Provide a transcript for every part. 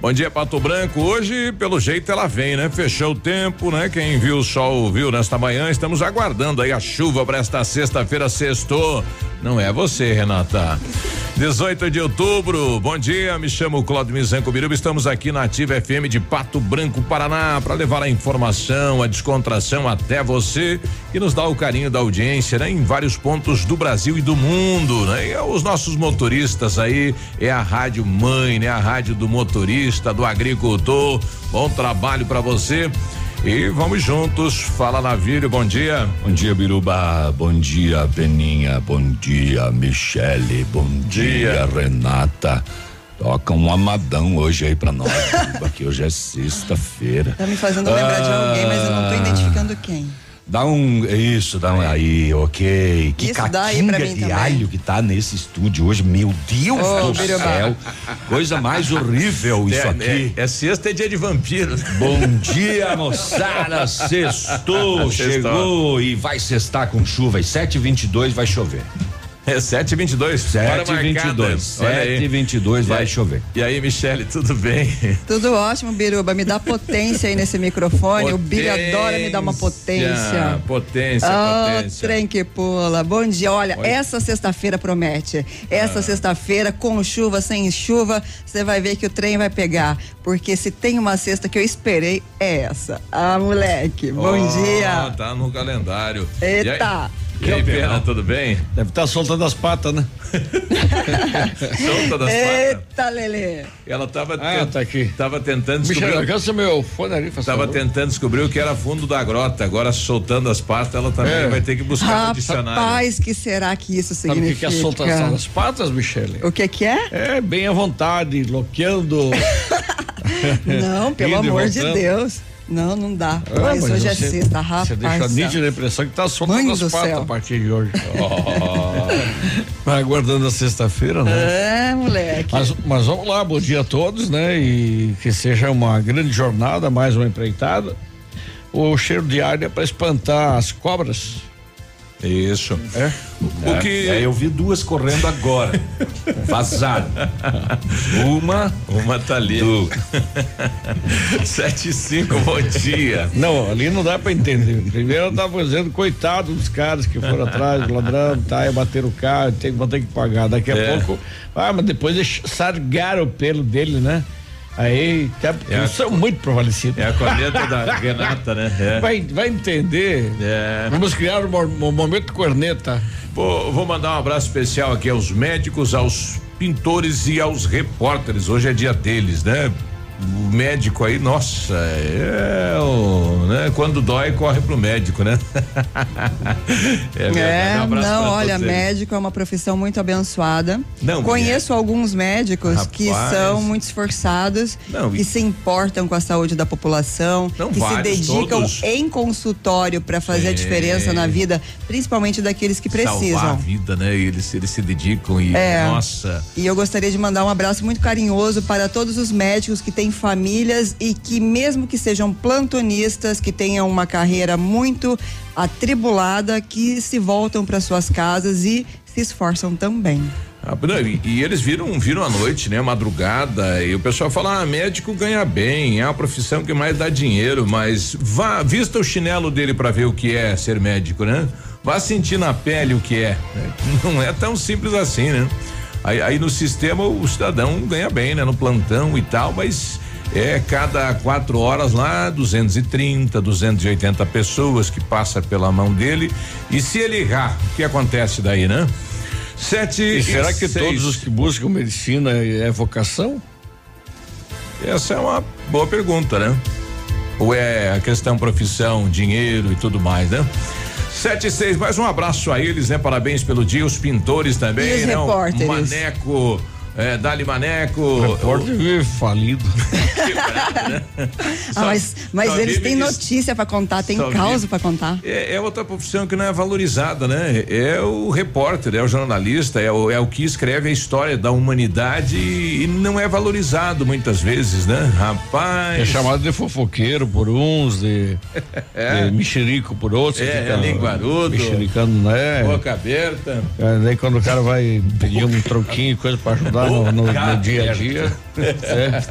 Bom dia, Pato Branco. Hoje, pelo jeito, ela vem, né? Fechou o tempo, né? Quem viu o sol viu nesta manhã. Estamos aguardando aí a chuva para esta sexta-feira, sextou. Não é você, Renata. 18 de outubro, bom dia, me chamo Claudio Mizanco Biruba, estamos aqui na Ativa FM de Pato Branco, Paraná, para levar a informação, a descontração até você e nos dar o carinho da audiência, né? Em vários pontos do Brasil e do mundo, né? E os nossos motoristas aí, é a rádio mãe, né? A rádio do motorista, do agricultor, bom trabalho para você. E vamos juntos. Fala Navírio, bom dia. Bom dia, Biruba. Bom dia, Beninha. Bom dia, Michele. Bom dia, Renata. Toca um amadão hoje aí pra nós, Biruba, que hoje é sexta-feira. Tá me fazendo lembrar de alguém, mas eu não tô Ah. identificando quem. Dá um. Isso, dá um. Aí, ok. Que Isso de também. alho que tá nesse estúdio hoje. Meu Deus Ô, do Biruba. céu. Coisa mais horrível isso é, aqui. É, é sexta, é dia de vampiro. Bom dia, moçada. Sextou, Sextou. chegou e vai sextar com chuva. E 7h22 vai chover. É 7 e 22 7 e 22 7 e 22 vai chover. E aí, Michele, tudo bem? Tudo ótimo, Biruba. Me dá potência aí nesse microfone. O Billy adora me dar uma potência. Potência, Ah, potência. trem que pula. Bom dia. Olha, Oi. essa sexta-feira promete. Essa Ah. sexta-feira, com chuva, sem chuva, você vai ver que o trem vai pegar. Porque se tem uma sexta que eu esperei, é essa. Ah, moleque. Bom Ó, dia. Tá no calendário. Eita. E aí, e aí Pena, tudo bem? Deve estar soltando as patas, né? Solta das patas. Eita, Lelê. Ela tava, Ah, tá aqui. tava tentando Michel, descobrir. alcança meu fone ali, faz Tava favor. tentando descobrir o que era fundo da grota. Agora, soltando as patas, ela também É. vai ter que buscar no dicionário. Rapaz, que será que isso Sabe o significa? que, que é soltação das patas, Michele? O que que é? É bem à vontade, loqueando. Não, pelo amor de. Deus. Não, não dá. Ah, mas hoje é você- sexta, rapaz. Você deixa a nítida impressão que tá soltando as patas céu. a partir de hoje. Vai aguardando a sexta-feira, né? É, moleque. Mas, mas vamos lá, bom dia a todos, né? E que seja uma grande jornada, mais uma empreitada. O cheiro de ar é para espantar as cobras. Isso. É? O que. É, eu vi duas correndo agora. Vazaram. Uma. Uma tá ali. Do, 7 e 5, bom dia. Não, ali não dá pra entender. Primeiro eu tava dizendo, coitado dos caras que foram atrás ladrão, tá, e bateram o carro, tem, vão ter que pagar. Daqui a É. pouco, ah, mas depois eles sargaram o pelo dele, né? Aí, tá, É. eles são muito prevalecidos. É a corneta da Renata, né? É. Vai, vai entender. É. Vamos criar um, um momento corneta. Vou, vou mandar um abraço especial aqui aos médicos, aos pintores e aos repórteres. Hoje é dia deles, né? O médico aí, nossa, é o, né? Quando dói, corre pro médico, né? é. É, Um não, olha, eles. médico é uma profissão muito abençoada. Não, Conheço alguns médicos que Rapaz. são muito esforçados, Não, que e- se importam com a saúde da população, Não, que se vários, dedicam todos. em consultório para fazer a Sim. diferença na vida, principalmente daqueles que Salvar a precisam. vida, né? Eles, eles se dedicam e, É. nossa. E eu gostaria de mandar um abraço muito carinhoso para todos os médicos que têm famílias e que, mesmo que sejam plantonistas, que tenham uma carreira muito atribulada, que se voltam para suas casas e se esforçam também. Ah, não, e, e eles viram, viram à noite, né? Madrugada, e o pessoal fala, ah, médico ganha bem, é a profissão que mais dá dinheiro, mas vá, vista o chinelo dele para ver o que é ser médico, né? Vá sentir na pele o que é. né? Não é tão simples assim, né? Aí, aí no sistema o cidadão ganha bem, né? No plantão e tal, mas é cada quatro horas lá, 230, 280 pessoas que passa pela mão dele. E se ele errar, o que acontece daí, né? Sete E será e que seis. todos os que buscam medicina é vocação? Essa é uma boa pergunta, né? Ou é a questão profissão, dinheiro e tudo mais, né? Sete e seis, mais um abraço a eles, né? Parabéns pelo dia, os pintores também, E os né? O repórteres? Maneco, é, Dali Maneco. Repórter vive falido. ah, mas mas eles têm notícia pra contar, tem causa pra contar. É, é outra profissão que não é valorizada, né? É o repórter, é o jornalista, é o, é o que escreve a história da humanidade e, não é valorizado muitas vezes, né? Rapaz. É chamado de fofoqueiro por uns, de, de mexerico por outros. É, fica é linguarudo. Mexericando, né? Boca aberta. É, daí quando o cara vai pedir um troquinho, coisa pra ajudar no, no- no dia a dia. É,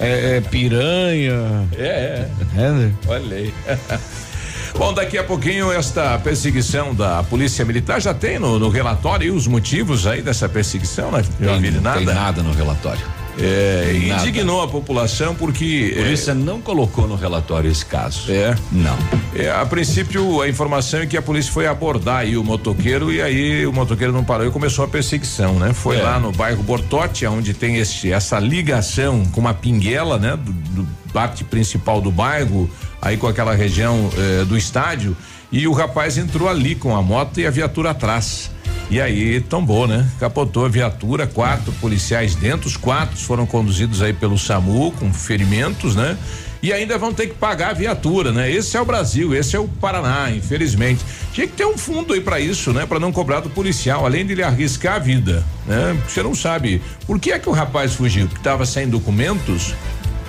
é- é piranha. É, é. É, né? Olha aí. Bom, daqui a pouquinho esta perseguição da Polícia Militar já tem no, no relatório os motivos aí dessa perseguição, né? Tem, não nada. tem nada no relatório. É, indignou a população porque A polícia não colocou no relatório esse caso. É. Não. É, a princípio, a informação é que a polícia foi abordar aí o motoqueiro e aí o motoqueiro não parou e começou a perseguição, né? Foi É. lá no bairro Bortote, onde tem esse, essa ligação com uma pinguela, né? Do, do parte principal do bairro, aí com aquela região eh, do estádio. E o rapaz entrou ali com a moto e a viatura atrás. E aí tombou, né? Capotou a viatura, quatro policiais dentro, os quatro foram conduzidos aí pelo SAMU com ferimentos, né? E ainda vão ter que pagar a viatura, né? Esse é o Brasil, esse é o Paraná, infelizmente. Tinha que ter um fundo aí pra isso, né? Pra não cobrar do policial, além de ele arriscar a vida, né? Você não sabe por que é que o rapaz fugiu, porque tava sem documentos,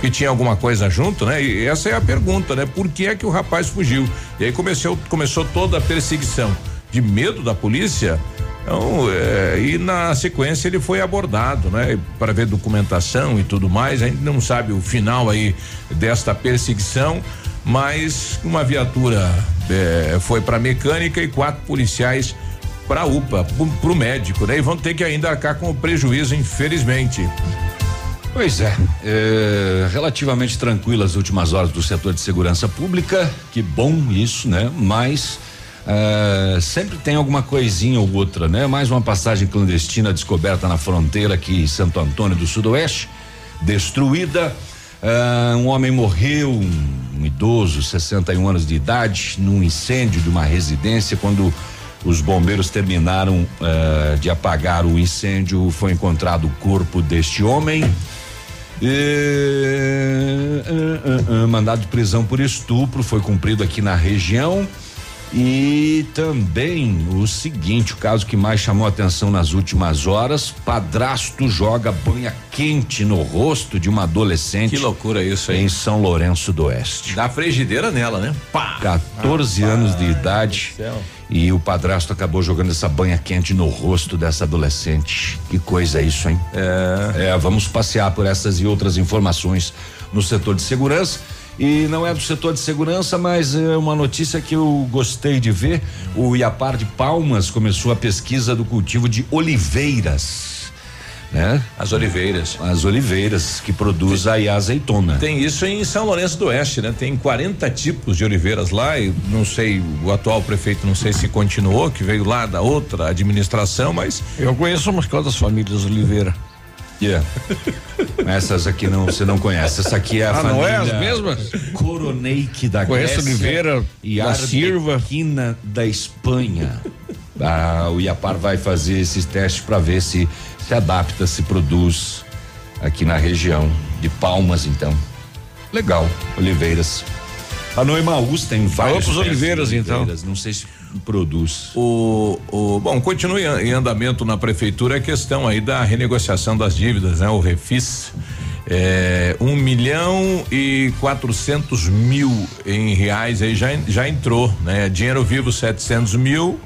que tinha alguma coisa junto, né? E essa é a pergunta, né? Por que é que o rapaz fugiu? E aí começou, começou toda a perseguição. De medo da polícia? Então, é, e na sequência ele foi abordado, né? Para ver documentação e tudo mais. A gente não sabe o final aí desta perseguição, mas uma viatura é, foi para mecânica e quatro policiais para UPA, para o médico, né? E vão ter que ainda arcar com o prejuízo, infelizmente. Pois é, é, relativamente tranquilo as últimas horas do setor de segurança pública, que bom isso, né? Mas é, sempre tem alguma coisinha ou outra, né? Mais uma passagem clandestina descoberta na fronteira aqui Santo Antônio do Sudoeste, destruída. É, um homem morreu, um, idoso, 61 anos de idade, num incêndio de uma residência quando os bombeiros terminaram eh, de apagar o incêndio, foi encontrado o corpo deste homem. E, ah, ah, ah, mandado de prisão por estupro foi cumprido aqui na região. E também o seguinte, o caso que mais chamou a atenção nas últimas horas: padrasto joga banha quente no rosto de uma adolescente. Que loucura isso aí. Em São Lourenço do Oeste. Dá frigideira nela, né? Pá! 14 anos de idade. céu. E o padrasto acabou jogando essa banha quente no rosto dessa adolescente. Que coisa isso, hein? É. vamos passear por essas e outras informações no setor de segurança. E não é do setor de segurança, mas é uma notícia que eu gostei de ver. O Iapar de Palmas começou a pesquisa do cultivo de oliveiras, né? As oliveiras. As oliveiras que produz aí a azeitona. Tem isso em São Lourenço do Oeste, né? Tem 40 tipos de oliveiras lá e não sei, o atual prefeito não sei se continuou, que veio lá da outra administração, mas Eu conheço umas quantas famílias Oliveira. Yeah. Essas aqui não, você não conhece. Essa aqui é a Ah, família. não é as mesmas? Coroneike da Conheço Grécia Oliveira, e da Silva. Da Espanha. Ah, o Iapar vai fazer esses testes para ver se se adapta, se produz aqui na região de Palmas, então. Legal, oliveiras. A Noimaús tem vários. pros oliveiras, então. Não sei se produz. o, o bom, continue em andamento na prefeitura a questão aí da renegociação das dívidas, né? O refis. É, um milhão e quatrocentos mil em reais aí já, já entrou, né? Dinheiro vivo 700 mil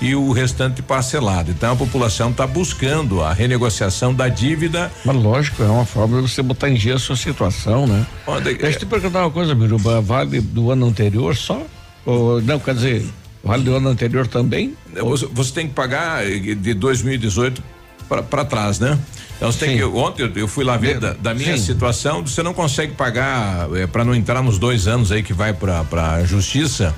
e o restante parcelado. Então a população está buscando a renegociação da dívida. Mas lógico, é uma forma de você botar em dia a sua situação, né? Onde- Deixa eu te perguntar uma coisa, Biruba, vale do ano anterior só? Ou, não, quer dizer, vale do ano anterior também? Você, você tem que pagar eh, de 2018 para trás, né? Então você tem Sim. que. Ontem eu, fui lá ver De- da, da minha sim. situação, você não consegue pagar para não entrar nos dois anos aí que vai para para justiça.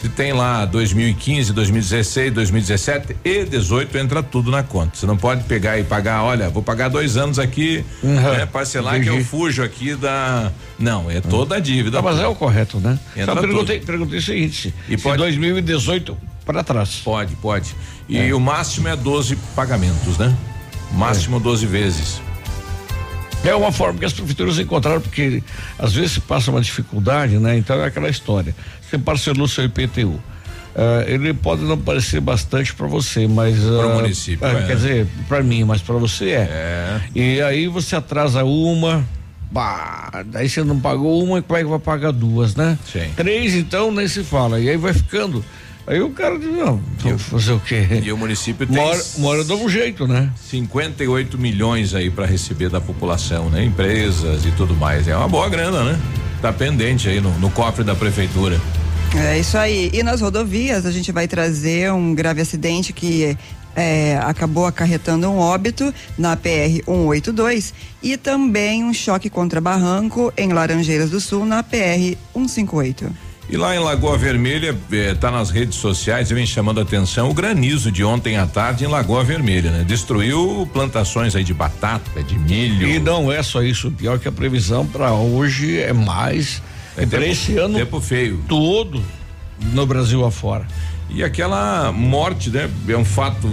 Se tem lá 2015, 2016, 2017 e 18 entra tudo na conta. Você não pode pegar e pagar, olha, vou pagar dois anos aqui, Uhum. né, parcelar que eu Entendi. fujo aqui da. Não, é toda a dívida. Não, mas é o correto, né? Entra Só perguntei, perguntei o seguinte: E se pode- 2018 para trás. Pode, pode. E o máximo é 12 pagamentos, né? máximo 12 vezes. É uma forma que as prefeituras encontraram, porque às vezes se passa uma dificuldade, né? Então é aquela história. Você parcelou seu IPTU. Uh, ele pode não parecer bastante para você, mas para o uh, município, uh, é. quer dizer, para mim, mas para você é. É. E aí você atrasa uma, bah, daí você não pagou uma, como é que vai pagar duas, né? Sim. Três, então, nem se fala. E aí vai ficando. Aí o cara diz, não, vou fazer o quê? E o município tem hora dá um jeito, né? 58 milhões aí para receber da população, né? Empresas e tudo mais. É uma boa grana, né? Tá pendente aí no, no cofre da prefeitura. É isso aí. E nas rodovias a gente vai trazer um grave acidente que é, acabou acarretando um óbito na PR 182 e também um choque contra barranco em Laranjeiras do Sul na PR 158. E lá em Lagoa Vermelha, eh, tá nas redes sociais, vem chamando a atenção o granizo de ontem à tarde em Lagoa Vermelha, né? Destruiu plantações aí de batata, de milho. E não é só isso, pior que a previsão para hoje é mais. É É para esse ano tempo feio. todo no Brasil afora. E aquela morte, né? É um fato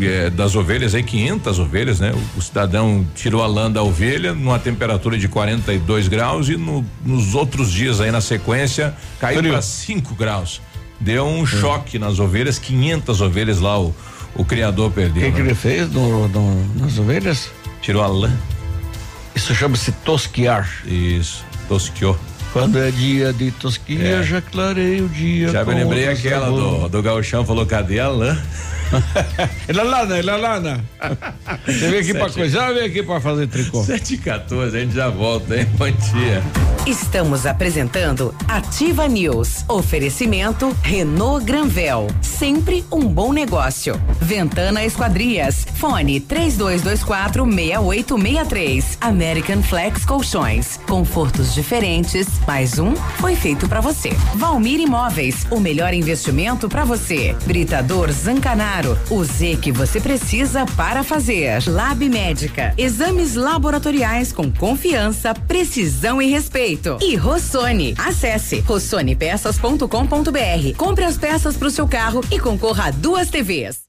é, das ovelhas aí, 500 ovelhas, né? O, o cidadão tirou a lã da ovelha numa temperatura de 42 graus e no- nos outros dias aí na sequência caiu para 5 graus. Deu um choque nas ovelhas, 500 ovelhas lá o, o criador O perdeu. que, que né? ele fez no- no- nas ovelhas? Tirou a lã. Isso chama-se tosquiar. Isso, tosquiou. Quando é dia de tosquia, É. já clarei o dia. Já me lembrei aquela sabor. do, do gauchão, falou, cadê a lã? É la lana, é la lana. Você veio aqui pra Sete. coisar ou veio aqui pra fazer tricô? 7 e 14, a gente já volta, hein? Bom dia. Estamos apresentando Ativa News. Oferecimento Renault Granvel. Sempre um bom negócio. Ventana Esquadrias. Fone 3224 6863. American Flex Colchões. Confortos diferentes. Mais um foi feito pra você. Valmir Imóveis. O melhor investimento pra você. Britador Zancanaro. O Z que você precisa para fazer. Lab Médica. Exames laboratoriais com confiança, precisão e respeito. E Rossoni. Acesse rossonepeças.com.br. Compre as peças para o seu carro e concorra a duas TVs.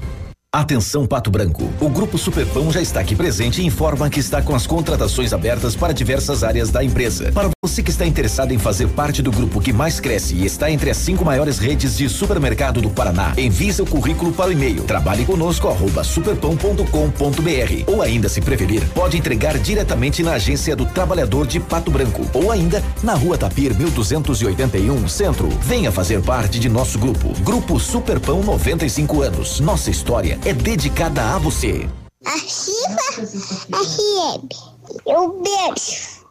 Atenção Pato Branco. O Grupo Superpão já está aqui presente e informa que está com as contratações abertas para diversas áreas da empresa. Para você que está interessado em fazer parte do grupo que mais cresce e está entre as cinco maiores redes de supermercado do Paraná, envie seu currículo para o e-mail trabalhe superpão.com.br ou ainda se preferir, pode entregar diretamente na agência do trabalhador de Pato Branco ou ainda na rua Tapir 1281 Centro. Venha fazer parte de nosso grupo. Grupo Superpão 95 anos. Nossa história é dedicada a você. Ativa FM. Eu beijo.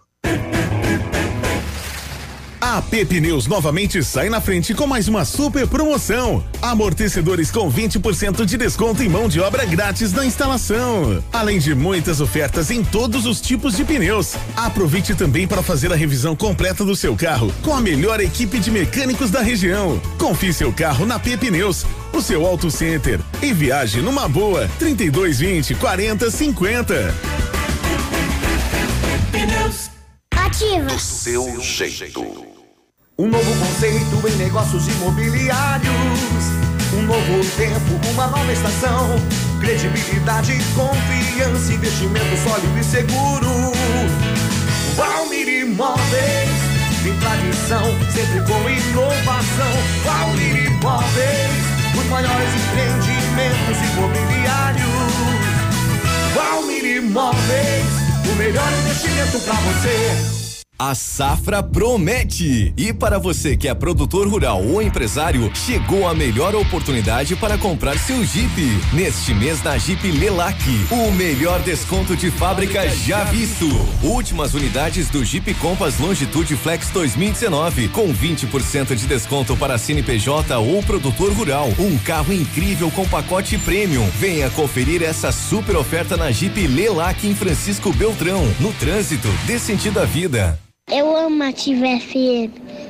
A P Pneus novamente sai na frente com mais uma super promoção. Amortecedores com 20% de desconto e mão de obra grátis na instalação. Além de muitas ofertas em todos os tipos de pneus. Aproveite também para fazer a revisão completa do seu carro com a melhor equipe de mecânicos da região. Confie seu carro na P Pneus, o seu auto center. E viaje numa boa. 3220 40 50. Ativa. Seu jeito. Um novo conceito em negócios imobiliários. Um novo tempo, uma nova estação. Credibilidade, confiança, investimento sólido e seguro. Valmir Imóveis, tem tradição, sempre com inovação. Valmir Imóveis, os maiores empreendimentos imobiliários. Valmir Imóveis, o melhor investimento pra você. A safra promete! E para você que é produtor rural ou empresário, chegou a melhor oportunidade para comprar seu Jeep. Neste mês na Jeep Lelac, o melhor desconto de fábrica já visto. Últimas unidades do Jeep Compass Longitude Flex 2019 com 20% de desconto para CNPJ ou produtor rural. Um carro incrível com pacote premium. Venha conferir essa super oferta na Jeep Lelac em Francisco Beltrão. No trânsito, dê sentido à vida. Eu amo a Ativa FM.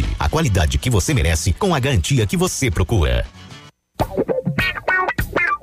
a qualidade que você merece com a garantia que você procura.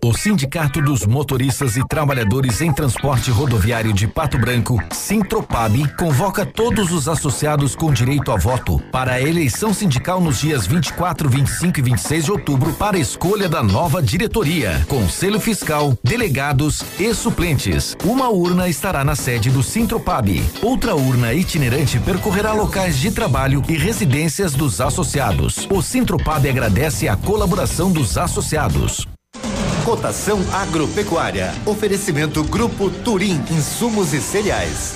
O Sindicato dos Motoristas e Trabalhadores em Transporte Rodoviário de Pato Branco, Sintropab, convoca todos os associados com direito a voto para a eleição sindical nos dias 24, 25 e 26 de outubro para a escolha da nova diretoria, conselho fiscal, delegados e suplentes. Uma urna estará na sede do Sintropab. Outra urna itinerante percorrerá locais de trabalho e residências dos associados. O Sintropab agradece a colaboração dos associados. Cotação agropecuária. Oferecimento Grupo Turim, insumos e cereais.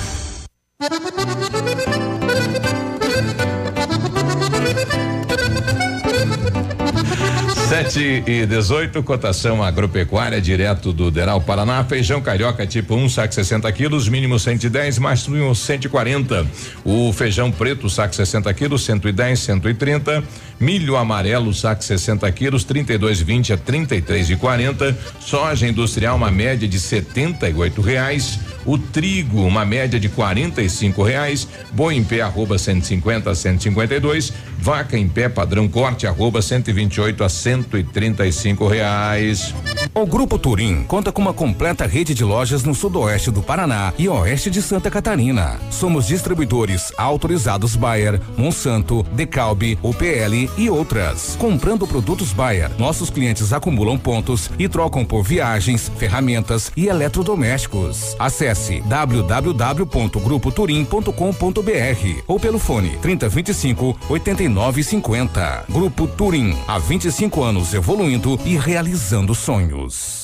Sete e 18, cotação agropecuária, direto do Deral Paraná. Feijão carioca tipo 1, um, saco 60 quilos, mínimo 110, máximo 140. O feijão preto, saco 60 quilos, 110, 130. Milho amarelo, saco 60 quilos, 32,20 a 33,40. Soja industrial, uma média de 78 reais. O trigo, uma média de 45 reais. Boi em pé, arroba 150 a 152. Vaca em pé, padrão corte, arroba 128 a 135 reais. O Grupo Turim conta com uma completa rede de lojas no sudoeste do Paraná e oeste de Santa Catarina. Somos distribuidores autorizados Bayer, Monsanto, Decalbe, UPL e outras. Comprando produtos Bayer, nossos clientes acumulam pontos e trocam por viagens, ferramentas e eletrodomésticos. Acesse www.grupoturim.com.br ou pelo fone 3025 8950. Grupo Turim, há 25 anos evoluindo e realizando sonhos.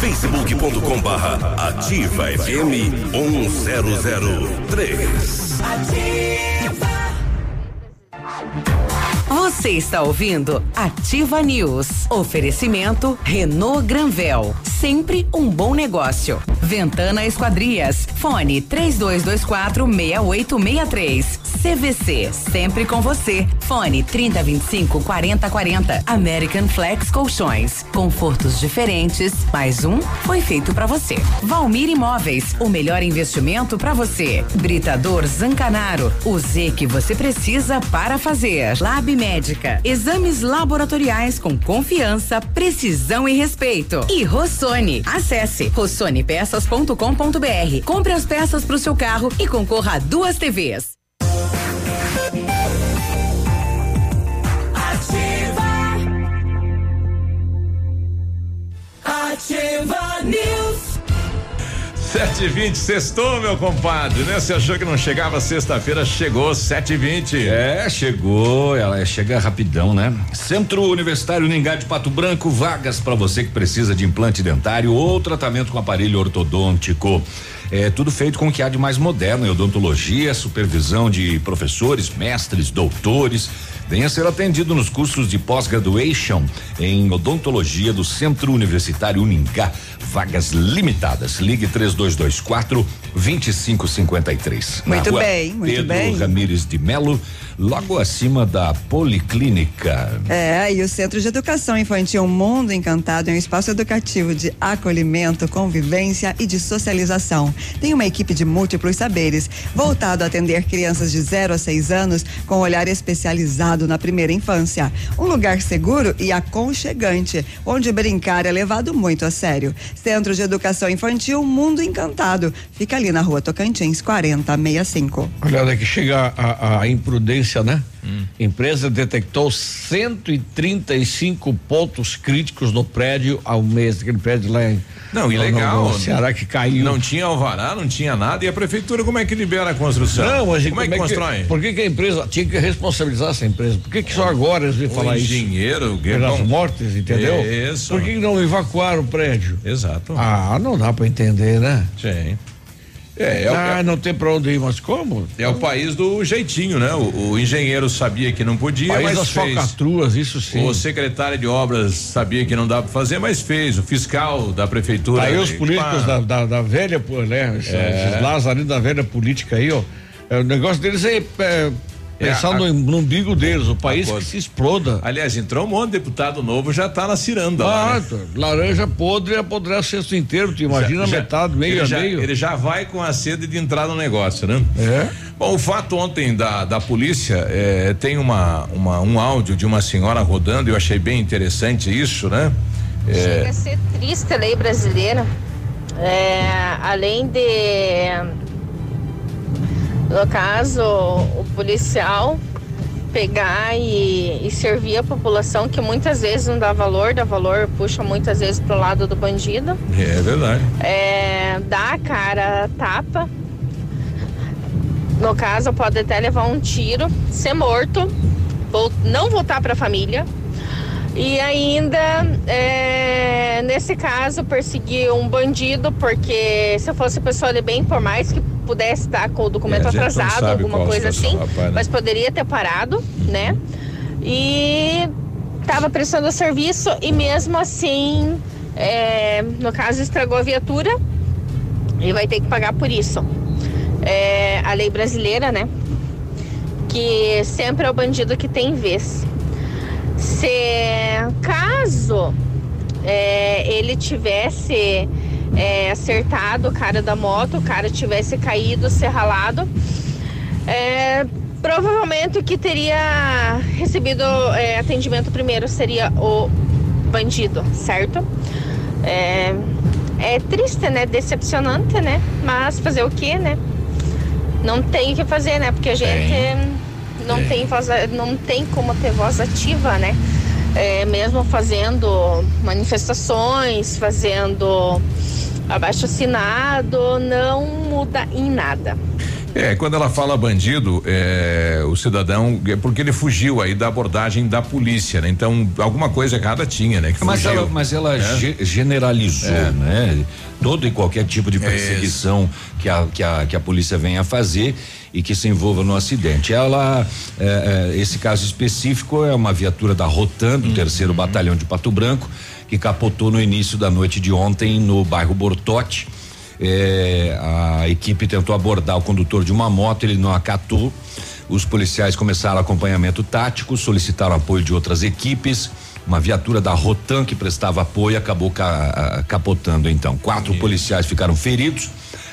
facebook.com barra ativa FM 1003. Ativa. Você está ouvindo Ativa News. Oferecimento Renault Granvel. Sempre um bom negócio. Ventana Esquadrias. Fone 3224 6863. CVC. Sempre com você. Fone 3025 4040. American Flex Colchões. Confortos diferentes. Mais um foi feito para você. Valmir Imóveis. O melhor investimento para você. Britador Zancanaro. O Z que você precisa para fazer. Lab Médica. Exames laboratoriais com confiança, precisão e respeito. E Rossoni. Acesse rossonepeças.com.br. Compre as peças para o seu carro e concorra a duas TVs. Ativa News. Sete e vinte, sextou, meu compadre, né? Você achou que não chegava sexta-feira, chegou sete e vinte. É, chegou, ela chega rapidão, né? Centro Universitário Ningá de Pato Branco, vagas para você que precisa de implante dentário ou tratamento com aparelho ortodôntico. É tudo feito com o que há de mais moderno em odontologia, supervisão de professores, mestres, doutores. Venha ser atendido nos cursos de pós-graduation em odontologia do Centro Universitário Uningá. Vagas limitadas. Ligue 3224 2553. Muito bem, muito Pedro bem. Ramires de Melo, logo acima da Policlínica. É, e o Centro de Educação Infantil Mundo Encantado é um espaço educativo de acolhimento, convivência e de socialização. Tem uma equipe de múltiplos saberes, voltado a atender crianças de 0 a 6 anos com olhar especializado pensado na primeira infância. Um lugar seguro e aconchegante, onde brincar é levado muito a sério. Centro de Educação Infantil Mundo Encantado. Fica ali na rua Tocantins, 4065. Olha, que chega a, a imprudência, né? Hum. Empresa detectou 135 pontos críticos no prédio ao mês, aquele prédio lá em. Não, ilegal. No, no Ceará que caiu. Não tinha alvará, não tinha nada. E a prefeitura, como é que libera a construção? Não, mas como, é que constrói? por que, que, a empresa tinha que responsabilizar essa empresa? Por que, que só agora eles vêm falar engenheiro, isso? Engenheiro, pelas mortes, entendeu? Isso. Por que, que não evacuaram o prédio? Exato. Ah, não dá para entender, né? Sim. É, é ah, o, não tem pra onde ir, mas como? É o país do jeitinho, né? O, o engenheiro sabia que não podia, país mas das fez. falcatruas, isso sim. O secretário de obras sabia que não dava pra fazer, mas fez. O fiscal da prefeitura. Aí os políticos da, da, da, velha, né? Esses, é. lazarinhos da velha política aí, ó. É, o negócio deles é, é Pensar é, no, no umbigo deles, o país que se exploda. Aliás, entrou um monte de deputado novo, já tá na ciranda. Ah, lá, né? laranja podre apodrece o cesto inteiro, tu imagina já, metade, meio ele a já, meio. Ele já vai com a sede de entrar no negócio, né? É. Bom, o fato ontem da, da polícia é, tem uma, uma, um áudio de uma senhora rodando, eu achei bem interessante isso, né? É... Chega a ser triste a lei brasileira. É, além de no caso, o policial pegar e, e, servir a população que muitas vezes não dá valor, dá valor, puxa muitas vezes pro lado do bandido. É verdade. É, dá a cara, tapa. No caso, pode até levar um tiro, ser morto, não voltar para a família. E ainda, é, nesse caso, perseguir um bandido, porque se eu fosse pessoa de bem, por mais que pudesse estar com o documento é, atrasado, alguma coisa assim, rapaz, né? mas poderia ter parado, né? E estava prestando serviço e mesmo assim, é, no caso, estragou a viatura e vai ter que pagar por isso. É, a lei brasileira, né? Que sempre é o bandido que tem vez. Se caso é, ele tivesse é, acertado o cara da moto, o cara tivesse caído, se ralado, é, provavelmente o que teria recebido é, atendimento primeiro seria o bandido, certo? É, é triste, né? Decepcionante, né? Mas fazer o que, né? Não tem o que fazer, né? Porque a gente não tem, tem voz, não tem como ter voz ativa, né? É, mesmo fazendo manifestações, fazendo abaixo assinado, não muda em nada. É, quando ela fala bandido, é, o cidadão, é porque ele fugiu aí da abordagem da polícia, né? Então, alguma coisa errada tinha, né? mas ela, mas ela é. generalizou, é. né? Todo e qualquer tipo de perseguição que, a, que, a, que a polícia venha fazer e que se envolva no acidente. Ela, é, é, esse caso específico é uma viatura da Rotan, do uhum. terceiro batalhão de Pato Branco, que capotou no início da noite de ontem no bairro Bortote. É, a equipe tentou abordar o condutor de uma moto, ele não acatou. Os policiais começaram acompanhamento tático, solicitaram apoio de outras equipes. Uma viatura da Rotan que prestava apoio acabou ca, capotando. Então, quatro policiais ficaram feridos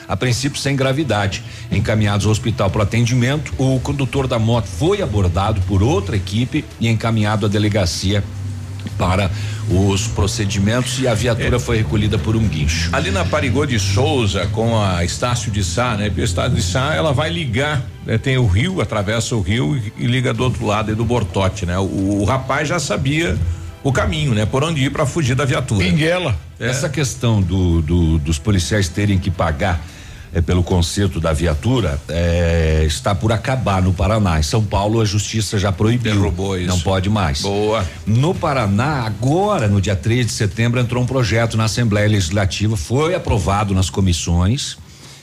a princípio sem gravidade. Encaminhados ao hospital para atendimento, o condutor da moto foi abordado por outra equipe e encaminhado à delegacia para os procedimentos e a viatura é. foi recolhida por um guincho. Ali na Parigô de Souza, com a Estácio de Sá, né? O Estácio de Sá, ela vai ligar, né? tem o rio, atravessa o rio e, e liga do outro lado do Bortote, né? O, o, rapaz já sabia o caminho, né? Por onde ir para fugir da viatura. Pinguela. É. Essa questão do, do, dos policiais terem que pagar é, pelo conserto da viatura é, está por acabar no Paraná. Em São Paulo a justiça já proibiu. Derrubou isso. Não pode mais. Boa. No Paraná, agora, no dia 3 de setembro, entrou um projeto na Assembleia Legislativa, foi aprovado nas comissões.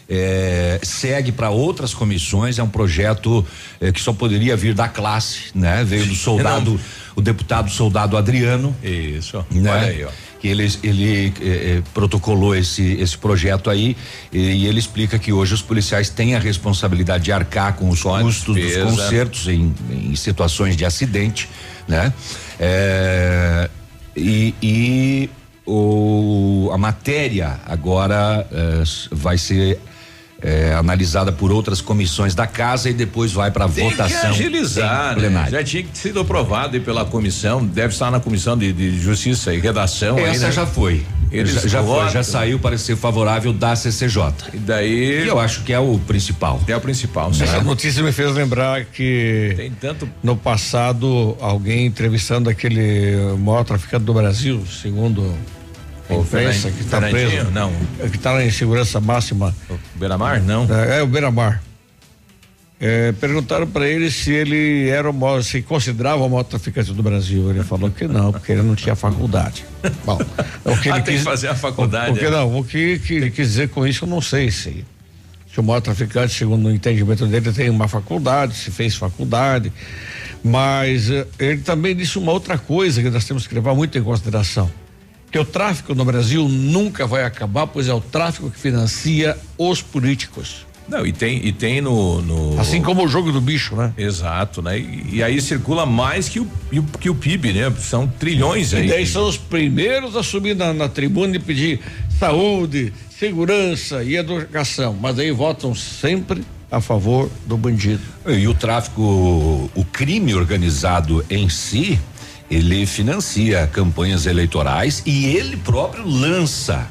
É, segue para outras comissões, é um projeto é, que só poderia vir da classe, né? Veio do soldado, Não. o deputado soldado Adriano. Isso. Né? Olha aí, ó que ele, ele eh, eh, protocolou esse, esse projeto aí e, e, ele explica que hoje os policiais têm a responsabilidade de arcar com os com custos dos concertos em, em, situações de acidente, né? É, e, e o, a matéria agora eh, vai ser é, analisada por outras comissões da casa e depois vai para Tem votação. que agilizar, em né? Já tinha que sido aprovado aí pela comissão, deve estar na comissão de, de justiça e redação. aí, Essa né? já foi. Eles já, já foi, já saiu parecer favorável da CCJ. E daí. Que eu acho que é o principal. É o principal, Essa certo? notícia me fez lembrar que Tem tanto. no passado alguém entrevistando aquele maior traficante do Brasil, segundo a O imprensa, que está preso. Não. Que está em segurança máxima. Beira-Mar? Não. É, é o Beira-Mar. É, perguntaram para ele se ele era o maior, se considerava o maior traficante do Brasil. Ele falou que não, porque ele não tinha faculdade. Bom, o que Ah, ele tem que fazer a faculdade, O, o que é. não, o que, que ele quis dizer com isso, eu não sei se. Se o maior traficante, segundo o entendimento dele, tem uma faculdade, se fez faculdade. Mas eh, ele também disse uma outra coisa que nós temos que levar muito em consideração. Que o tráfico no Brasil nunca vai acabar, pois é o tráfico que financia os políticos. Não, e tem, e tem no, no- Assim como o jogo do bicho, né? Exato, né? E, e aí circula mais que o, e que o PIB, né? São trilhões aí. E daí são os primeiros a subir na, na tribuna e pedir saúde, segurança e educação. Mas aí votam sempre a favor do bandido. E o tráfico, o crime organizado em si, ele financia campanhas eleitorais e ele próprio lança.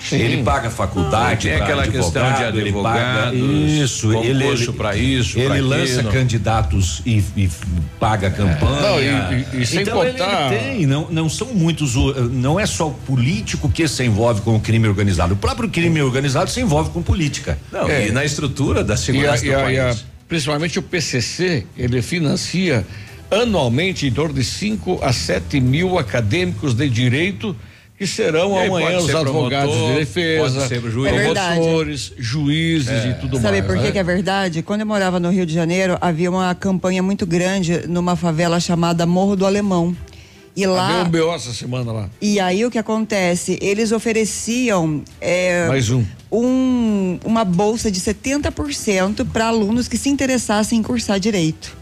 Sim. Ele paga faculdade, Tem pra aquela questão de advogado, ele paga advogados, isso, ele pra isso, ele pra lança aquilo. candidatos e, e paga campanha. Não, e- e- e sem então ele- contar- ele tem, não, não são muitos, não é só o político que se envolve com o crime organizado. O próprio crime organizado se envolve com política. Não, É. e na estrutura da E a- segurança e a- do e a- país. principalmente o PCC, ele financia anualmente em torno de 5 a 7 mil acadêmicos de direito que serão E aí amanhã os advogados promotor, de defesa, juiz. É verdade. promotores, juízes e tudo Sabe mais. por que, né? que é verdade? Quando eu morava no Rio de Janeiro, havia uma campanha muito grande numa favela chamada Morro do Alemão. E lá. um BO essa semana lá. E aí o que acontece? Eles ofereciam é, Mais um. um- uma bolsa de 70% para alunos que se interessassem em cursar direito.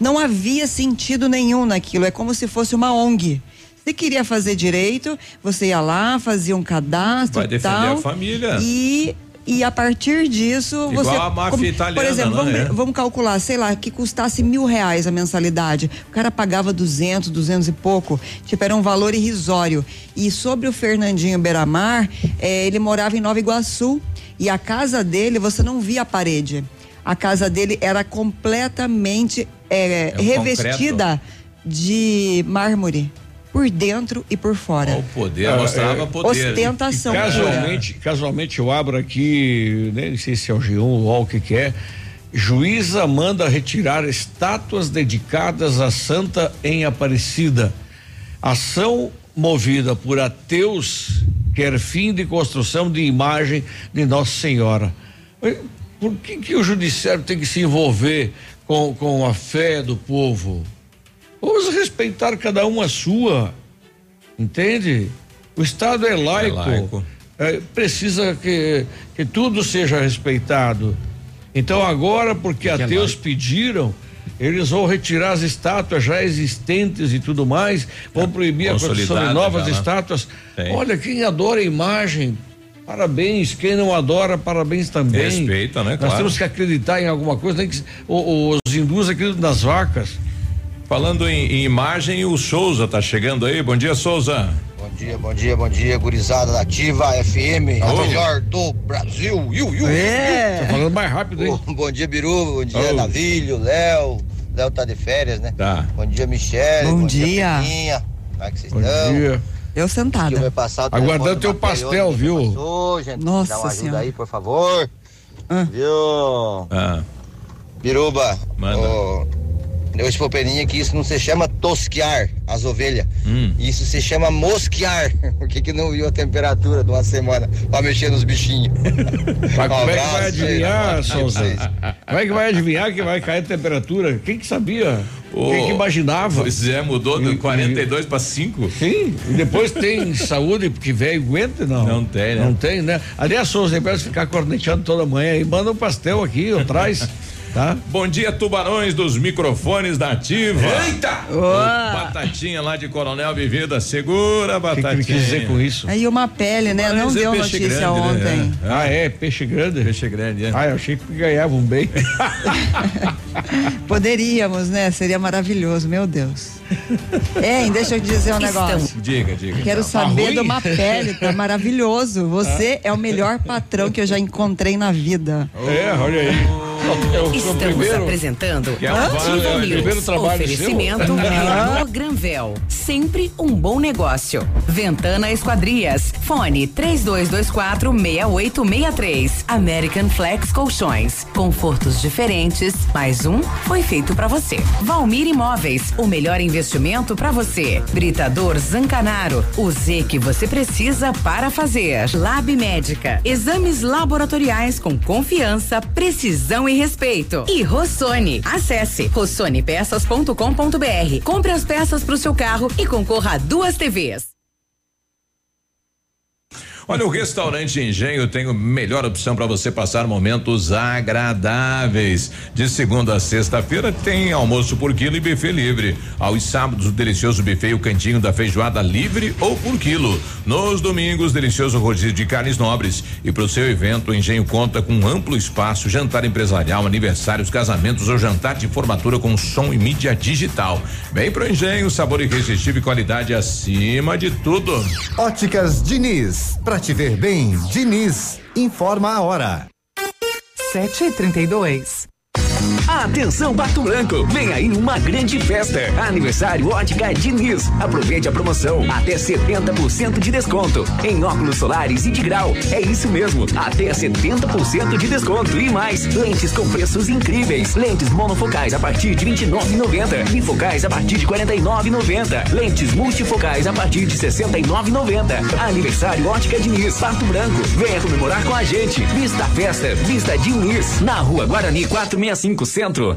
Não havia sentido nenhum naquilo, é como se fosse uma ONG. Você queria fazer direito, você ia lá, fazia um cadastro Vai e defender tal. a família. E e a partir disso Igual você a máfia como- italiana, por exemplo vamos, né? vamos calcular sei lá que custasse mil reais a mensalidade o cara pagava duzentos, duzentos e pouco tipo era um valor irrisório e sobre o Fernandinho Beiramar eh, ele morava em Nova Iguaçu e a casa dele você não via a parede a casa dele era completamente eh, É um revestida de mármore por dentro e por fora O poder, mostrava poder. ostentação. Casualmente, casualmente eu abro aqui, não sei se é o G1 ou o que que é. Juíza manda retirar estátuas dedicadas a Santa em Aparecida. Ação movida por ateus quer fim de construção de imagem de Nossa Senhora. Por que que o judiciário tem que se envolver com, com a fé do povo? Vamos respeitar cada um a sua, entende? O Estado é laico, laico. é, precisa que, que tudo seja respeitado. Então agora, porque é ateus laico. pediram, eles vão retirar as estátuas já existentes e tudo mais, vão proibir a construção de novas já, né? estátuas. Tem. Olha, quem adora a imagem, parabéns. Quem não adora, parabéns também. Respeita, né? Nós Claro. temos que acreditar em alguma coisa, nem que os hindus acreditam nas vacas. Falando em, em imagem, o Souza tá chegando aí. Bom dia, Souza. Bom dia, bom dia, bom dia, gurizada da Ativa FM, a melhor do Brasil. Iu, iu, É. Tá falando mais rápido, hein? Bom dia, Biru, bom dia. Navilho, Léo. Léo tá de férias, né? Tá. Bom dia, Michele. Bom dia. Peninha. Como é que vocês Bom estão? dia. Eu sentada Aguardando teu pastel, viu? Passou, gente. Nossa Dá uma ajuda Senhora. aí, por favor. Ah. Viu? Ah, Biruba. Manda. ô, Eu disse pro Peninha que isso não se chama tosquear as ovelhas. Hum. Isso se chama mosquear. Por que, que não viu a temperatura de uma semana pra mexer nos bichinhos? Mas como é que vai adivinhar. Souza? Como é que vai adivinhar que vai cair a temperatura? Quem que sabia? Quem que imaginava? Pois é, mudou de E- 42 para 5. Sim, e depois tem saúde, porque velho aguenta, não. Não tem, né? Não tem, né? Aliás, Souza, vez de ficar corneteando toda manhã aí, manda um pastel aqui, ou traz. Tá? Bom dia, tubarões dos microfones da Ativa. Eita! Batatinha lá de Coronel Vivida, segura a batatinha. ele quis dizer com isso? Aí uma pele, né? Não é deu notícia grande, né? ontem. Ah, é? Peixe grande? Peixe grande, é. Ah, eu achei que ganhavam bem. Poderíamos, né? Seria maravilhoso, meu Deus. Hein, deixa eu te dizer um negócio. Diga, diga. Quero então. saber ruim? uma pele, tá maravilhoso. Você é o melhor patrão que eu já encontrei na vida. É, olha aí. O Estamos primeiro. apresentando é o Ativa é News. trabalho Oferecimento seu? Renault Granvel. Sempre um bom negócio. Ventana Esquadrias. Fone 3224 6863. American Flex Colchões. Confortos diferentes. Mais um foi feito pra você. Valmir Imóveis. O melhor investimento pra você. Britador Zancanaro. O Z que você precisa para fazer. Lab Médica. Exames laboratoriais com confiança, precisão e respeito. E Rossoni. Acesse rossonepeças.com.br. Compre as peças para o seu carro e concorra a duas TVs. Olha, o restaurante Engenho tem a melhor opção para você passar momentos agradáveis. De segunda a sexta-feira tem almoço por quilo e buffet livre. Aos sábados, o delicioso buffet e o cantinho da feijoada livre ou por quilo. Nos domingos, delicioso rodízio de carnes nobres. E para o seu evento, o Engenho conta com um amplo espaço, jantar empresarial, aniversários, casamentos ou jantar de formatura com som e mídia digital. Vem pro Engenho, sabor irresistível e qualidade acima de tudo. Óticas Diniz. Pra te ver bem, Diniz. Informa a hora. 7 e 32 Atenção Pato Branco, vem aí uma grande festa. Aniversário Ótica Diniz. Aproveite a promoção, até 70% de desconto em óculos solares e de grau. É isso mesmo, até 70% de desconto e mais. Lentes com preços incríveis. Lentes monofocais a partir de 29,90. Bifocais a partir de 49,90. Lentes multifocais a partir de 69,90. Aniversário Ótica Diniz, Pato Branco. Venha comemorar com a gente. Vista festa, Vista Diniz, na Rua Guarani 465 Centro.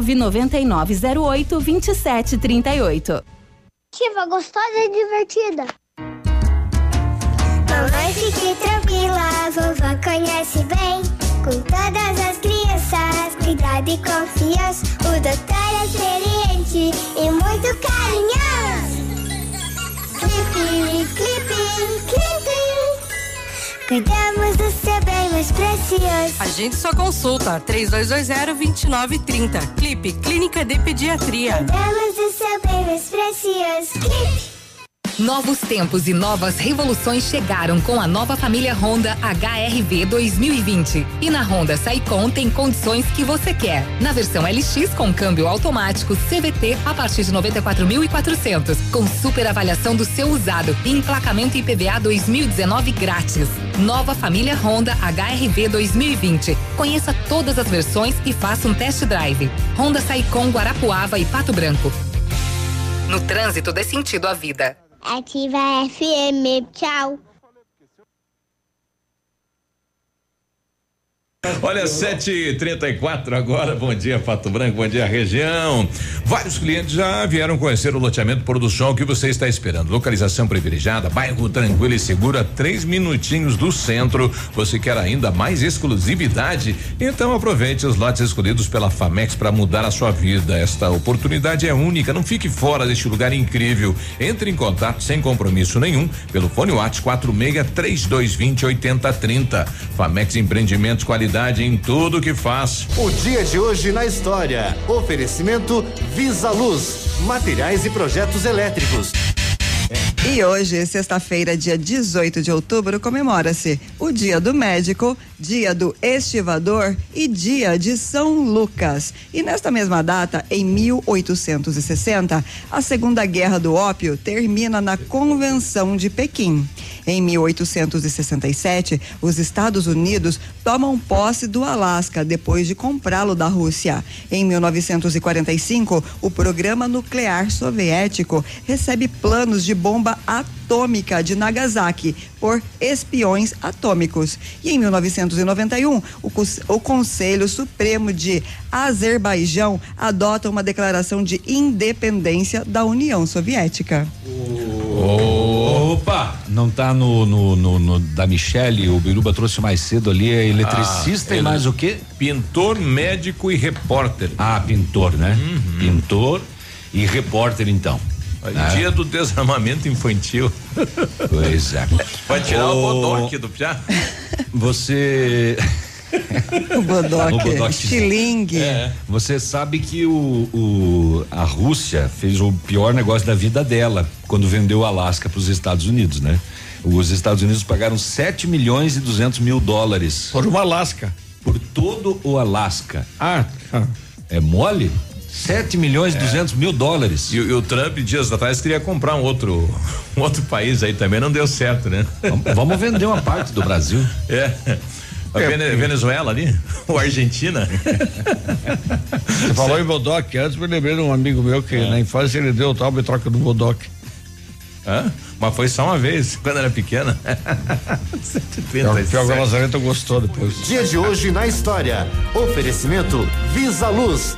99908 2738. Ativa gostosa e divertida. Mamãe, fique tranquila, vovó conhece bem. Com todas as crianças, cuidado e confiança. O doutor é experiente e muito carinhoso. Clipe, clipe, clipe. Cuidamos do seu bem mais precioso. Agende sua consulta 3220-2930. Clipe Clínica de Pediatria. Cuidamos do seu bem mais precioso. Clipe. Novos tempos e novas revoluções chegaram com a nova família Honda HRV 2020. E na Honda Saicon tem condições que você quer. Na versão LX com câmbio automático CVT a partir de 94.400, com super avaliação do seu usado e emplacamento IPVA 2019 grátis. Nova família Honda HRV 2020. Conheça todas as versões e faça um test drive. Honda Saicon Guarapuava e Pato Branco. No trânsito dê sentido à vida. Ativa FM. Tchau. Olha, 7h34 agora. Bom dia, Pato Branco. Bom dia, região. Vários clientes já vieram conhecer o loteamento Sol que você está esperando. Localização privilegiada, bairro tranquilo e seguro a três minutinhos do centro. Você quer ainda mais exclusividade? Então aproveite os lotes escolhidos pela Famex para mudar a sua vida. Esta oportunidade é única. Não fique fora deste lugar incrível. Entre em contato sem compromisso nenhum pelo fone WhatsApp 46 3220 8030. Famex Empreendimentos qualidade em tudo que faz. O dia de hoje na história. Oferecimento Visa Luz, materiais e projetos elétricos. E hoje, sexta-feira, dia 18 de outubro, comemora-se o Dia do Médico, Dia do Estivador e Dia de São Lucas. E nesta mesma data, em 1860, a Segunda Guerra do Ópio termina na Convenção de Pequim. Em 1867, os Estados Unidos tomam posse do Alasca depois de comprá-lo da Rússia. Em 1945, o programa nuclear soviético recebe planos de bomba atômica de Nagasaki por espiões atômicos. E em 1991, o, Cons- o Conselho Supremo de Azerbaijão adota uma declaração de independência da União Soviética. Opa! Não tá no, no, no- no da Michele, o Biruba trouxe mais cedo ali, é eletricista Ah, e ele- mais o quê? Pintor, médico e repórter. Ah, pintor, né? Pintor e repórter, então. né? Dia do desarmamento infantil. Pois é. Vai tirar o Ô, bodoque do piá. Você. O Bodoque, O Bodoque. estilingue. É. Você sabe que o, o- a Rússia fez o pior negócio da vida dela quando vendeu o Alasca para os Estados Unidos, né? Os Estados Unidos pagaram 7 milhões e 200 mil dólares. Por uma Alasca. Por todo o Alasca. Ah, é mole? 7 milhões e 200 mil dólares. E, o- e o Trump, dias atrás, queria comprar um outro, um outro país aí também, não deu certo, né? Vamos vender uma parte do Brasil. É. A É, Venezuela ali? Ou Argentina? Você falou em Bodoc, antes me lembrei de um amigo meu que na infância ele deu tal em troca do Bodoc. Hã? Mas foi só uma vez, quando era pequena. Pior que o Lazarento gostou depois. Dia de hoje na história. Oferecimento Visa Luz.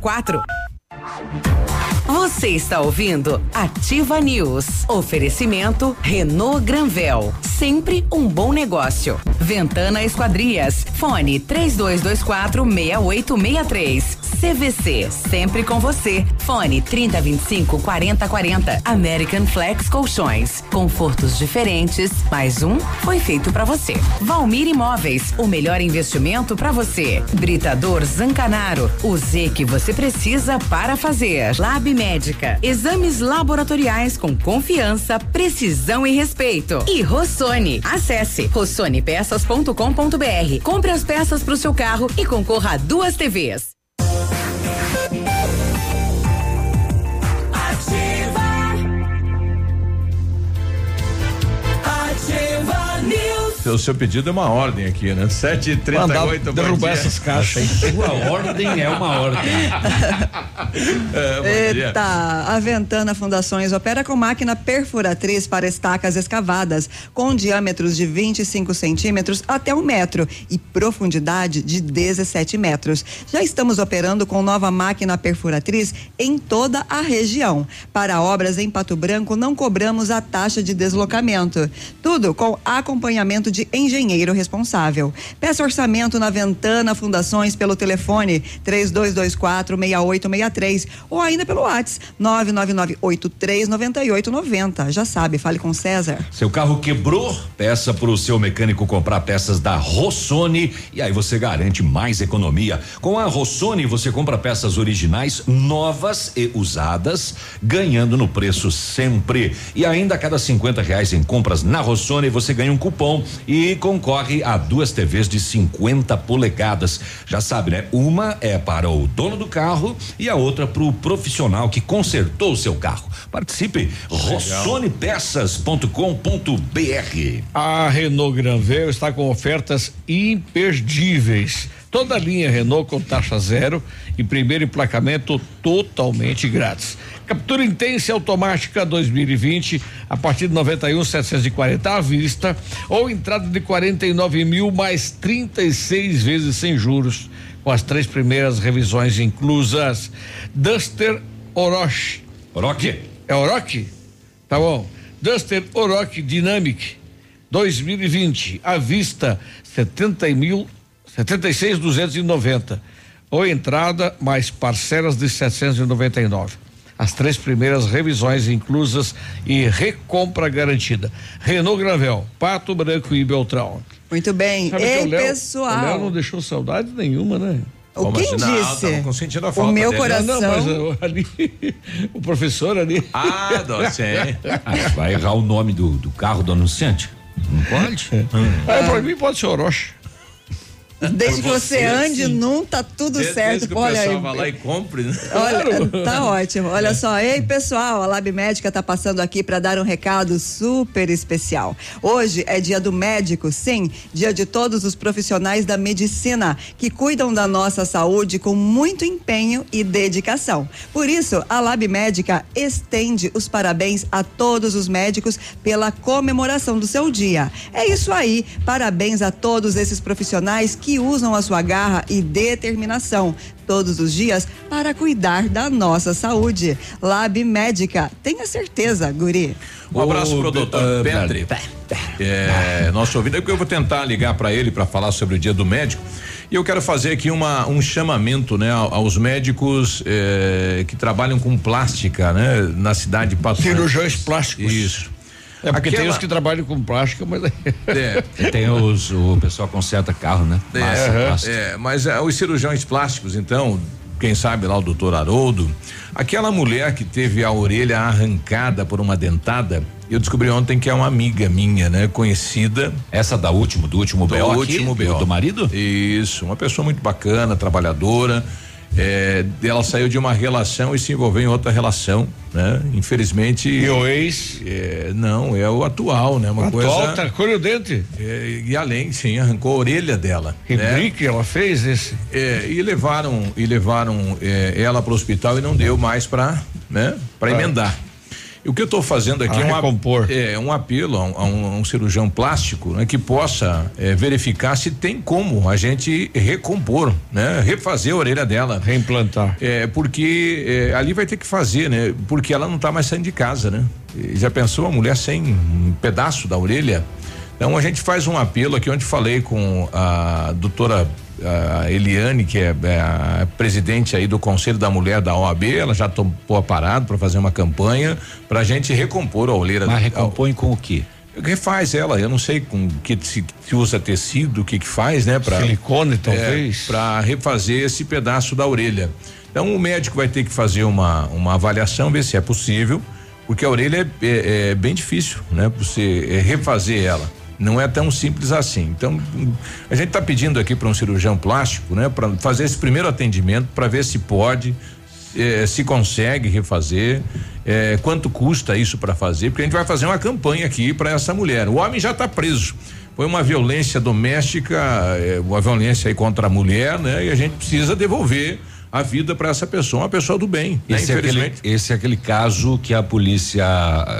04. Você está ouvindo Ativa News. Oferecimento Renault Granvel. Sempre um bom negócio. Ventana Esquadrias. Fone 3224 6863. CVC. Sempre com você. Fone 3025 4040. American Flex Colchões. Confortos diferentes. Mais um foi feito para você. Valmir Imóveis. O melhor investimento para você. Britador Zancanaro. O Z que você precisa para fazer. Lab Médica. Exames laboratoriais com confiança, precisão e respeito. E Rossoni. Acesse rossonepeças.com.br. Compre as peças para o seu carro e concorra a duas TVs. O seu pedido é uma ordem aqui, né? 7h38. Mandar derrubar essas caixas aí. Sua ordem é uma ordem. É. Eita, a Ventana Fundações opera com máquina perfuratriz para estacas escavadas, com diâmetros de 25 centímetros até um metro e profundidade de 17 metros. Já estamos operando com nova máquina perfuratriz em toda a região. Para obras em Pato Branco, não cobramos a taxa de deslocamento. Tudo com acompanhamento de engenheiro responsável. Peça orçamento na Ventana Fundações pelo telefone 3224 6863 ou ainda pelo WhatsApp 999839890. Já sabe, fale com César. Seu carro quebrou? Peça para o seu mecânico comprar peças da Rossoni e aí você garante mais economia. Com a Rossoni você compra peças originais, novas e usadas, ganhando no preço sempre. E ainda a cada 50 reais em compras na Rossoni você ganha um cupom e concorre a duas TVs de 50 polegadas. Já sabe, né? Uma é para o dono do carro e a outra para o profissional que consertou o seu carro. Participe, rossonepeças.com.br. A Renault Granvel está com ofertas imperdíveis. Toda a linha Renault com taxa zero e primeiro emplacamento totalmente grátis. Captura intensa automática 2020 a partir de 91,740 à vista ou entrada de 49 mil mais 36 vezes sem juros com as três primeiras revisões inclusas. Duster Orochi. Orochi? É Orochi? Tá bom. Duster Orochi Dynamic 2020 à vista 70 mil 76,290 ou entrada mais parcelas de 799. As três primeiras revisões inclusas e recompra garantida. Renault Granvel, Pato Branco e Beltrão. Muito bem. Sabe Ei, o Léo- pessoal. O Léo não deixou saudade nenhuma, né? O Como quem assim? Não, disse? a O meu dele. coração- Não, mas ali, o professor ali. Ah, não. Ah, vai errar o nome do, do carro do anunciante? Não pode? Ah, pra mim pode ser Orochi. Desde que você você, ande, sim. não tá tudo Desde certo. que o Olha pessoal aí. vai lá e compre, né? Olha, tá ótimo. Olha só, ei pessoal, a Lab Médica tá passando aqui para dar um recado super especial. Hoje é dia do médico, sim, dia de todos os profissionais da medicina que cuidam da nossa saúde com muito empenho e dedicação. Por isso, a Lab Médica estende os parabéns a todos os médicos pela comemoração do seu dia. É isso aí, parabéns a todos esses profissionais que usam a sua garra e determinação todos os dias para cuidar da nossa saúde. Lab Médica, tenha certeza, guri. Um abraço Ô, pro doutor ah, Petri. É, nosso ouvido, é que eu vou tentar ligar para ele para falar sobre o dia do médico. E eu quero fazer aqui uma, um chamamento, né, ao- aos médicos eh, que trabalham com plástica, né, na cidade de Pato. Cirurgiões plásticos. Isso. É porque tem Aquela- os que trabalham com plástica, mas. É. Tem os, o pessoal conserta carro, né? É, Massa, plástico. é, mas é, os cirurgiões plásticos, então, quem sabe lá o doutor Haroldo, aquela mulher que teve a orelha arrancada por uma dentada, eu descobri ontem que é uma amiga minha, né? Conhecida. Essa da último, do último do BO último Do- BO. do marido? Isso, uma pessoa muito bacana, trabalhadora. É, ela saiu de uma relação e se envolveu em outra relação, né? Infelizmente. E o ex? É, não, é o atual, né? Uma Atual, coisa. tacou o dente. É, e além, sim, arrancou a orelha dela. Rebrique ela fez esse. É, e levaram e levaram é, ela para o hospital e não deu mais para, né, para Pra- emendar. E o que eu estou fazendo aqui A é um, recompor. é um apelo a um, a um- a um cirurgião plástico né, que possa é, verificar se tem como a gente recompor, né, refazer a orelha dela, reimplantar. É porque é, ali vai ter que fazer, né? Porque ela não está mais saindo de casa, né? E já pensou a mulher sem um pedaço da orelha? Então a gente faz um apelo aqui onde falei com a doutora a Eliane, que é, é a presidente aí do Conselho da Mulher da OAB, ela já topou a parada para fazer uma campanha para a gente recompor a orelha. Mas recompõe com o quê? Refaz ela, eu não sei com que se, se usa tecido, o que que faz, né? Pra, Silicone, talvez. para refazer esse pedaço da orelha. Então o médico vai ter que fazer uma, uma avaliação, ver se é possível, porque a orelha é, é- é bem difícil, né? Você é, refazer ela. Não é tão simples assim. Então, a gente está pedindo aqui para um cirurgião plástico, né, para fazer esse primeiro atendimento, para ver se pode, eh, se consegue refazer, eh, quanto custa isso para fazer, porque a gente vai fazer uma campanha aqui para essa mulher. O homem já está preso. Foi uma violência doméstica, eh, uma violência contra a mulher, né? E a gente precisa devolver a vida para essa pessoa, uma pessoa do bem. Né? Esse, é aquele, esse é aquele caso que a polícia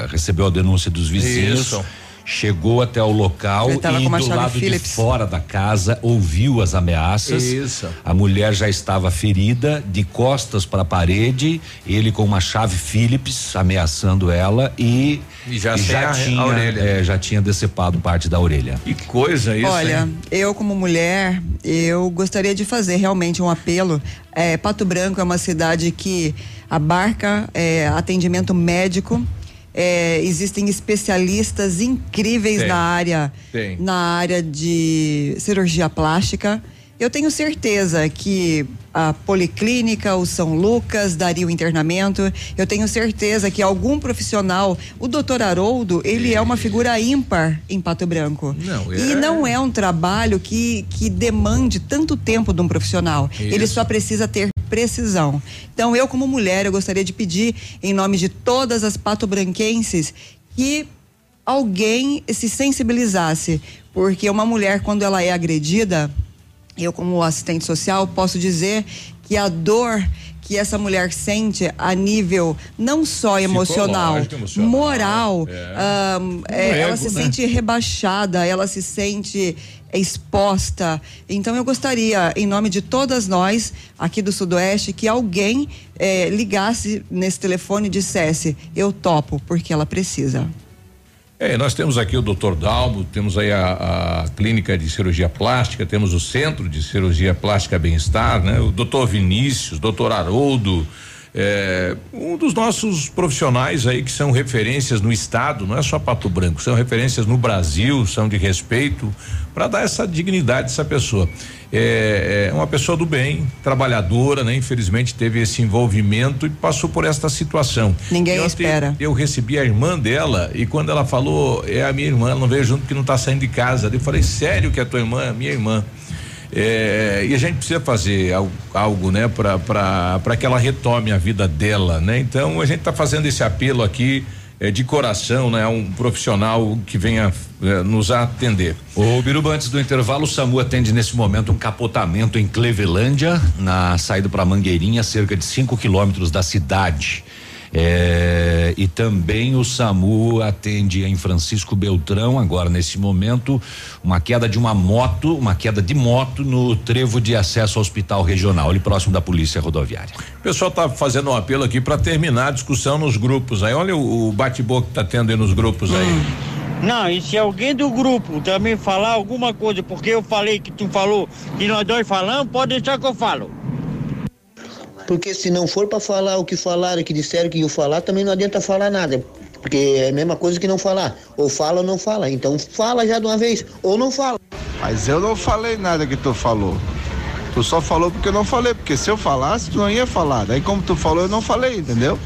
recebeu a denúncia dos vizinhos. Isso. Chegou até o local e do lado Phillips. de fora da casa ouviu as ameaças. Isso. A mulher já estava ferida, de costas para a parede, ele com uma chave Phillips ameaçando ela e, E já a- a tinha orelha. é, já tinha decepado parte da orelha. Que coisa isso. Olha, hein? eu como mulher, eu gostaria de fazer realmente um apelo. É, Pato Branco é uma cidade que abarca é, atendimento médico. É, existem especialistas incríveis Tem. na área, Tem. na área de cirurgia plástica. Eu tenho certeza que a Policlínica, o São Lucas daria o internamento. Eu tenho certeza que algum profissional, o doutor Haroldo, ele é uma figura ímpar em Pato Branco. Não, E é- não é um trabalho que, que demande tanto tempo de um profissional. Ele Isso. só precisa ter precisão. Então, eu, como mulher, eu gostaria de pedir, em nome de todas as patobranquenses, que alguém se sensibilizasse. Porque uma mulher, quando ela é agredida, eu, como assistente social, posso dizer que a dor que essa mulher sente a nível não só emocional, emocional, moral, é. ahn, é, ela se né? sente rebaixada, ela se sente exposta. Então eu gostaria, em nome de todas nós aqui do Sudoeste, que alguém eh, ligasse nesse telefone e dissesse: eu topo, porque ela precisa. É, nós temos aqui o Dr. Dalmo, temos aí a, a clínica de cirurgia plástica, temos o centro de cirurgia plástica bem-estar, né? O Dr. Vinícius, Dr. Haroldo, É, um dos nossos profissionais aí que são referências no estado, não é só Pato Branco, são referências no Brasil, são de respeito, para dar essa dignidade a essa pessoa. É, é, uma pessoa do bem, trabalhadora, né? Infelizmente teve esse envolvimento e passou por esta situação. Ninguém eu espera. eu recebi a irmã dela e quando ela falou, é a minha irmã, ela não veio junto porque não está saindo de casa. Eu falei, sério que é tua irmã? Minha irmã. É, e a gente precisa fazer algo, né, para que ela retome a vida dela, né? Então a gente está fazendo esse apelo aqui é, de coração, né? Um profissional que venha é, nos atender. O Biruba, antes do intervalo, o SAMU atende nesse momento um capotamento em Clevelândia, na saída para Mangueirinha, cerca de 5 quilômetros da cidade. É, e também o SAMU atende em Francisco Beltrão, agora nesse momento, uma queda de uma moto, uma queda de moto no trevo de acesso ao hospital regional, ali próximo da Polícia Rodoviária. O pessoal está fazendo um apelo aqui para terminar a discussão nos grupos aí. Olha o, o bate-boca que está tendo aí nos grupos aí. Hum. Não, e se alguém do grupo também falar alguma coisa, porque eu falei que tu falou e nós dois falamos, pode deixar que eu falo. Porque se não for para falar o que falaram, que disseram que iam falar, também não adianta falar nada. Porque é a mesma coisa que não falar. Ou fala ou não fala. Então fala já de uma vez, ou não fala. Mas eu não falei nada que tu falou. Tu só falou porque eu não falei, porque se eu falasse, tu não ia falar. Daí como tu falou, eu não falei, entendeu?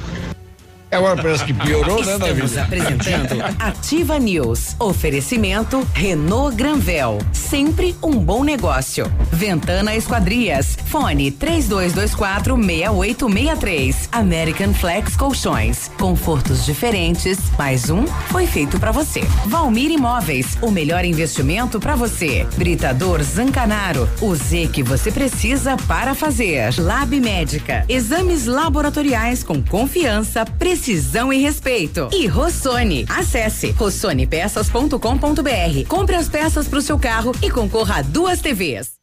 Agora parece que piorou, né, Estamos Davi? apresentando Ativa News. Oferecimento Renault Granvel. Sempre um bom negócio. Ventana Esquadrias. Fone 3224 6863. American Flex Colchões. Confortos diferentes. Mais um foi feito para você. Valmir Imóveis. O melhor investimento para você. Britador Zancanaro. O Z que você precisa para fazer. Lab Médica. Exames laboratoriais com confiança, precisão e respeito. E Rossoni. Acesse rossonepeças.com.br. Compre as peças para o seu carro e concorra a duas TVs.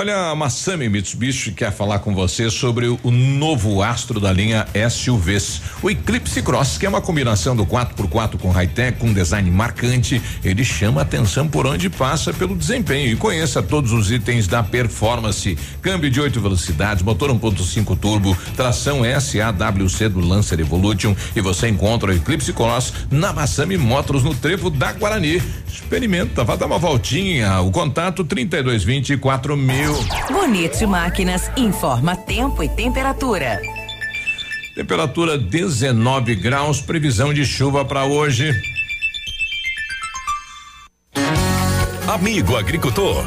Olha, a Massami Mitsubishi quer falar com você sobre o, novo astro da linha SUVs, o Eclipse Cross, que é uma combinação do 4x4 com high-tech, com design marcante. Ele chama atenção por onde passa pelo desempenho e conheça todos os itens da performance. Câmbio de oito velocidades, motor 1.5 turbo, tração SAWC do Lancer Evolution e você encontra o Eclipse Cross na Massami Motors no Trevo da Guarani. Experimenta, vá dar uma voltinha. O contato 3224 mil. Bonito Máquinas informa tempo e temperatura. Temperatura 19 graus, previsão de chuva para hoje. Amigo agricultor,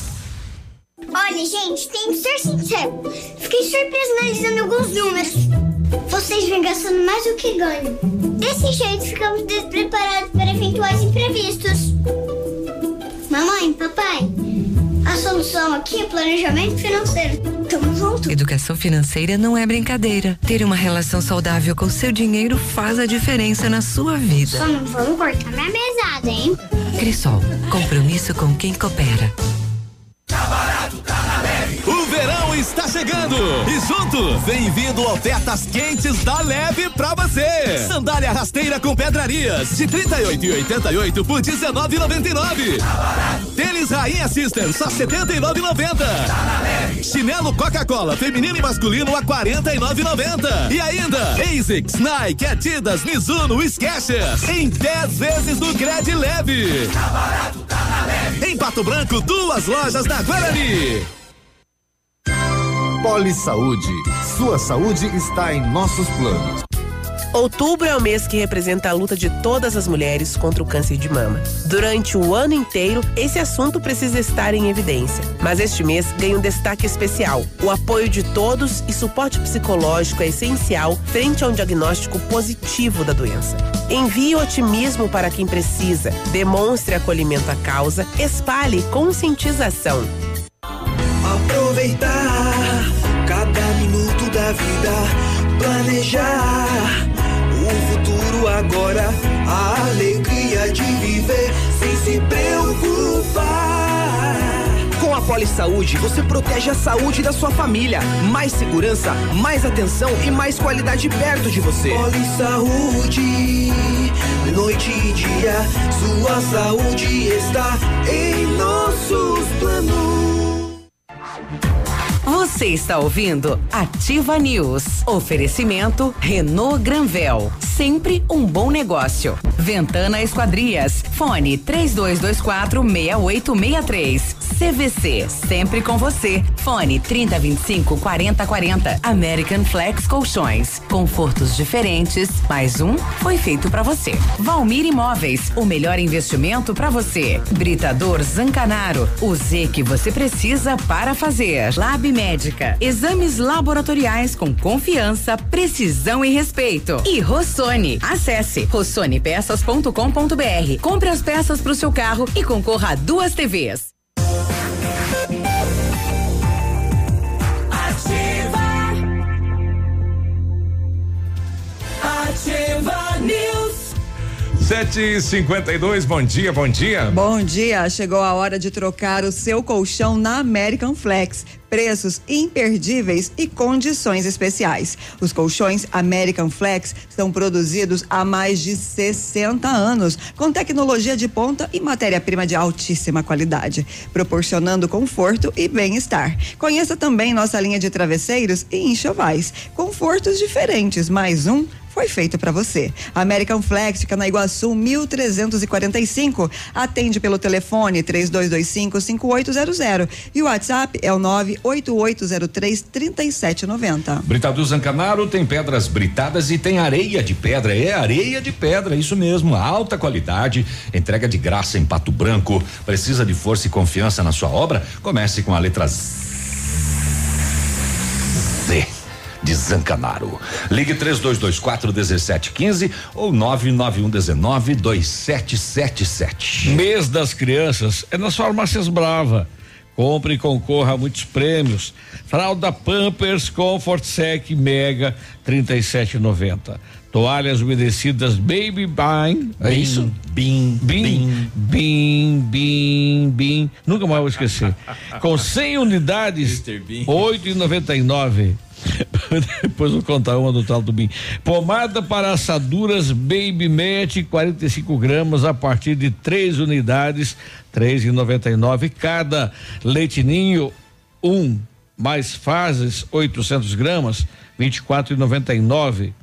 Olha, gente, tem que ser sincero. Fiquei surpreso analisando alguns números. Vocês vêm gastando mais do que ganham. Desse jeito, ficamos despreparados para eventuais imprevistos. Mamãe, papai, a solução aqui é planejamento financeiro. Tamo junto. Educação financeira não é brincadeira. Ter uma relação saudável com seu dinheiro faz a diferença na sua vida. Só não vamos cortar minha mesada, hein? Crisol, compromisso com quem coopera. Verão está chegando e junto vem vindo ofertas quentes da Leve pra você. Sandália rasteira com pedrarias de 38 e 88 por 19,99. Tênis Rainha System só 79,90. Chinelo Coca-Cola feminino e masculino a 49,90. E ainda ASICS, Nike, Adidas, Mizuno, Skechers em 10 vezes no Cred Leve. Em Pato Branco, duas lojas da Guarani. Poli Saúde. Sua saúde está em nossos planos. Outubro é o mês que representa a luta de todas as mulheres contra o câncer de mama. Durante o ano inteiro, esse assunto precisa estar em evidência. Mas este mês ganha um destaque especial. O apoio de todos e suporte psicológico é essencial frente a um diagnóstico positivo da doença. Envie otimismo para quem precisa, demonstre acolhimento à causa, espalhe conscientização. Aproveitar cada minuto da da vida, planejar o futuro agora, a alegria de viver sem se preocupar. Com a Poli Saúde, você protege a saúde da sua família. Mais segurança, mais atenção e mais qualidade perto de você. Poli Saúde, noite e dia, sua saúde está em nossos planos. Bye. Você está ouvindo Ativa News. Oferecimento Renault Granvel. Sempre um bom negócio. Ventana Esquadrias. Fone 3224 6863. CVC. Sempre com você. Fone 3025 4040. American Flex Colchões. Confortos diferentes. Mais um foi feito para você. Valmir Imóveis. O melhor investimento para você. Britador Zancanaro. O Z que você precisa para fazer. Lab Médica. Exames laboratoriais com confiança, precisão e respeito. E Rossoni. Acesse rossonepeças.com.br. Compre as peças para o seu carro e concorra a duas TVs. Ativa. Ativa News. Sete e cinquenta e dois, bom dia, bom dia. Bom dia, chegou a hora de trocar o seu colchão na American Flex. Preços imperdíveis e condições especiais. Os colchões American Flex são produzidos há mais de 60 anos, com tecnologia de ponta e matéria-prima de altíssima qualidade, proporcionando conforto e bem-estar. Conheça também nossa linha de travesseiros e enxovais. Confortos diferentes, mais um foi feito para você. American Flex fica na Iguaçu 1345. Atende pelo telefone 3225 5800 e o WhatsApp é o 98803 3790. Britador Zancanaro tem pedras britadas e tem areia de pedra. É areia de pedra, isso mesmo. Alta qualidade, entrega de graça em Pato Branco. Precisa de força e confiança na sua obra? Comece com a letra Z de Zancanaro. Ligue 3224 1715 ou 99119 2777. Mês das crianças é nas farmácias Brava. Compre e concorra a muitos prêmios. Fralda Pampers Comfort Sec Mega 37,90. Toalhas umedecidas Baby Bean. É isso? Bim, Bim, bim, bim, bim. Nunca mais vou esquecer. Com 100 unidades, Mr. Bean. 8,99. Depois vou contar uma do tal do Bim. Pomada para assaduras Baby Match 45 gramas a partir de três unidades, 3,99 cada. Leitinho um mais fases 800 gramas, 24,99.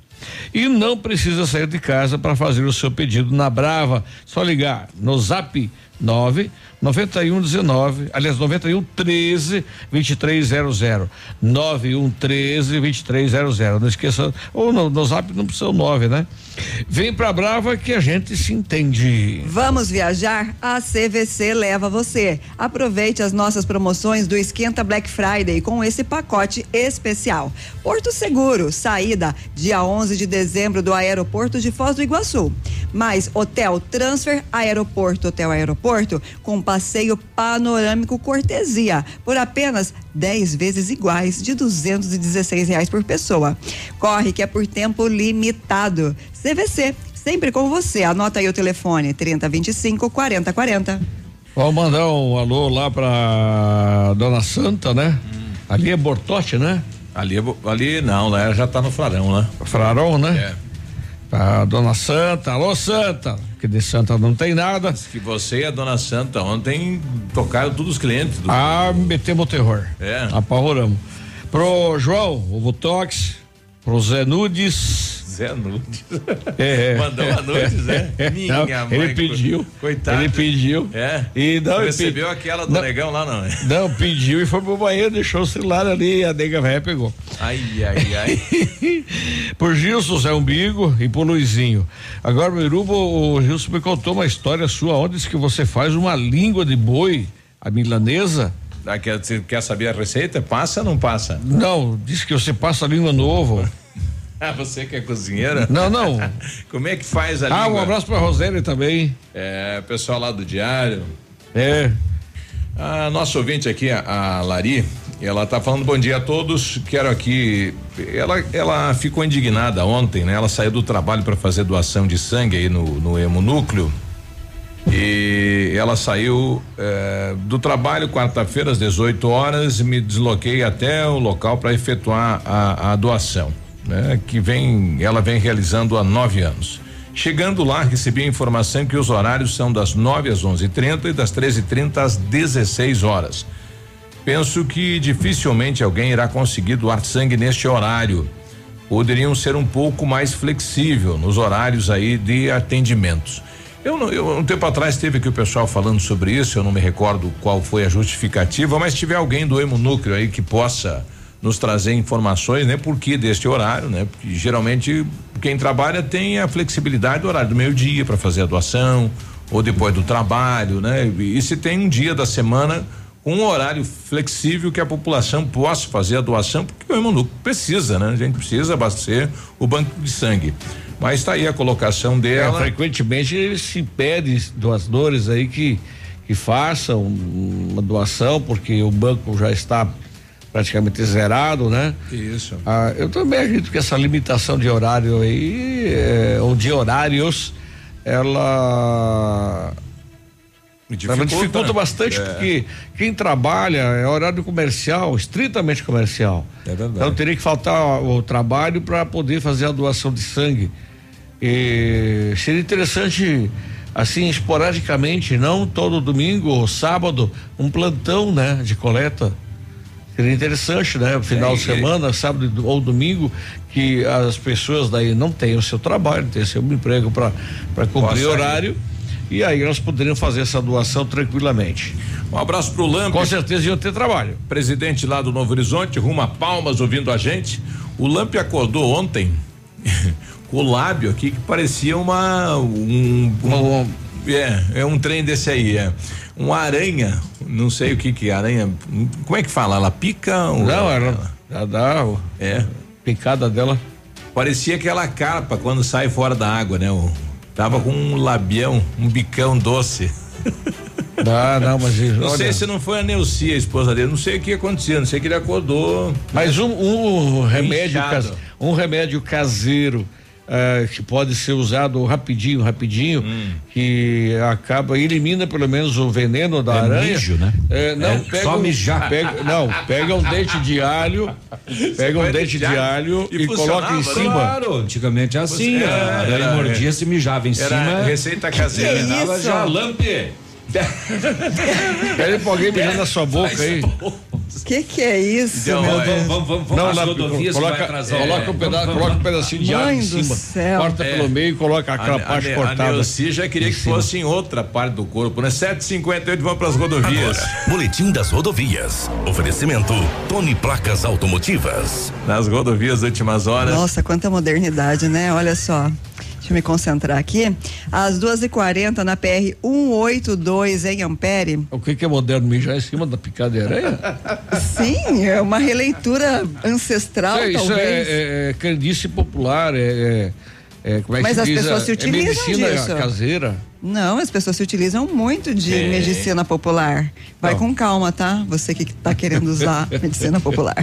E não precisa sair de casa para fazer o seu pedido na Brava. Só ligar no Zap 9 91 19, aliás 91 13 2300. 91 13 2300. Não esqueça, ou no, no Zap não precisa o 9, né? Vem pra Brava que a gente se entende. Vamos viajar? A CVC leva você. Aproveite as nossas promoções do Esquenta Black Friday com esse pacote especial. Porto Seguro, saída dia 11 de dezembro do aeroporto de Foz do Iguaçu. Mais hotel Transfer Aeroporto Hotel Aeroporto com passeio panorâmico cortesia por apenas 10 vezes iguais de 216 reais por pessoa. Corre que é por tempo limitado. CVC, sempre com você. Anota aí o telefone 3025 4040. Vou mandar um alô lá pra Dona Santa, né? Ali é Bortote, né? Ali, é ali não, lá já tá no Frarão, né? Frarão, né? É. Pra Dona Santa, alô Santa, que de Santa não tem nada. Que você e a Dona Santa ontem tocaram todos os clientes. Do... Ah, metemos o terror. É. Apavoramos. Pro João, o Votox, pro Zé Nudes. Zé Nudes. É, é. Mandou a Nudes, né? Minha Não, mãe. Ele pediu. Coitado. Ele pediu. É. E não, Recebeu pe- aquela do não, negão lá, não? Não, pediu e foi pro banheiro, deixou o celular ali, a nega velha pegou. Ai, ai, ai. por Gilson Zé Umbigo e por Luizinho. Agora, meu Irubo, o Gilson me contou uma história sua, onde diz que você faz uma língua de boi, a milanesa. Ah, quer, quer saber a receita? Passa ou não passa? Não, diz que você passa a língua no ovo. Ah, você que é cozinheira? Não, não. Como é que faz a Ah, língua? um abraço pra Rosélia também. É, pessoal lá do Diário. É. A nossa ouvinte aqui, a, a Lari, Ela tá falando bom dia a todos. Quero aqui. Ela, ela ficou indignada ontem, né? Ela saiu do trabalho para fazer doação de sangue aí no, no hemonúcleo. E ela saiu eh, do trabalho quarta-feira às 18 horas e me desloquei até o local para efetuar a, a doação, né? Que vem, ela vem realizando há nove anos. Chegando lá, recebi a informação que os horários são das 9 às 11:30 e das 13:30 às 16 horas. Penso que dificilmente alguém irá conseguir doar sangue neste horário. Poderiam ser um pouco mais flexível nos horários aí de atendimentos. Eu, eu um tempo atrás teve aqui o pessoal falando sobre isso, eu não me recordo qual foi a justificativa, mas se tiver alguém do hemonúcleo aí que possa nos trazer informações, né? Por que deste horário, né? Porque geralmente quem trabalha tem a flexibilidade do horário do meio-dia para fazer a doação ou depois do trabalho, né? E, e se tem um dia da semana com um horário flexível que a população possa fazer a doação, porque o hemonúcleo precisa, né? A gente precisa abastecer o banco de sangue. Mas está aí a colocação dela. É, frequentemente se pede doadores aí que que façam uma doação porque o banco já está praticamente zerado, né? Isso. Ah, eu também acredito que essa limitação de horário aí, é, ou de horários, ela. Dificulta, dificulta né? bastante, É. porque quem trabalha é horário comercial, estritamente comercial. É verdade. Então teria que faltar o trabalho para poder fazer a doação de sangue. E seria interessante, assim, esporadicamente, não todo domingo ou sábado, um plantão, né, de coleta. Seria interessante, né? Final É, de semana, sábado e do- ou domingo, que as pessoas daí não têm o seu trabalho, têm seu emprego para cumprir horário. E aí elas poderiam fazer essa doação tranquilamente. Um abraço pro Lamp. Com certeza iam ter trabalho. Presidente lá do Novo Horizonte, rumo a Palmas ouvindo a gente. O Lamp acordou ontem com o lábio aqui que parecia uma um, um- é, é um trem desse aí, é. Uma aranha, não sei o que que é aranha, como é que fala? Ela pica? ou- Não, ela já dá é. picada dela. Parecia aquela carpa quando sai fora da água, né? O, tava com um labião, um bicão doce. Ah, não, mas Não olha, sei se não foi a Neuci, a esposa dele, não sei o que aconteceu, não sei que ele acordou. Mas um, um remédio, um remédio caseiro eh, que pode ser usado rapidinho, rapidinho, Hum. que acaba elimina pelo menos o veneno da É aranha. mijo, né? Eh, não, É pega só um- mijar. pega- não, pega um dente de alho, pega um dente de alho e, coloca em funcionava, cima. Claro, antigamente é assim, Você- a era- aranha era- mordia, se mijava em Era cima. receita caseira. Que isso? já lampe. Pede pra alguém mijar na sua boca aí. Que que é isso, Então, meu é, Deus? Vamos, vamos, vamos Não, rodovias que vai coloca, atrasar. coloca, um pedaço, coloca um pedacinho de Mãe em cima, céu. corta É. pelo meio e coloca aquela A, parte a, a cortada. Neuci já queria que fosse em outra parte do corpo, né? 758 vamos para as rodovias. Boletim das rodovias. Oferecimento Tony Placas Automotivas. Nas rodovias últimas horas. Nossa, quanta modernidade, né? Olha só. Deixa eu me concentrar aqui. Às 2h40 na PR 182 em Ampere. O que, que é moderno mijar em cima da picada de aranha? Sim, é uma releitura ancestral, Isso, é- isso talvez. é, é, é crendice popular, é, é- é- é Mas as pessoas se é utilizam medicina disso. caseira. Não, as pessoas se utilizam muito de É. medicina popular. Vai Não. com calma, tá? Você que está querendo usar medicina popular.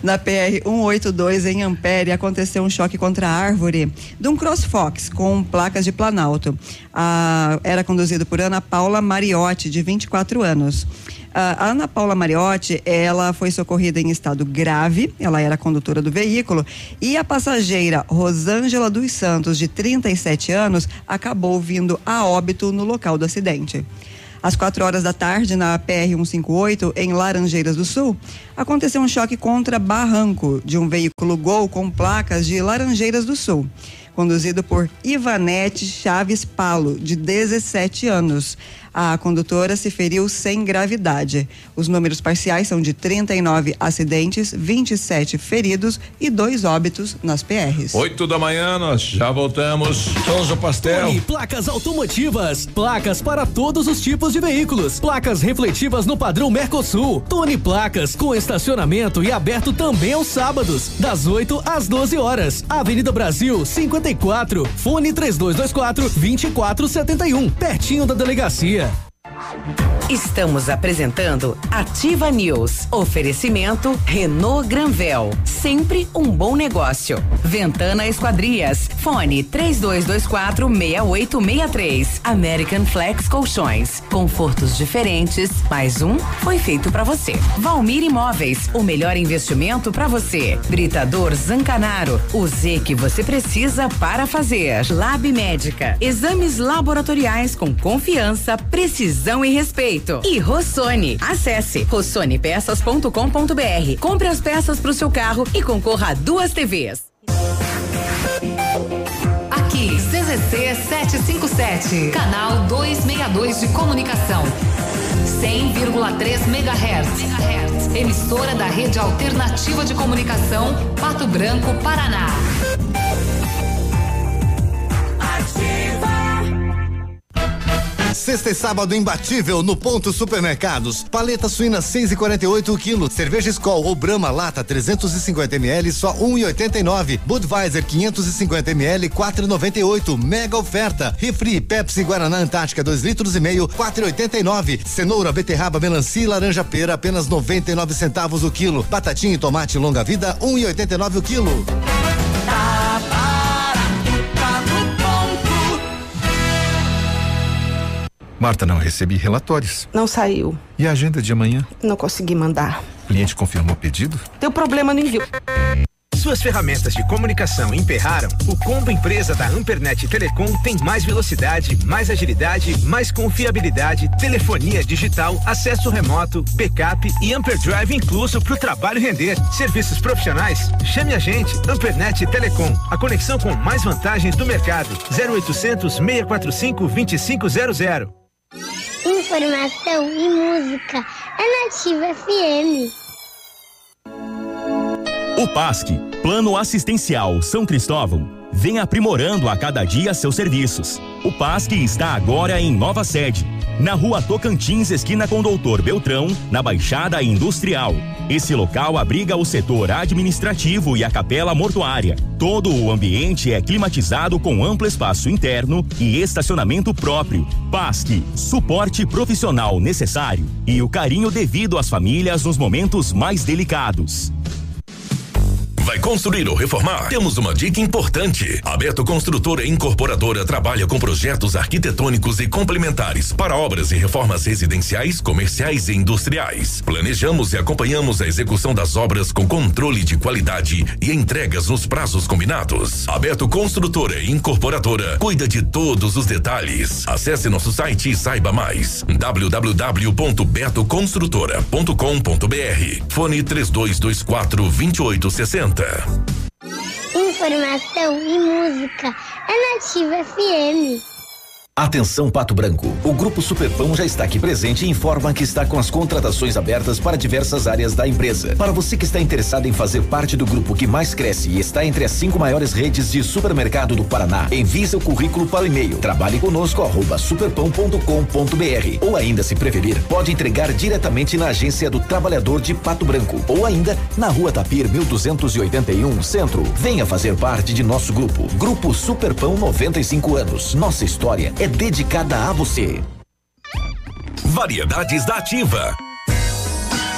Na PR 182 em Ampere aconteceu um choque contra a árvore de um CrossFox com placas de Planalto. Ah, era conduzido por Ana Paula Mariotti, de 24 anos. A Ana Paula Mariotti, ela foi socorrida em estado grave, ela era condutora do veículo, e a passageira Rosângela dos Santos, de 37 anos, acabou vindo a óbito no local do acidente. Às quatro horas da tarde, na PR-158, em Laranjeiras do Sul, aconteceu um choque contra barranco de um veículo Gol com placas de Laranjeiras do Sul, conduzido por Ivanete Chaves Palo, de 17 anos. A condutora se feriu sem gravidade. Os números parciais são de 39 acidentes, 27 feridos e dois óbitos nas PRs. 8 da manhã, nós já voltamos. Souza Pastel. Tony Placas Automotivas. Placas para todos os tipos de veículos. Placas refletivas no padrão Mercosul. Tony Placas com estacionamento e aberto também aos sábados, das 8 às 12 horas. Avenida Brasil 54. Fone 3224 2471. Pertinho da delegacia. Estamos apresentando Ativa News. Oferecimento Renault Granvel. Sempre um bom negócio. Ventana Esquadrias. Fone 3224 6863. American Flex Colchões. Confortos diferentes. Mais um foi feito para você. Valmir Imóveis. O melhor investimento para você. Britador Zancanaro. O Z que você precisa para fazer. Lab Médica. Exames laboratoriais com confiança, precisão e respeito. E Rossoni. Acesse rossonepeças.com.br. Compre as peças para o seu carro e concorra a duas TVs. Aqui, CZC 757, canal 262 de comunicação. 100,3 MHz. Emissora da Rede Alternativa de Comunicação, Pato Branco, Paraná. Sexta e sábado imbatível no Ponto Supermercados. Paleta suína 6,48 kg. Cerveja Skol ou Brahma lata 350 ml só 1,89. Budweiser 550 ml 4,98. Mega oferta. Refri Pepsi Guaraná Antártica 2 litros e meio 4,89. Cenoura, beterraba, melancia e laranja pera apenas 99 centavos o quilo. Batatinha e tomate longa vida 1,89 o quilo. Marta, não recebi relatórios. Não saiu. E a agenda de amanhã? Não consegui mandar. O cliente confirmou o pedido? Deu problema no envio. Suas ferramentas de comunicação emperraram? O combo empresa da Ampernet Telecom tem mais velocidade, mais agilidade, mais confiabilidade, telefonia digital, acesso remoto, backup e Amperdrive incluso para o trabalho render. Serviços profissionais? Chame a gente, Ampernet Telecom, a conexão com mais vantagens do mercado. 0800 645 2500. Informação e música é Nativa FM. O PASC, Plano Assistencial São Cristóvão, vem aprimorando a cada dia seus serviços. O PASC está agora em nova sede, na rua Tocantins, esquina com Doutor Beltrão, na Baixada Industrial. Esse local abriga o setor administrativo e a capela mortuária. Todo o ambiente é climatizado com amplo espaço interno e estacionamento próprio. PASC, suporte profissional necessário e o carinho devido às famílias nos momentos mais delicados. Vai construir ou reformar? Temos uma dica importante. A Beto Construtora Incorporadora trabalha com projetos arquitetônicos e complementares para obras e reformas residenciais, comerciais e industriais. Planejamos e acompanhamos a execução das obras com controle de qualidade e entregas nos prazos combinados. A Beto Construtora Incorporadora cuida de todos os detalhes. Acesse nosso site e saiba mais. www.betoconstrutora.com.br Fone 3224 2860. Informação e música é Nativa FM. Atenção Pato Branco. O Grupo Superpão já está aqui presente e informa que está com as contratações abertas para diversas áreas da empresa. Para você que está interessado em fazer parte do grupo que mais cresce e está entre as cinco maiores redes de supermercado do Paraná, envie seu currículo para o e-mail trabalhe conosco arroba superpão.com.br ou ainda se preferir, pode entregar diretamente na agência do trabalhador de Pato Branco ou ainda na rua Tapir 1281 Centro. Venha fazer parte de nosso grupo. Grupo Superpão 95 anos. Nossa história é dedicada a você. Variedades da Ativa.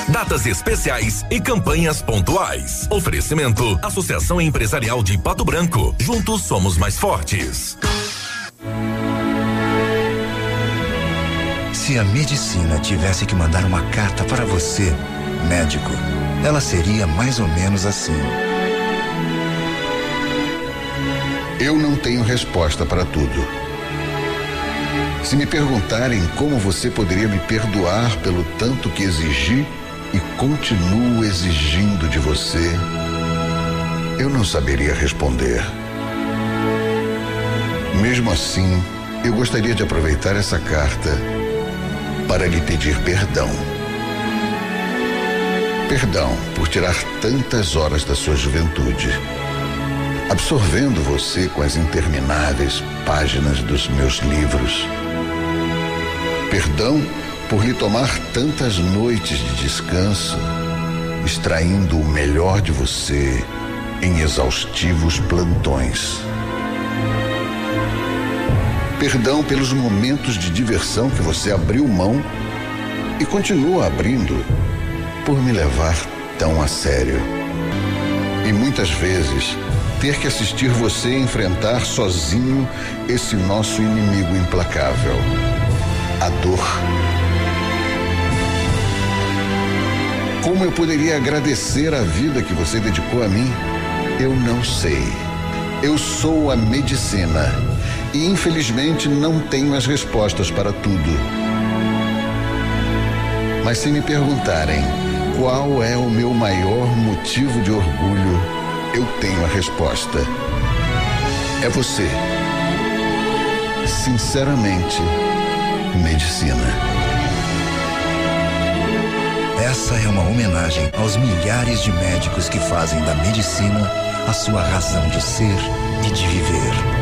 Datas especiais e campanhas pontuais. Oferecimento: Associação Empresarial de Pato Branco. Juntos somos mais fortes. Se a medicina tivesse que mandar uma carta para você, médico, ela seria mais ou menos assim. Eu não tenho resposta para tudo. Se me perguntarem como você poderia me perdoar pelo tanto que exigi e continuo exigindo de você, eu não saberia responder. Mesmo assim, eu gostaria de aproveitar essa carta para lhe pedir perdão. Perdão por tirar tantas horas da sua juventude, absorvendo você com as intermináveis páginas dos meus livros. Perdão por lhe tomar tantas noites de descanso, extraindo o melhor de você em exaustivos plantões. Perdão pelos momentos de diversão que você abriu mão E continua abrindo por me levar tão a sério. E muitas vezes ter que assistir você enfrentar sozinho esse nosso inimigo implacável, a dor. Como eu poderia agradecer a vida que você dedicou a mim? Eu não sei. Eu sou a medicina e infelizmente não tenho as respostas para tudo. Mas se me perguntarem qual é o meu maior motivo de orgulho, eu tenho a resposta. É você. Sinceramente, medicina. Essa é uma homenagem aos milhares de médicos que fazem da medicina a sua razão de ser e de viver.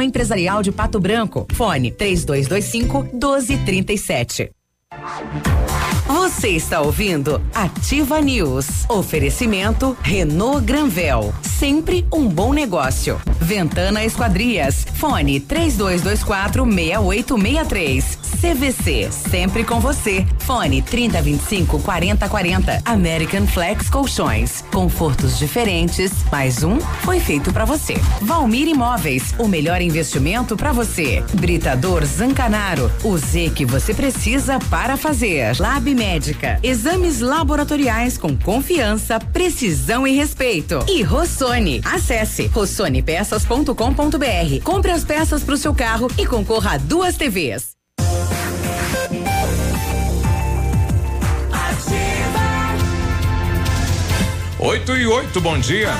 Empresarial de Pato Branco. Fone 3225 1237. Você está ouvindo Ativa News. Oferecimento Renault Granvel. Sempre um bom negócio. Ventana Esquadrias. Fone 3224 6863. CVC. Sempre com você. Fone 3025 4040. American Flex Colchões. Confortos diferentes. Mais um foi feito para você. Valmir Imóveis. O melhor investimento para você. Britador Zancanaro. O Z que você precisa para fazer. Lab Médica. Exames laboratoriais com confiança, precisão e respeito. E Rossoni. Acesse rossonepeças.com.br. Compre as peças para o seu carro e concorra a duas TVs. 8 e 8, bom dia.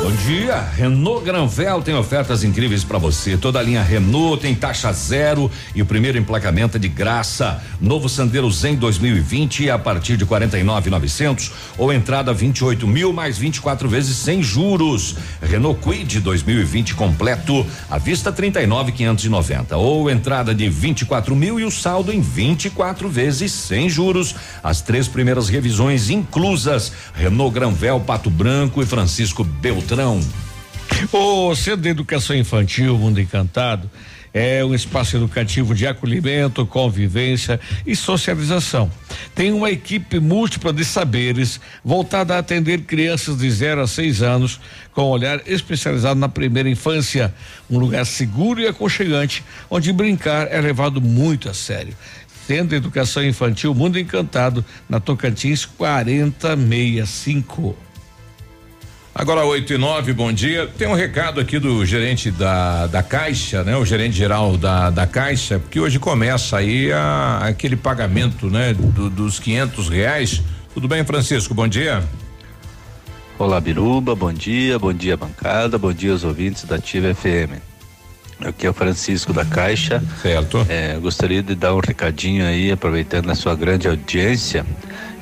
Bom dia. Renault Granvel tem ofertas incríveis para você. Toda a linha Renault tem taxa zero e o primeiro emplacamento é de graça. Novo Sandero Zen 2020 a partir de 49.900 ou entrada 28 mil mais 24 vezes sem juros. Renault Quid 2020 completo à vista 39.590 ou entrada de 24 mil e o saldo em 24 vezes sem juros. As três primeiras revisões inclusas. Renault Granvel, Pato Branco e Francisco Beltrão. O Centro de Educação Infantil Mundo Encantado é um espaço educativo de acolhimento, convivência e socialização. Tem uma equipe múltipla de saberes voltada a atender crianças de 0 a 6 anos com um olhar especializado na primeira infância, um lugar seguro e aconchegante onde brincar é levado muito a sério. Centro de Educação Infantil Mundo Encantado, na Tocantins 4065. Agora 8 e 9, bom dia. Tem um recado aqui do gerente da, da Caixa, né? O gerente geral da, da Caixa, porque hoje começa aí a, aquele pagamento, né? Do, dos quinhentos reais. Tudo bem, Francisco? Bom dia. Olá, Biruba, bom dia, bom dia, bancada, bom dia aos ouvintes da Ativa FM. Aqui é o Francisco da Caixa. Certo. É, gostaria de dar um recadinho aí, aproveitando a sua grande audiência,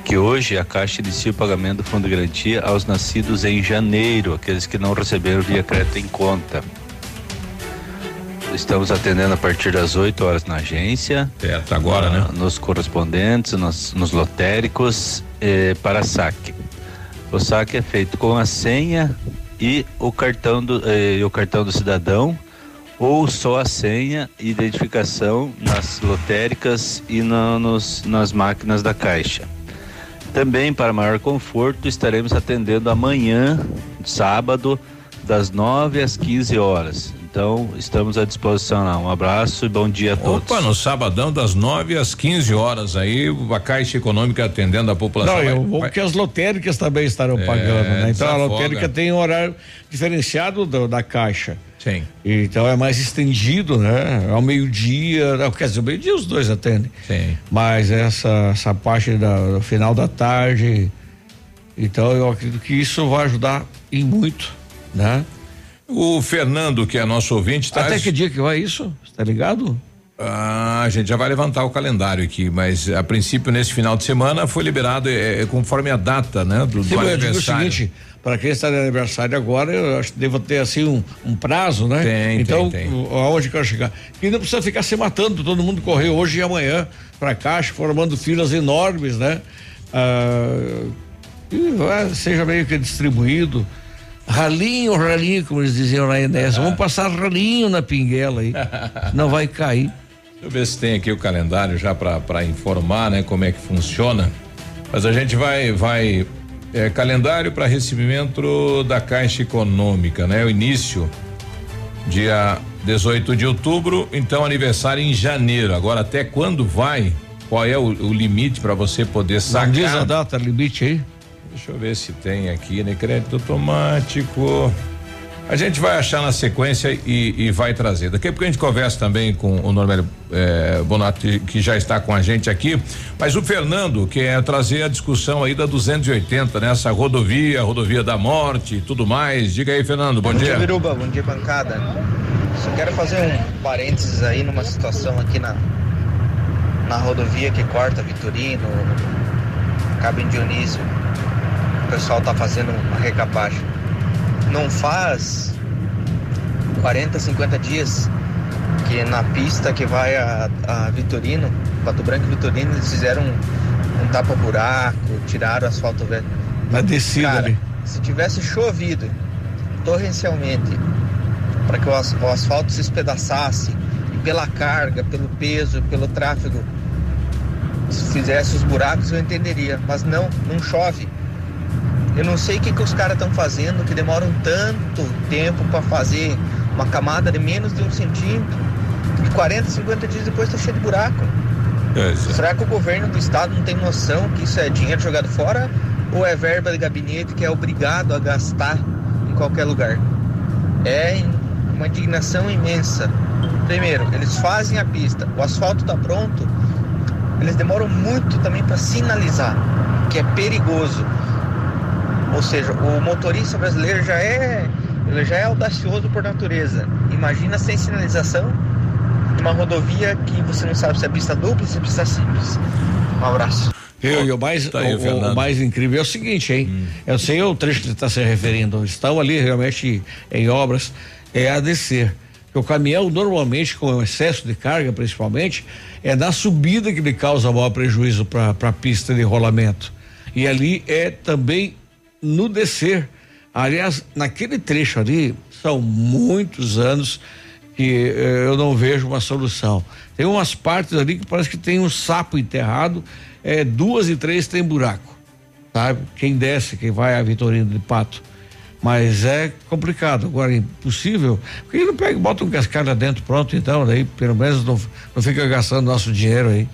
que hoje a Caixa inicia o pagamento do Fundo de Garantia aos nascidos em janeiro, aqueles que não receberam via crédito em conta. Estamos atendendo a partir das 8 horas na agência. Certo, agora, né? Nos correspondentes, nos, nos lotéricos eh, para saque. O saque é feito com a senha e o cartão do, eh, o cartão do cidadão ou só a senha e identificação nas lotéricas e na, nos, nas máquinas da caixa. Também, para maior conforto, estaremos atendendo amanhã, sábado, das 9 às 15 horas. Então, estamos à disposição lá. Um abraço e bom dia a todos. Opa, no sabadão, das 9 às 15 horas aí, a Caixa Econômica atendendo a população. Não, Vai- eu vou vai- que as lotéricas também estarão É, pagando, né? Então a desafoga. lotérica tem um horário diferenciado do- da caixa. Sim. Então é mais estendido, né? Ao meio-dia, quer dizer, ao meio-dia os dois atendem. Sim. Mas essa, essa parte da, do final da tarde, então eu acredito que isso vai ajudar em muito, né? O Fernando, que é nosso ouvinte, tá. Até que dia que vai isso? Tá ligado? Ah, a gente já vai levantar o calendário aqui, mas a princípio nesse final de semana foi liberado é, é, conforme a data, né, do, Sim, do eu digo o aniversário. seguinte, para quem está de aniversário agora, eu acho que devo ter assim um, um prazo, né? Tem, então, tem, tem. aonde quero chegar? E não precisa ficar se matando, todo mundo correr hoje e amanhã para caixa, formando filas enormes, né? Ah, e vai, seja meio que distribuído. Ralinho, ralinho, como eles diziam lá em Enéas. Vamos passar ralinho na pinguela aí. não vai cair. Deixa eu ver se tem aqui o calendário já para informar, né, como é que funciona. Mas a gente vai vai é, calendário para recebimento da Caixa Econômica, né? O início dia 18 de outubro, então aniversário em janeiro. Agora até quando vai? Qual é o, o limite para você poder Não sacar? diz a data limite aí? Deixa eu ver se tem aqui, né? Crédito automático. A gente vai achar na sequência e, e vai trazer. Daqui a pouco a gente conversa também com o Normélio eh, Bonatti, que já está com a gente aqui. Mas o Fernando quer trazer a discussão aí da 280, nessa rodovia, rodovia da morte e tudo mais. Diga aí, Fernando, bom, dia. Biruba, bom dia, bancada. Só quero fazer um parênteses aí numa situação aqui na, na rodovia que corta Vitorino, Cabo em Dionísio. O pessoal tá fazendo uma recapagem. Não faz 40, 50 dias que na pista que vai a, a Vitorino, Pato Branco e Vitorino, eles fizeram um, um tapa-buraco, tiraram o asfalto velho. Na descida Cara, ali. se tivesse chovido torrencialmente para que o, as- o asfalto se espedaçasse e pela carga, pelo peso, pelo tráfego se fizesse os buracos eu entenderia, mas não, não chove. Eu não sei o que, que os caras estão fazendo que demoram tanto tempo para fazer uma camada de menos de um centímetro e 40, 50 dias depois tá cheio de buraco. Será que o governo do estado não tem noção que isso é dinheiro jogado fora ou é verba de gabinete que é obrigado a gastar em qualquer lugar? É uma indignação imensa. Primeiro, eles fazem a pista, o asfalto está pronto, eles demoram muito também para sinalizar, que é perigoso. Ou seja, o motorista brasileiro já é, ele já é audacioso por natureza. Imagina sem sinalização numa rodovia que você não sabe se é pista dupla, se é pista simples. Um abraço. Eu, e o mais, tá aí o o- mais incrível é o seguinte, hein? Eu sei o trecho que ele está se referindo. Estão ali realmente em obras, é a descer. Porque o caminhão, normalmente, com excesso de carga, principalmente, é na subida que ele causa maior prejuízo para a pista de rolamento. E ali é também no descer. Aliás, naquele trecho ali, são muitos anos que eh, eu não vejo uma solução. Tem umas partes ali que parece que tem um sapo enterrado, é, duas e três tem buraco, sabe? Quem desce, quem vai a Vitorino de Pato. Mas é complicado, agora é impossível, porque ele não pega bota um cascalho dentro, pronto, então, daí pelo menos não, não fica gastando nosso dinheiro aí.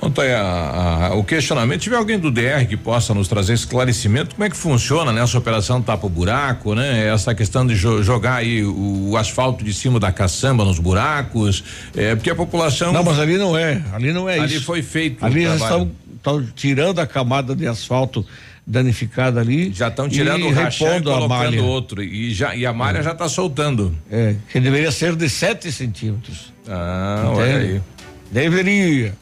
Ontem a- a- o questionamento, tiver alguém do DR que possa nos trazer esclarecimento, como é que funciona nessa operação tapa buraco, né? Essa questão de jo- jogar aí o, o asfalto de cima da caçamba nos buracos, é, porque a população. Não, mas ali não é, ali não é Ali isso. foi feito o Ali trabalho. estão tirando a camada de asfalto danificada ali. Já estão tirando o rachão e repondo a malha. colocando outro e já e a malha já está soltando. É, que deveria ser de 7 centímetros. Ah, olha aí. Deveria.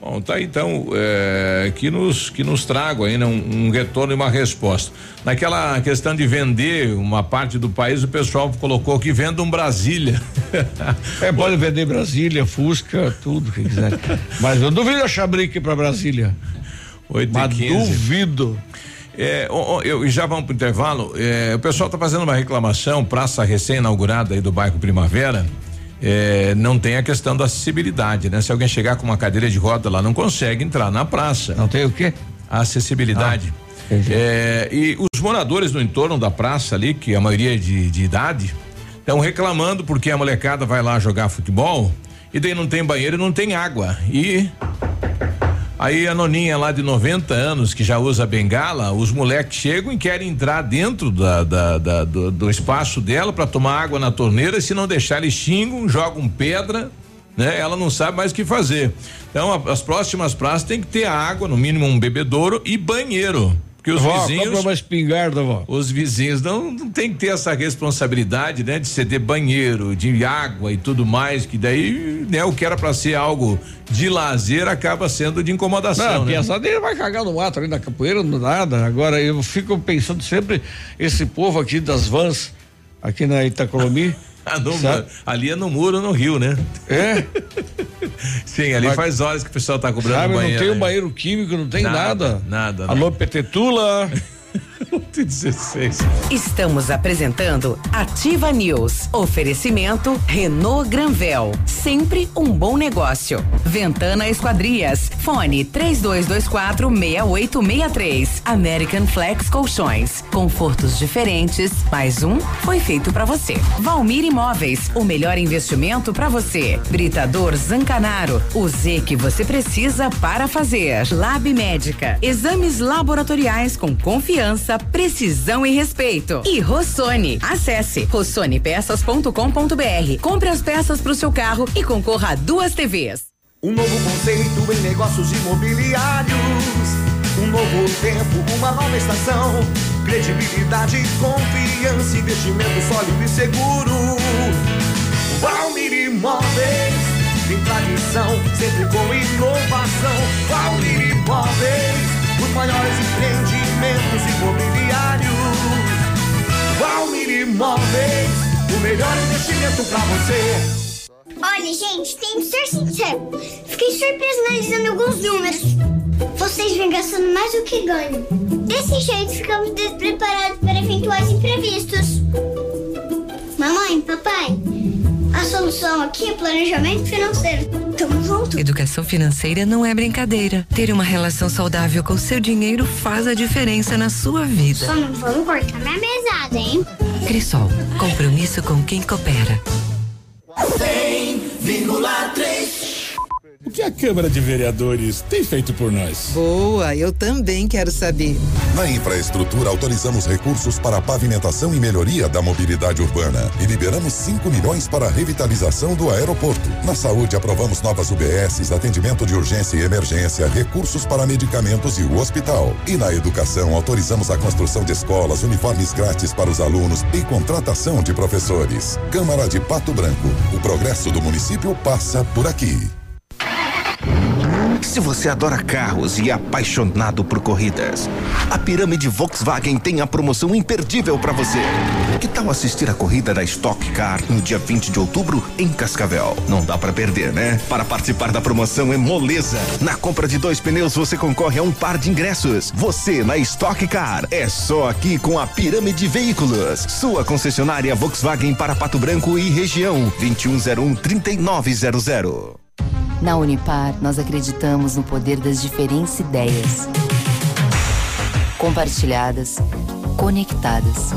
Bom, tá aí, então é, que nos que nos trago aí né, um, um retorno e uma resposta. Naquela questão de vender uma parte do país, o pessoal colocou que venda um Brasília. É, pode vender Brasília, Fusca, tudo que quiser. Mas eu duvido achar brique para Brasília. Oito Mas duvido. É, eu, e já vamos pro intervalo. É, o pessoal está fazendo uma reclamação, praça recém-inaugurada aí do bairro Primavera. É, não tem a questão da acessibilidade, né? Se alguém chegar com uma cadeira de roda lá, não consegue entrar na praça. Não tem o quê? A acessibilidade. É, e os moradores no entorno da praça ali, que a maioria é de, de idade, estão reclamando porque a molecada vai lá jogar futebol e daí não tem banheiro e não tem água. E Aí a noninha lá de 90 anos que já usa bengala, os moleques chegam e querem entrar dentro da, da- da- do, do espaço dela para tomar água na torneira. Se não deixar, eles xingam, jogam pedra, né? Ela não sabe mais o que fazer. Então, a- as próximas praças tem que ter água, no mínimo um bebedouro e banheiro. Porque os Vó, vizinhos. uma espingarda, vó. Os vizinhos não, não tem que ter essa responsabilidade, né? De ceder banheiro, de água e tudo mais, que daí, né? O que era pra ser algo de lazer acaba sendo de incomodação, Não, a né? piazada ele vai cagar no mato ali na capoeira, não nada. Agora eu fico pensando sempre esse povo aqui das vans, aqui na Itacolomi. Ah, no- ali é no muro, no rio, né? É? Sim, ali Mas- faz horas que o pessoal tá cobrando Sabe, banheiro. não tem um banheiro químico, não tem nada. Nada. Alô, Petetula. 16. Estamos apresentando Ativa News. Oferecimento Renault Granvel. Sempre um bom negócio. Ventana Esquadrias. Fone 3224 6863. American Flex Colchões. Confortos diferentes. Mais um foi feito para você. Valmir Imóveis. O melhor investimento para você. Britador Zancanaro. O Z que você precisa para fazer. Lab Médica. Exames laboratoriais com confiança, precisão e respeito. E Rossoni. Acesse rossonepeças.com.br. Compre as peças para o seu carro e concorra a duas TVs. Um novo conceito em negócios imobiliários. Um novo tempo, uma nova estação. Credibilidade, confiança, investimento sólido e seguro. Valmir Imóveis, tem tradição, sempre com inovação. Valmir Imóveis, os maiores empreendimentos imobiliários. Valmir Imóveis, o melhor investimento pra você. Olha, gente, tem que ser sincero. Fiquei surpresa analisando alguns números. Vocês vêm gastando mais do que ganham. Desse jeito, ficamos despreparados para eventuais imprevistos. Mamãe, papai, solução aqui é planejamento financeiro. Tamo junto. Educação financeira não é brincadeira. Ter uma relação saudável com seu dinheiro faz a diferença na sua vida. Só não vamos cortar minha mesada, hein? Crisol, compromisso com quem coopera. 100,3. O que a Câmara de Vereadores tem feito por nós? Boa, eu também quero saber. Na infraestrutura, autorizamos recursos para a pavimentação e melhoria da mobilidade urbana e liberamos 5 milhões para a revitalização do aeroporto. Na saúde, aprovamos novas UBSs, atendimento de urgência e emergência, recursos para medicamentos e o hospital. E na educação, autorizamos a construção de escolas, uniformes grátis para os alunos e contratação de professores. Câmara de Pato Branco. O progresso do município passa por aqui. Se você adora carros e é apaixonado por corridas, a Pirâmide Volkswagen tem a promoção imperdível para você. Que tal assistir a corrida da Stock Car no dia 20 de outubro em Cascavel? Não dá para perder, né? Para participar da promoção é moleza. Na compra de dois pneus você concorre a um par de ingressos. Você na Stock Car é só aqui com a Pirâmide Veículos, sua concessionária Volkswagen para Pato Branco e região 2101 3900. Na Unipar, nós acreditamos no poder das diferentes ideias. Compartilhadas, conectadas.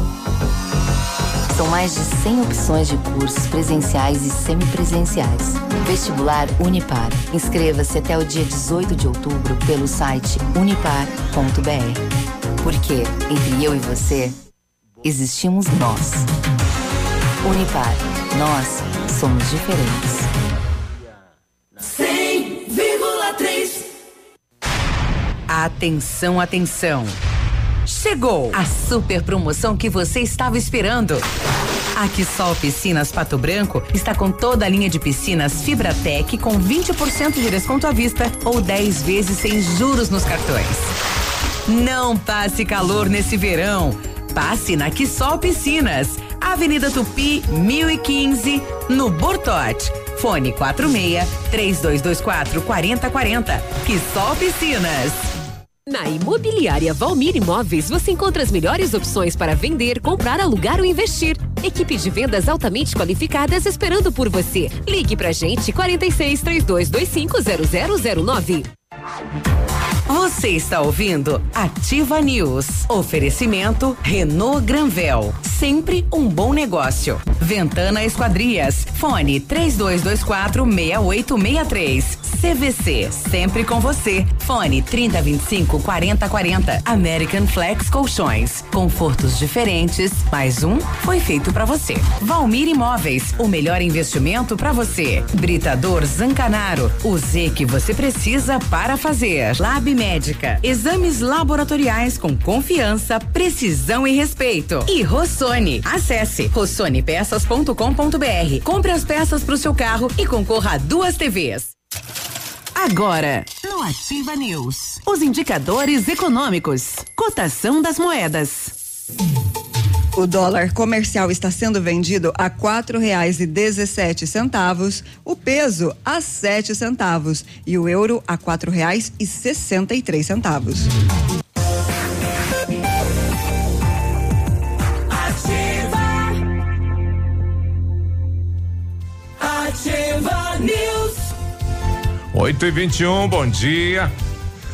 São mais de 100 opções de cursos presenciais e semipresenciais. Vestibular Unipar. Inscreva-se até o dia 18 de outubro pelo site unipar.br. Porque entre eu e você, existimos nós. Unipar. Nós somos diferentes. Atenção, atenção. Chegou a super promoção que você estava esperando. A Quissol Piscinas Pato Branco está com toda a linha de piscinas Fibratec com 20% de desconto à vista ou 10 vezes sem juros nos cartões. Não passe calor nesse verão. Passe na Quissol Piscinas, Avenida Tupi, 1015, no Bortote. Fone 46 3224 4040. Quissol Piscinas. Na Imobiliária Valmir Imóveis, você encontra as melhores opções para vender, comprar, alugar ou investir. Equipe de vendas altamente qualificadas esperando por você. Ligue pra gente 46 3225 0009. Você está ouvindo Ativa News. Oferecimento Renault Granvel. Sempre um bom negócio. Ventana Esquadrias. Fone 3224 6863. CVC, sempre com você. Fone 3025 4040. American Flex Colchões. Confortos diferentes, mais um foi feito para você. Valmir Imóveis, o melhor investimento para você. Britador Zancanaro, o Z que você precisa para fazer. Lab Médica, exames laboratoriais com confiança, precisão e respeito. E Rossoni, acesse rossonepeças.com.br. Compre as peças para o seu carro e concorra a duas TVs. Agora, no Ativa News, os indicadores econômicos, cotação das moedas. O dólar comercial está sendo vendido a quatro reais e dezessete centavos, o peso a sete centavos e o euro a quatro reais e sessenta e três centavos. Ativa. Ativa News. 8 e 21 bom dia.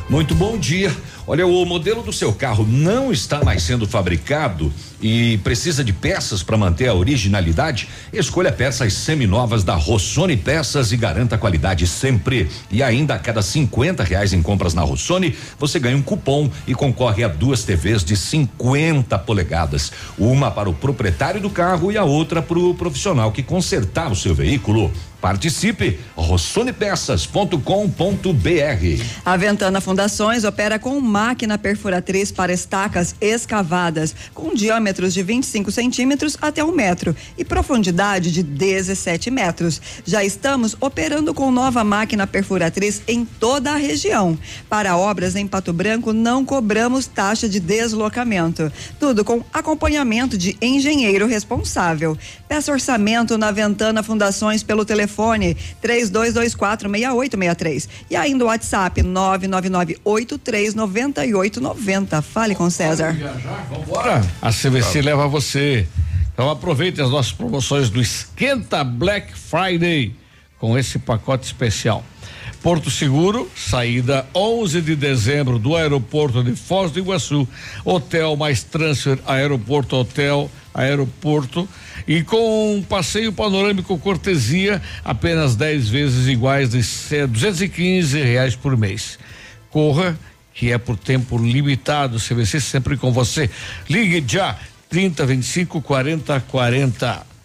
Muito bom dia. Olha, o modelo do seu carro não está mais sendo fabricado e precisa de peças para manter a originalidade? Escolha peças seminovas da Rossoni Peças e garanta qualidade sempre. E ainda a cada 50 reais em compras na Rossoni, você ganha um cupom e concorre a duas TVs de 50 polegadas. Uma para o proprietário do carro e a outra para o profissional que consertar o seu veículo. Participe, rossonepeças.com.br. A Ventana Fundações opera com máquina perfuratriz para estacas escavadas, com diâmetros de 25 centímetros até um metro e profundidade de 17 metros. Já estamos operando com nova máquina perfuratriz em toda a região. Para obras em Pato Branco, não cobramos taxa de deslocamento. Tudo com acompanhamento de engenheiro responsável. Peça orçamento na Ventana Fundações pelo telefone 32246863 e ainda o WhatsApp 999839890. Fale com César. Bora! A CVC leva você. Então aproveite as nossas promoções do Esquenta Black Friday com esse pacote especial. Porto Seguro, saída 11 de dezembro do aeroporto de Foz do Iguaçu, hotel mais transfer, aeroporto, hotel, aeroporto e com um passeio panorâmico cortesia, apenas 10 vezes iguais de 215 reais por mês. Corra, que é por tempo limitado, CVC sempre com você. Ligue já, 30 25 40 40.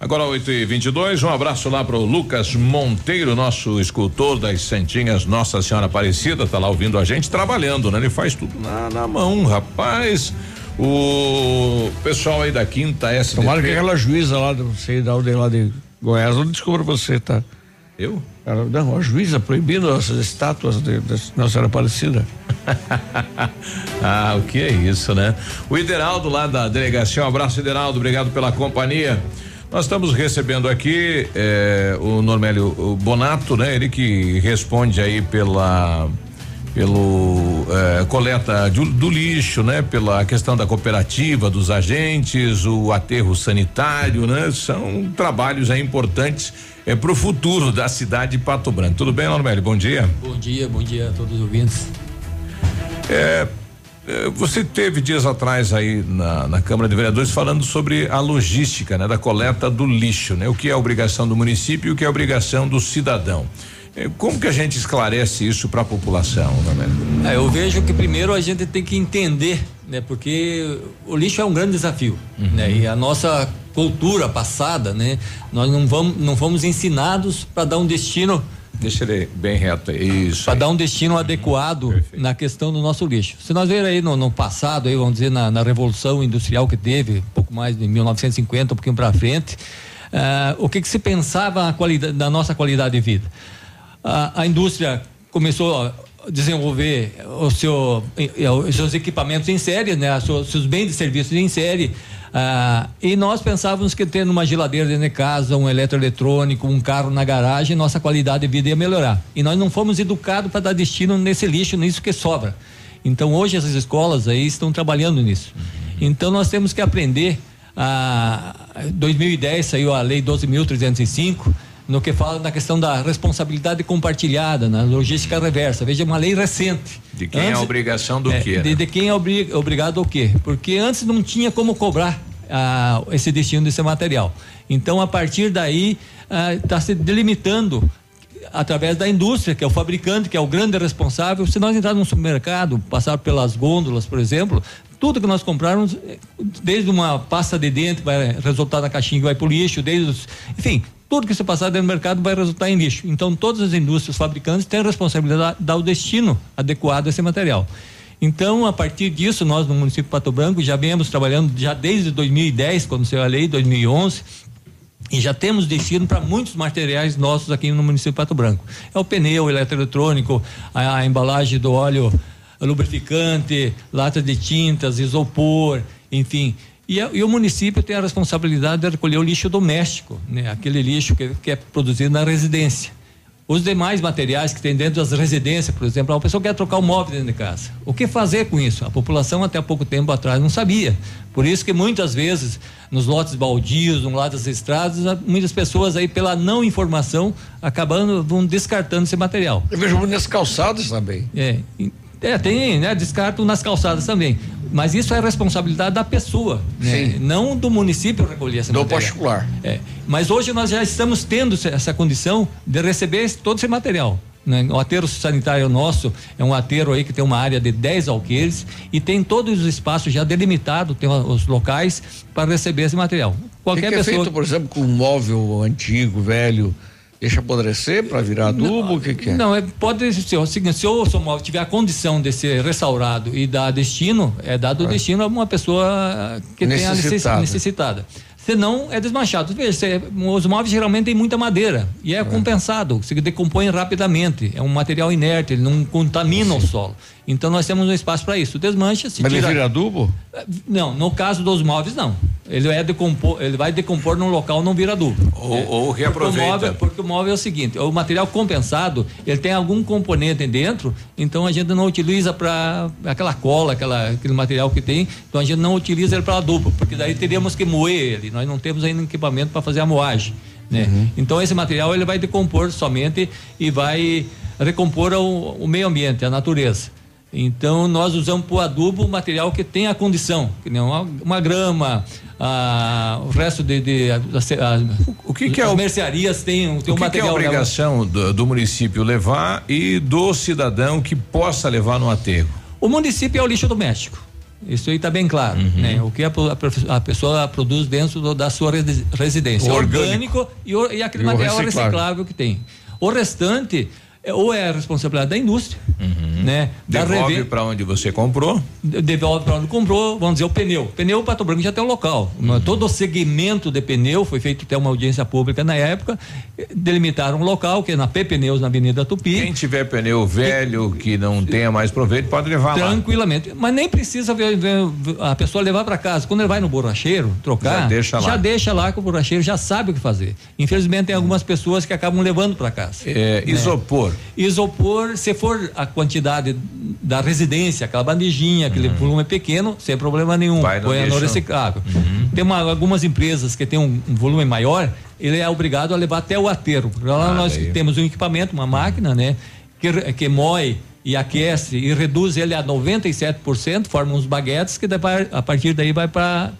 Agora 8 e 22 um abraço lá pro Lucas Monteiro, nosso escultor das Santinhas Nossa Senhora Aparecida, tá lá ouvindo a gente trabalhando, né? Ele faz tudo na, na mão, rapaz. O pessoal aí da quinta SDT. Tomara que aquela juíza lá, não sei da ordem lá de Goiás, não descubra você, tá? Eu? Ela, não, a juíza proibindo essas estátuas de, de Nossa Senhora Aparecida. ah, o que é isso, né? O Ideraldo lá da delegacia, um abraço, Ideraldo, obrigado pela companhia. Nós estamos recebendo aqui eh, o Normélio Bonato, né? Ele que responde aí pela pelo eh, coleta do, do, lixo, né? Pela questão da cooperativa, dos agentes, o aterro sanitário, né? São trabalhos aí importantes é para o futuro da cidade de Pato Branco. Tudo bem, Normélio? Bom dia. Bom dia, bom dia a todos os ouvintes. É, você teve dias atrás aí na, na, Câmara de Vereadores falando sobre a logística, né, da coleta do lixo, né? O que é a obrigação do município e o que é a obrigação do cidadão. Como que a gente esclarece isso para a população, né? É, eu vejo que primeiro a gente tem que entender, né? Porque o lixo é um grande desafio, uhum. né? E a nossa cultura passada, né? Nós não vamos, não fomos ensinados para dar um destino Deixa ele bem reto, isso. Para dar um destino adequado Perfeito. na questão do nosso lixo. Se nós ver aí no, no passado, aí, vamos dizer, na, na, Revolução Industrial que teve, pouco mais de 1950, um pouquinho para frente, uh, o que, que se pensava qualidade, da nossa qualidade de vida? A indústria começou a desenvolver o seu, os seus equipamentos em série, né? Os seus bens de serviços em série, ah, e nós pensávamos que tendo uma geladeira dentro de casa, um eletroeletrônico, um carro na garagem, nossa qualidade de vida ia melhorar. E nós não fomos educados para dar destino nesse lixo, nisso que sobra. Então hoje essas escolas aí estão trabalhando nisso. Então nós temos que aprender. A 2010 saiu a lei 12.305 no que fala da questão da responsabilidade compartilhada, na logística reversa. Veja, uma lei recente. De quem antes, é a obrigação do é, quê? De, né? de, quem é obrig, obrigado ao quê? Porque antes não tinha como cobrar ah, esse destino desse material. Então, a partir daí, está ah, se delimitando através da indústria, que é o fabricante, que é o grande responsável. Se nós entrarmos no supermercado, passar pelas gôndolas, por exemplo, tudo que nós comprarmos, desde uma pasta de dente vai resultar na caixinha que vai para o lixo, desde os, enfim, tudo que você passar dentro do mercado vai resultar em lixo. Então, todas as indústrias fabricantes têm a responsabilidade de dar o destino adequado a esse material. Então, a partir disso, nós no município de Pato Branco já viemos trabalhando já desde 2010, quando saiu a lei, 2011, e já temos destino para muitos materiais nossos aqui no município de Pato Branco. É o pneu, o eletroeletrônico, a, a embalagem do óleo lubrificante, lata de tintas, isopor, enfim. E, e, o município tem a responsabilidade de recolher o lixo doméstico, né? aquele lixo que, que é produzido na residência. Os demais materiais que tem dentro das residências, por exemplo, a pessoa quer trocar o móvel dentro de casa. O que fazer com isso? A população até há pouco tempo atrás não sabia. Por isso que muitas vezes nos lotes baldios, no lado das estradas, muitas pessoas aí pela não informação acabando vão descartando esse material. Eu vejo muito nas calçadas também. É, é, tem, né? Descarto nas calçadas também. Mas isso é responsabilidade da pessoa, né? não do município recolher esse do material. particular. É. Mas hoje nós já estamos tendo essa condição de receber esse- todo esse material. Né? O aterro sanitário nosso é um aterro aí que tem uma área de 10 alqueires e tem todos os espaços já delimitados, tem os locais para receber esse material. O que, Qualquer que é pessoa feito, por exemplo, com um móvel antigo, velho, deixa apodrecer para virar adubo? O que, que é? Não, é, pode ser o seguinte, se o móvel tiver a condição de ser restaurado e dar destino, é dado o destino a uma pessoa que tenha necessi- Necessitada. necessitada. Senão é desmanchado. Veja, cê- os móveis geralmente têm muita madeira e é, compensado, se decompõe rapidamente. É um material inerte, ele não contamina o solo. Então nós temos um espaço para isso. Desmancha, se Mas ele tira. vira adubo? Não, no caso dos móveis, não. Ele, é decompor, ele vai decompor num local, não vira adubo. Ou- É. ou Porque reaproveita. o móvel- porque o móvel é o seguinte, o material compensado, ele tem algum componente dentro, então a gente não utiliza para aquela cola, aquela, aquele material que tem, então a gente não utiliza ele para adubo, porque daí teríamos que moer ele, nós não temos ainda equipamento para fazer a moagem, né? Então esse material ele vai decompor somente e vai recompor o, o meio ambiente, a natureza. Então nós usamos para o adubo o material que tem a condição, que nem uma, uma grama, ah, o resto de, de as- as- o que, que é as o- mercearias tem, tem O um que, que é a material obrigação do, do município levar e do cidadão que possa levar no aterro? O município é o lixo doméstico. Isso aí está bem claro, Uhum. né? O que a, a a pessoa produz dentro do- da sua resi- residência, O orgânico, orgânico. e, e aquele E material reciclável. reciclável que tem. O restante é, ou é a responsabilidade da indústria, né? Da Uhum. Devolve para onde você comprou. de- devolve para onde comprou, vamos dizer, o pneu. Pneu Pato Branco já tem um local. Uhum. Todo o segmento de pneu foi feito até uma audiência pública na época, delimitaram um local, que é na P Pneus, na Avenida Tupi. Quem tiver pneu velho que não tenha mais proveito pode levar lá. Tranquilamente. Mas nem precisa ver- ver- a pessoa levar para casa. Quando ele vai no borracheiro trocar, Já deixa lá. já deixa lá que o borracheiro já sabe o que fazer. Infelizmente, tem algumas pessoas que acabam levando para casa. É, né? isopor. Isopor, se for a quantidade da residência, aquela bandejinha, aquele volume pequeno, sem problema nenhum. Uhum. Vai no Põe no lixo. Uhum. reciclável. Tem uma- algumas empresas que têm um, um volume maior, ele é obrigado a levar até o aterro. Lá Ah, nós daí. temos um equipamento, uma máquina, né? Que, que moe e aquece e reduz ele a 97%, forma uns baguetes que a partir daí vai para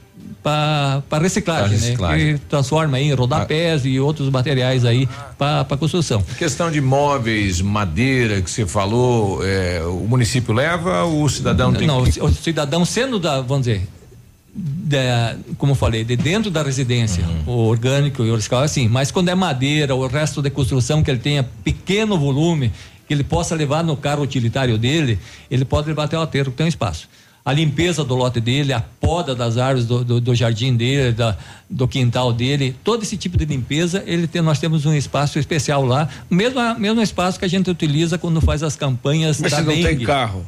para reciclagem, Pra reciclagem. né? Que transforma aí em rodapés e outros materiais aí para construção. Questão de móveis, madeira que você falou, é, o município leva, o cidadão tem não, que. o cidadão sendo da, vamos dizer, da- como eu falei, de dentro da residência, Uhum. o orgânico e o reciclável, assim, mas quando é madeira, o resto de construção que ele tenha pequeno volume, que ele possa levar no carro utilitário dele, ele pode levar até o aterro que tem um espaço. A limpeza do lote dele, a poda das árvores do, do- do jardim dele, da- do quintal dele, todo esse tipo de limpeza, ele tem, nós temos um espaço especial lá, mesmo, mesmo espaço que a gente utiliza quando faz as campanhas Mas da se não tem carro.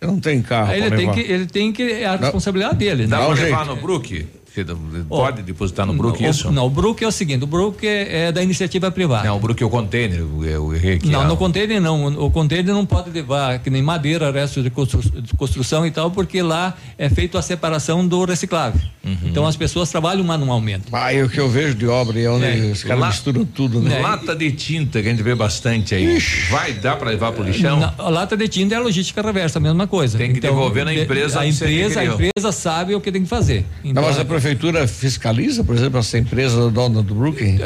Você não tem carro. Ele pra tem levar. que, ele tem que, é a responsabilidade dele, Dá né? pra um levar no Brook? Você pode depositar no Brook o- isso? Não, o Brook é o seguinte, o Brook é, é da iniciativa privada. Não, o Brook é o container, eu, eu errei aqui. Não, ah, no container não. O container não pode levar que nem madeira, resto de constru- de construção e tal, porque lá é feito a separação do reciclável. Uhum. Então as pessoas trabalham manualmente. Ah, e o que eu vejo de obra é onde É. os caras misturam tudo, né? Lata de tinta que a gente vê bastante aí. Vai dar pra levar pro lixão? Na- a lata de tinta é a logística reversa, a mesma coisa. Tem que devolver na de- empresa A empresa, a empresa sabe o que tem que fazer. Não, Então, mas a prefeitura fiscaliza, por exemplo, essa empresa dona do Brooklyn?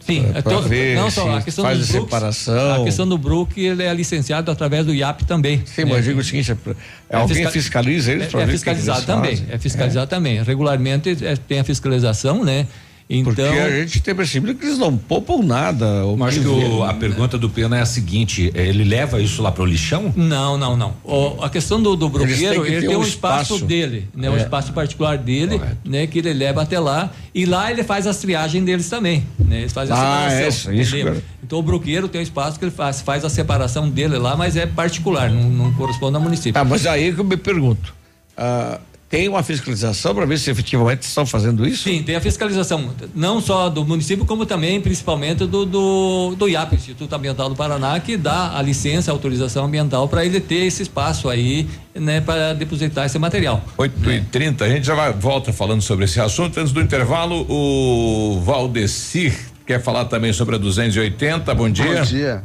Sim, Pra- é pra to- ver não só a questão faz do a Brooks, separação. A questão do Brook, ele é licenciado através do IAP também. Sim, mas eu digo o seguinte, é pra- alguém fiscaliza eles É, pra é fiscalizado também, fazem? é fiscalizado também. Regularmente é, tem a fiscalização, né? Então, Porque a gente tem percebido que eles não poupam nada. Mas que o- a pergunta do Pena é a seguinte: eh, ele leva isso lá pro lixão? Não, não, não. O- a questão do, do broqueiro, que ele tem um um espaço, espaço. dele, né? Um É. espaço particular dele, né? Que ele leva até lá e lá ele faz as triagens deles também, né? Eles fazem a Ah, separação. isso, isso, cara. Então o broqueiro tem um espaço que ele faz, faz a separação dele lá, mas é particular, não, não corresponde ao município. Ah, mas aí que eu me pergunto, ah, tem uma fiscalização para ver se efetivamente estão fazendo isso? Sim, tem a fiscalização, não só do município, como também, principalmente, do, do, do IAP, Instituto Ambiental do Paraná, que dá a licença, a autorização ambiental para ele ter esse espaço aí, né, para depositar esse material. 8 e 30 a gente já vai, volta falando sobre esse assunto. Antes do intervalo, o Valdecir quer falar também sobre a 280. Bom dia. Bom dia.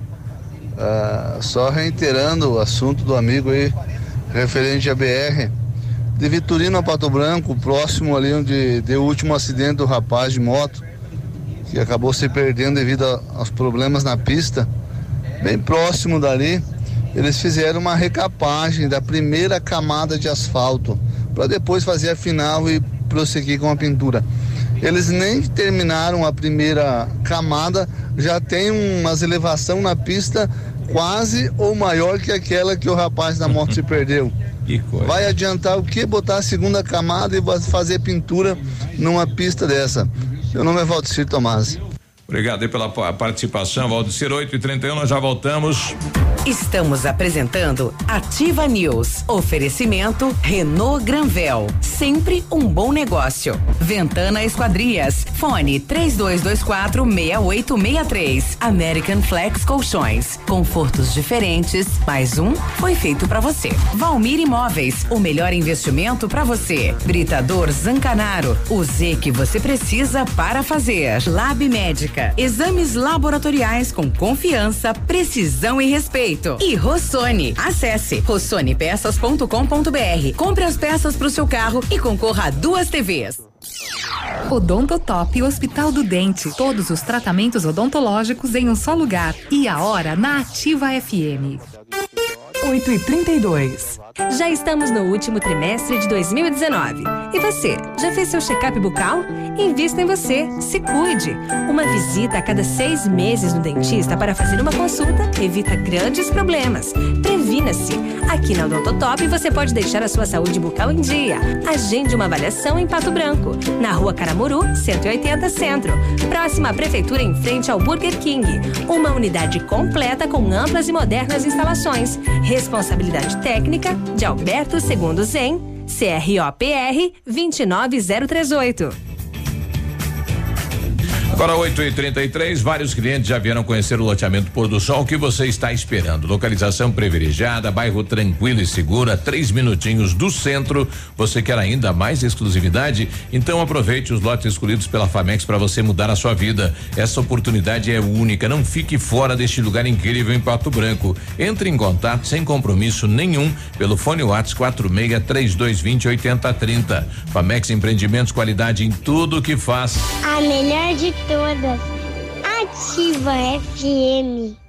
Ah, só reiterando o assunto do amigo aí, referente à BR. De Vitorino a Pato Branco, próximo ali onde deu o último acidente do rapaz de moto, que acabou se perdendo devido a- aos problemas na pista, bem próximo dali, eles fizeram uma recapagem da primeira camada de asfalto, para depois fazer a final e prosseguir com a pintura. Eles nem terminaram a primeira camada, já tem umas elevação na pista quase ou maior que aquela que o rapaz da moto se perdeu. Que coisa. Vai adiantar o que botar a segunda camada e fazer pintura numa pista dessa? Meu nome é Valdecir Tomás. Obrigado aí pela pa- participação, Valdecir. 8 e 31 nós já voltamos. Estamos apresentando Ativa News. Oferecimento Renault Granvel. Sempre um bom negócio. Ventana Esquadrias. Fone 3224 6863. American Flex Colchões. Confortos diferentes. Mais um foi feito para você. Valmir Imóveis. O melhor investimento para você. Britador Zancanaro. O Z que você precisa para fazer. Lab Médica. Exames laboratoriais com confiança, precisão e respeito. E Rossoni. Acesse rossonepeças.com.br. Compre as peças para o seu carro e concorra a duas TVs. Odontotop Hospital do Dente. Todos os tratamentos odontológicos em um só lugar. E a hora na Ativa FM. 8 e 32 Já estamos no último trimestre de 2019. E você, já fez seu check-up bucal? Invista em você, se cuide. Uma visita a cada seis meses no dentista para fazer uma consulta evita grandes problemas. Previna-se. Aqui na Odontotop você pode deixar a sua saúde bucal em dia. Agende uma avaliação em Pato Branco, na rua Caramuru, 180 Centro. Próxima à Prefeitura em frente ao Burger King. Uma unidade completa com amplas e modernas instalações. Responsabilidade técnica de Alberto Segundo Zen, CROPR 29038. Agora 8 e 33 vários clientes já vieram conhecer o loteamento Pôr do Sol. O que você está esperando? Localização privilegiada, bairro tranquilo e seguro, a três minutinhos do centro. Você quer ainda mais exclusividade? Então aproveite os lotes escolhidos pela Famex para você mudar a sua vida. Essa oportunidade é única. Não fique fora deste lugar incrível em Pato Branco. Entre em contato sem compromisso nenhum pelo fone Whats 46 3220 8030. Famex Empreendimentos, qualidade em tudo que faz. A melhor de todas. Ativa FM.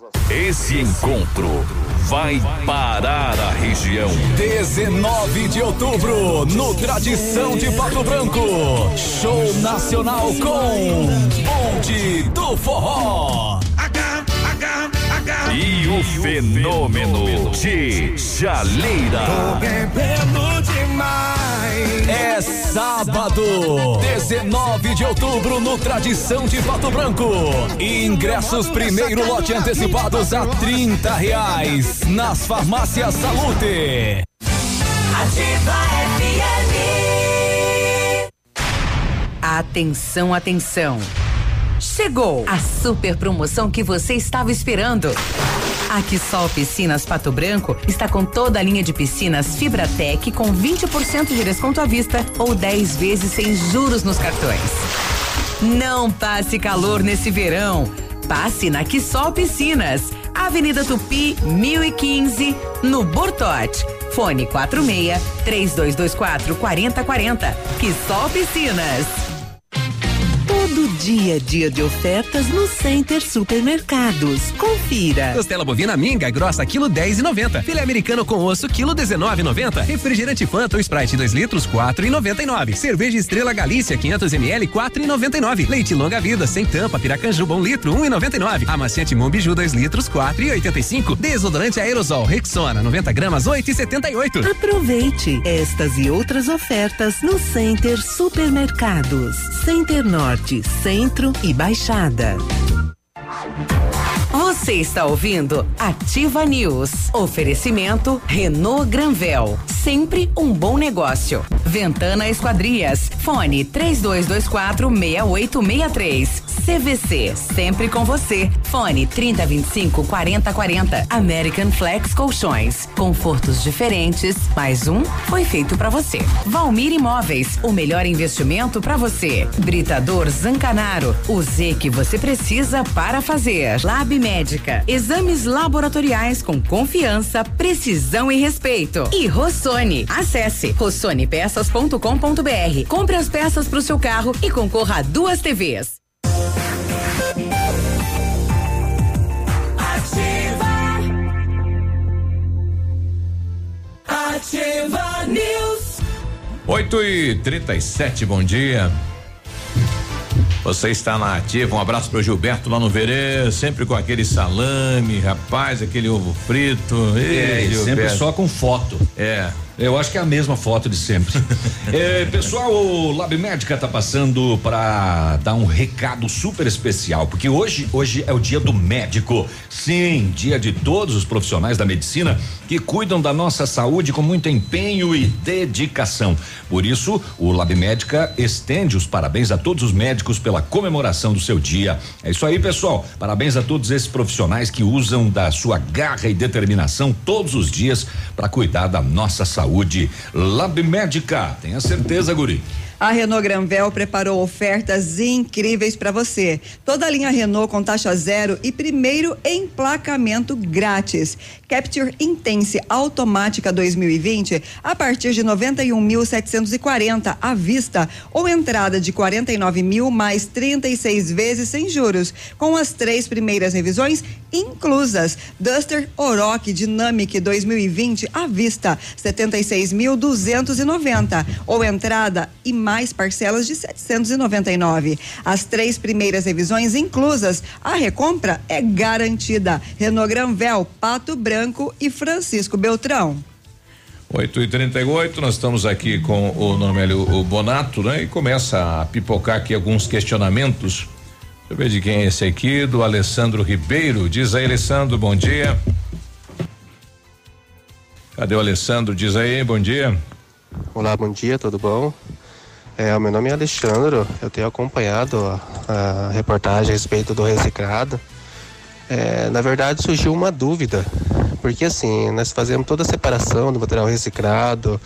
Esse encontro vai parar a região. 19 de outubro, no Tradição de Pato Branco. Show nacional com Bonde do Forró. E o fenômeno de Jaleira. bebendo demais. É sábado, 19 de outubro, no Tradição de Pato Branco. Ingressos primeiro lote antecipados a 30 reais nas farmácias Salute. Ativa FM. Atenção, atenção. Chegou a super promoção que você estava esperando. A Quissol Piscinas Pato Branco está com toda a linha de piscinas Fibratec com 20% de desconto à vista ou 10 vezes sem juros nos cartões. Não passe calor nesse verão. Passe na Quissol Piscinas, Avenida Tupi, 1015, no Bortote. Fone 46 3224 4040. Quissol Piscinas. Todo dia, dia de ofertas no Center Supermercados. Confira. Costela bovina minga grossa quilo 10,90. Filé americano com osso quilo 19,90. Refrigerante Fanta ou Sprite 2 litros 4,99. Cerveja Estrela Galícia 500 ml 4,99. Leite longa vida sem tampa Piracanjuba 1 litro 1,99. Amaciante Mombiju 2 litros 4,85. Desodorante aerosol Rexona 90 gramas 8,78. Aproveite estas e outras ofertas no Center Supermercados. Center Norte, Centro e Baixada. Você está ouvindo Ativa News. Oferecimento Renault Granvel. Sempre um bom negócio. Ventana Esquadrias. Fone 3224 6863. CVC. Sempre com você. Fone 3025 4040. American Flex Colchões. Confortos diferentes. Mais um foi feito para você. Valmir Imóveis. O melhor investimento para você. Britador Zancanaro. O Z que você precisa para fazer. Lab Médica. Exames laboratoriais com confiança, precisão e respeito. E Rossoni. Acesse rossonepeças.com.br. Compre as peças para o seu carro e concorra a duas TVs. Ativa News. 8 e 37 bom dia. Você está na ativa, um abraço pro Gilberto lá no Verê, sempre com aquele salame, rapaz, aquele ovo frito. É, Ei, sempre Gilberto. só com foto. É. Eu acho que é a mesma foto de sempre. É, pessoal, o Lab Médica tá passando para dar um recado super especial, porque hoje, hoje é o dia do médico. Sim, dia de todos os profissionais da medicina que cuidam da nossa saúde com muito empenho e dedicação. Por isso, o Lab Médica estende os parabéns a todos os médicos pela comemoração do seu dia. É isso aí, pessoal. Parabéns a todos esses profissionais que usam da sua garra e determinação todos os dias para cuidar da nossa saúde. Lab Médica, tenha certeza, Guri. A Renault Granvel preparou ofertas incríveis para você. Toda a linha Renault com taxa zero e primeiro emplacamento grátis. Capture Intense automática 2020 a partir de 91.740 à vista ou entrada de 49 mil mais 36 vezes sem juros, com as três primeiras revisões inclusas. Duster Oroch Dynamic 2020 à vista 76.290 ou entrada e mais parcelas de 799. As três primeiras revisões inclusas, a recompra é garantida. Renault Granvel, Pato Branco e Francisco Beltrão. 8 e 38 nós estamos aqui com o Normélio o Bonato, né? E começa a pipocar aqui alguns questionamentos. Deixa eu ver de quem é esse aqui, do Alessandro Ribeiro. Diz aí, Alessandro, bom dia. Cadê o Alessandro? Diz aí, bom dia. Olá, bom dia, tudo bom? É, meu nome é Alexandre, eu tenho acompanhado a, a reportagem a respeito do reciclado. É, na verdade, surgiu uma dúvida, porque assim, nós fazemos toda a separação do material reciclado,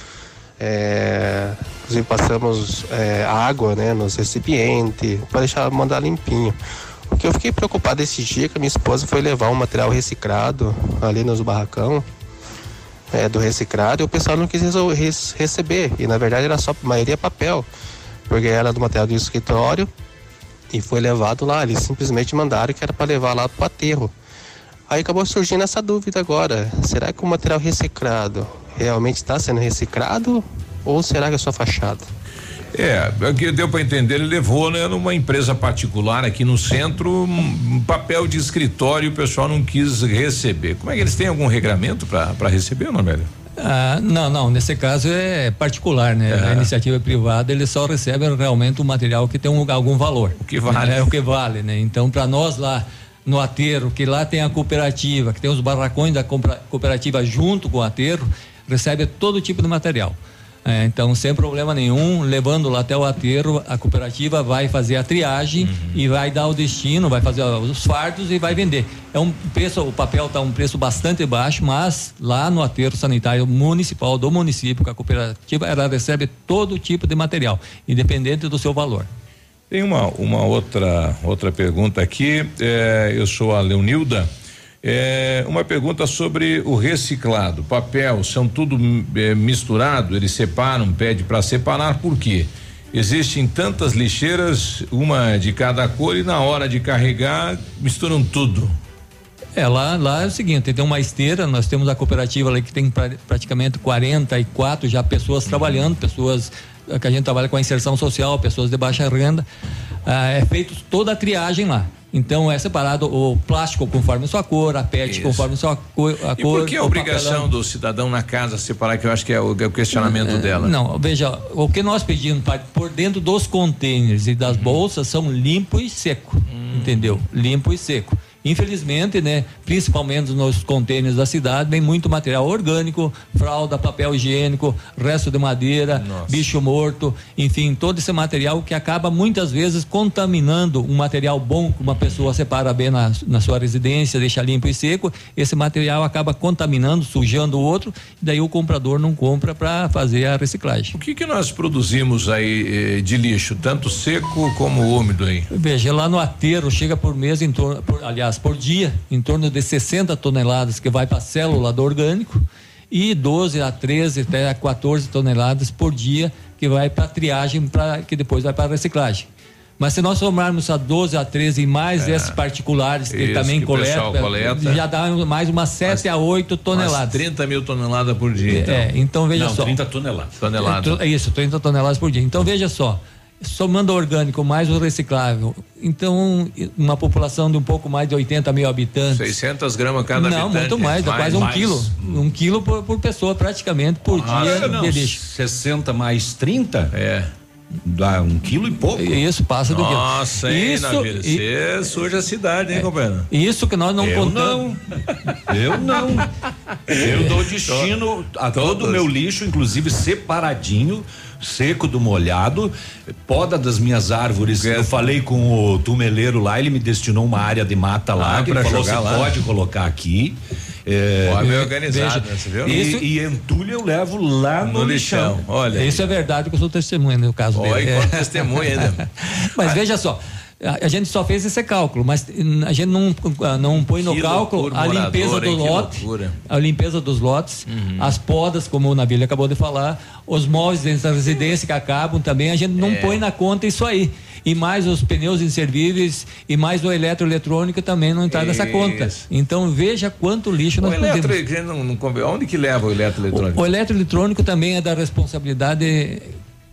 é, inclusive passamos é, água né, nos recipientes, para deixar mandar limpinho. O que eu fiquei preocupado esse dia que a minha esposa foi levar um material reciclado ali nos barracão é, do reciclado e o pessoal não quis receber. E na verdade era só a maioria papel, porque era do material do escritório e foi levado lá. Eles simplesmente mandaram que era para levar lá para o aterro. Aí acabou surgindo essa dúvida agora: será que o material reciclado realmente está sendo reciclado ou será que é só fachada? É, o que deu para entender, ele levou, né, numa empresa particular aqui no centro, um, um papel de escritório e o pessoal não quis receber. Como é que eles têm algum regramento para receber, Normélio? Ah, não, não, nesse caso é particular, né? A iniciativa privada, eles só recebem realmente o material que tem um- algum valor. O que vale. É o que vale, né? Então, para nós lá no aterro, que lá tem a cooperativa, que tem os barracões da cooperativa junto com o aterro, recebe todo tipo de material. É, então, sem problema nenhum, levando lá até o aterro, a cooperativa vai fazer a triagem Uhum. e vai dar o destino, vai fazer os fardos e vai vender. É um preço, o papel está um preço bastante baixo, mas lá no aterro sanitário municipal do município, com a cooperativa, ela recebe todo tipo de material, independente do seu valor. Tem uma, uma outra, outra pergunta aqui. é, eu sou a Leonilda. É, uma pergunta sobre o reciclado. Papel, são tudo é, misturado, eles separam, pede para separar, por quê? Existem tantas lixeiras, uma de cada cor, e na hora de carregar, misturam tudo. É, lá, lá é o seguinte, tem uma esteira, nós temos a cooperativa ali que tem pra, praticamente 44 já pessoas trabalhando, pessoas que a gente trabalha com a inserção social, pessoas de baixa renda. Ah, é feito toda a triagem lá. Então é separado o plástico conforme sua cor, a PET Isso. conforme sua cor, a E cor. por que a obrigação papelão. do cidadão na casa separar, que eu acho que é o, é o questionamento É, dela? Não, veja, o que nós pedimos para por dentro dos contêineres e Uhum. das bolsas são limpo e seco, Hum. entendeu? Limpo e seco. Infelizmente, né, principalmente nos contêineres da cidade, vem muito material orgânico, fralda, papel higiênico, resto de madeira, bicho morto, enfim, todo esse material que acaba muitas vezes contaminando um material bom que uma pessoa separa bem na, na sua residência, deixa limpo e seco, esse material acaba contaminando, sujando o outro, e daí o comprador não compra para fazer a reciclagem. O que que nós produzimos aí eh, de lixo, tanto seco como úmido aí? Veja, lá no aterro chega por mês, em torno, por- aliás, por dia, em torno de 60 toneladas que vai para a célula do orgânico e 12 a 13 até 14 toneladas por dia que vai para triagem, pra, que depois vai para reciclagem. Mas se nós somarmos a 12 a 13 e mais É. esses particulares que também que coleta, coleta. já dá mais umas 7 a 8 Umas toneladas. 30 mil toneladas por dia. Então. É, então veja Não, só. 30 toneladas. Tonelada. É isso, 30 toneladas por dia. Então veja só, somando orgânico mais o reciclável, então uma população de um pouco mais de 80 mil habitantes. 600 gramas cada Não, habitante. muito mais, dá quase um mais. quilo. Um quilo por, por pessoa praticamente por dia não, de lixo. 60 mais 30? É. Dá um quilo e pouco. Isso, passa do quilo. Nossa, hein, Isso, e- Você suja a cidade, hein, companheiro? Isso que nós não Eu contamos. Eu não. Eu dou destino a todo o meu lixo, inclusive separadinho, seco do molhado, poda das minhas árvores. Eu falei com o tumeleiro lá, ele me destinou uma área de mata lá, Ah, que ele falou: jogar você lá. pode colocar aqui. É, Ó, bem organizado, veja, né, você viu? E, e entulho eu levo lá no, No lixão. lixão. Olha. Isso é verdade que eu sou testemunha no caso Olha, dele. É. testemunha ainda. Mas veja só, a, a gente só fez esse cálculo, mas a gente não, não põe no Que cálculo loucura, a limpeza morador, do hein? Lote, a limpeza dos lotes, as podas, como o Nabil acabou de falar, os móveis dentro da residência que acabam também, a gente não É. põe na conta isso aí. E mais os pneus inservíveis e mais o eletroeletrônico também não está nessa conta. Então veja quanto lixo O nós podemos. eletro, não, não, conven- onde que leva o eletroeletrônico? O, o eletroeletrônico também é da responsabilidade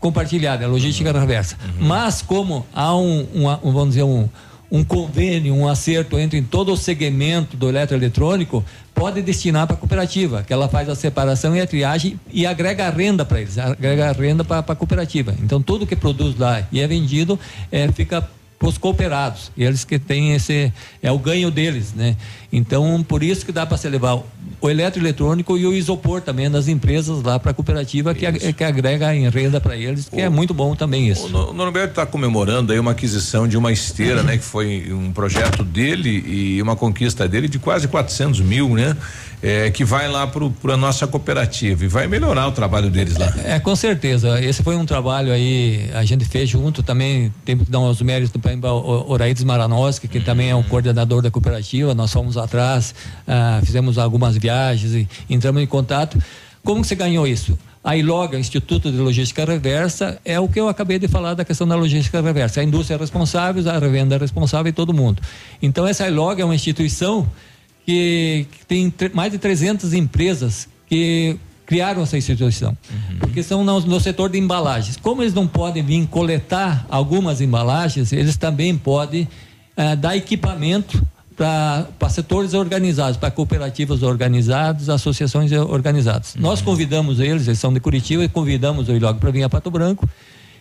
compartilhada, a logística reversa. Mas como há um, um- um, vamos dizer, um, um convênio, um acerto entre todo o segmento do eletroeletrônico, pode destinar para a cooperativa, que ela faz a separação e a triagem e agrega renda para eles, agrega renda para a cooperativa. Então tudo que produz lá e é vendido é, fica os cooperados, eles que têm esse é o ganho deles, né? Então por isso que dá para se levar o eletroeletrônico e o isopor também das empresas lá para a cooperativa que, que agrega em renda para eles, que é muito bom também isso. O No- o Norberto está comemorando aí uma aquisição de uma esteira, né? Que foi um projeto dele e uma conquista dele de quase 400 mil, né? É, que vai lá para a nossa cooperativa e vai melhorar o trabalho deles lá. É, com certeza. Esse foi um trabalho aí, a gente fez junto também, temos que dar os méritos para o Oraides Maranoski, que também é o coordenador da cooperativa, nós fomos atrás, ah, fizemos algumas viagens e entramos em contato. Como que você ganhou isso? A ILOGA, Instituto de Logística Reversa, é o que eu acabei de falar da questão da logística reversa. A indústria é responsável, a revenda é responsável e todo mundo. Então, essa ILOGA é uma instituição que, que tem mais de 300 empresas que criaram essa instituição, porque são no, no setor de embalagens. Como eles não podem vir coletar algumas embalagens, eles também podem eh, dar equipamento para setores organizados, para cooperativas organizadas, associações organizadas. Nós convidamos eles, eles são de Curitiba, e convidamos o ILOG para vir a Pato Branco.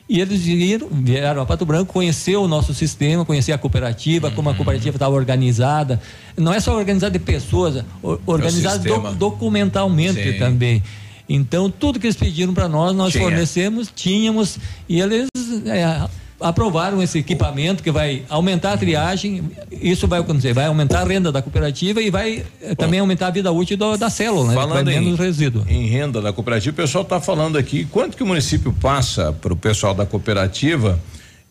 E eles vieram, vieram a Pato Branco, conhecer o nosso sistema, conhecer a cooperativa, como a cooperativa estava organizada. Não é só organizada de pessoas, or- organizada do- documentalmente Sim. também. Então, tudo que eles pediram para nós, nós Tinha. fornecemos, tínhamos, e eles é, aprovaram esse equipamento que vai aumentar a triagem, isso vai acontecer, vai aumentar a renda da cooperativa e vai eh, também aumentar a vida útil do- da célula, né? Falando em, menos resíduo. em renda da cooperativa, o pessoal está falando aqui quanto que o município passa para o pessoal da cooperativa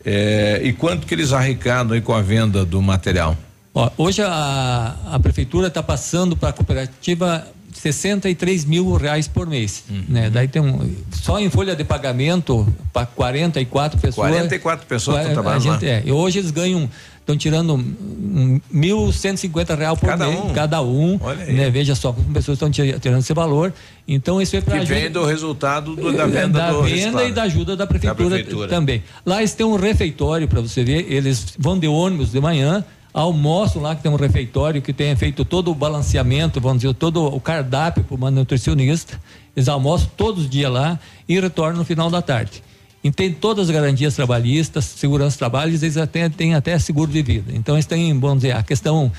eh, e quanto que eles arrecadam aí com a venda do material. Ó, hoje a, a prefeitura está passando para a cooperativa 63 mil reais por mês, Uhum. né? Daí tem um, só em folha de pagamento para 44 pessoas. 44 pessoas trabalhando lá. gente, é, hoje eles ganham estão tirando um, um, 1.150 reais por Cada mês, um? cada um, né? Veja só como pessoas estão tirando esse valor. Então isso é para Que vem do resultado do- da venda da do venda e da ajuda da prefeitura, Da prefeitura. também. Lá eles têm um refeitório para você ver, eles vão de ônibus de manhã, almoçam lá que tem um refeitório que tem feito todo o balanceamento, vamos dizer, todo o cardápio para o nutricionista. Eles almoçam todos os dias lá e retornam no final da tarde. E tem todas as garantias trabalhistas, segurança do trabalho, eles até têm até seguro de vida. Então eles têm, vamos dizer, a questão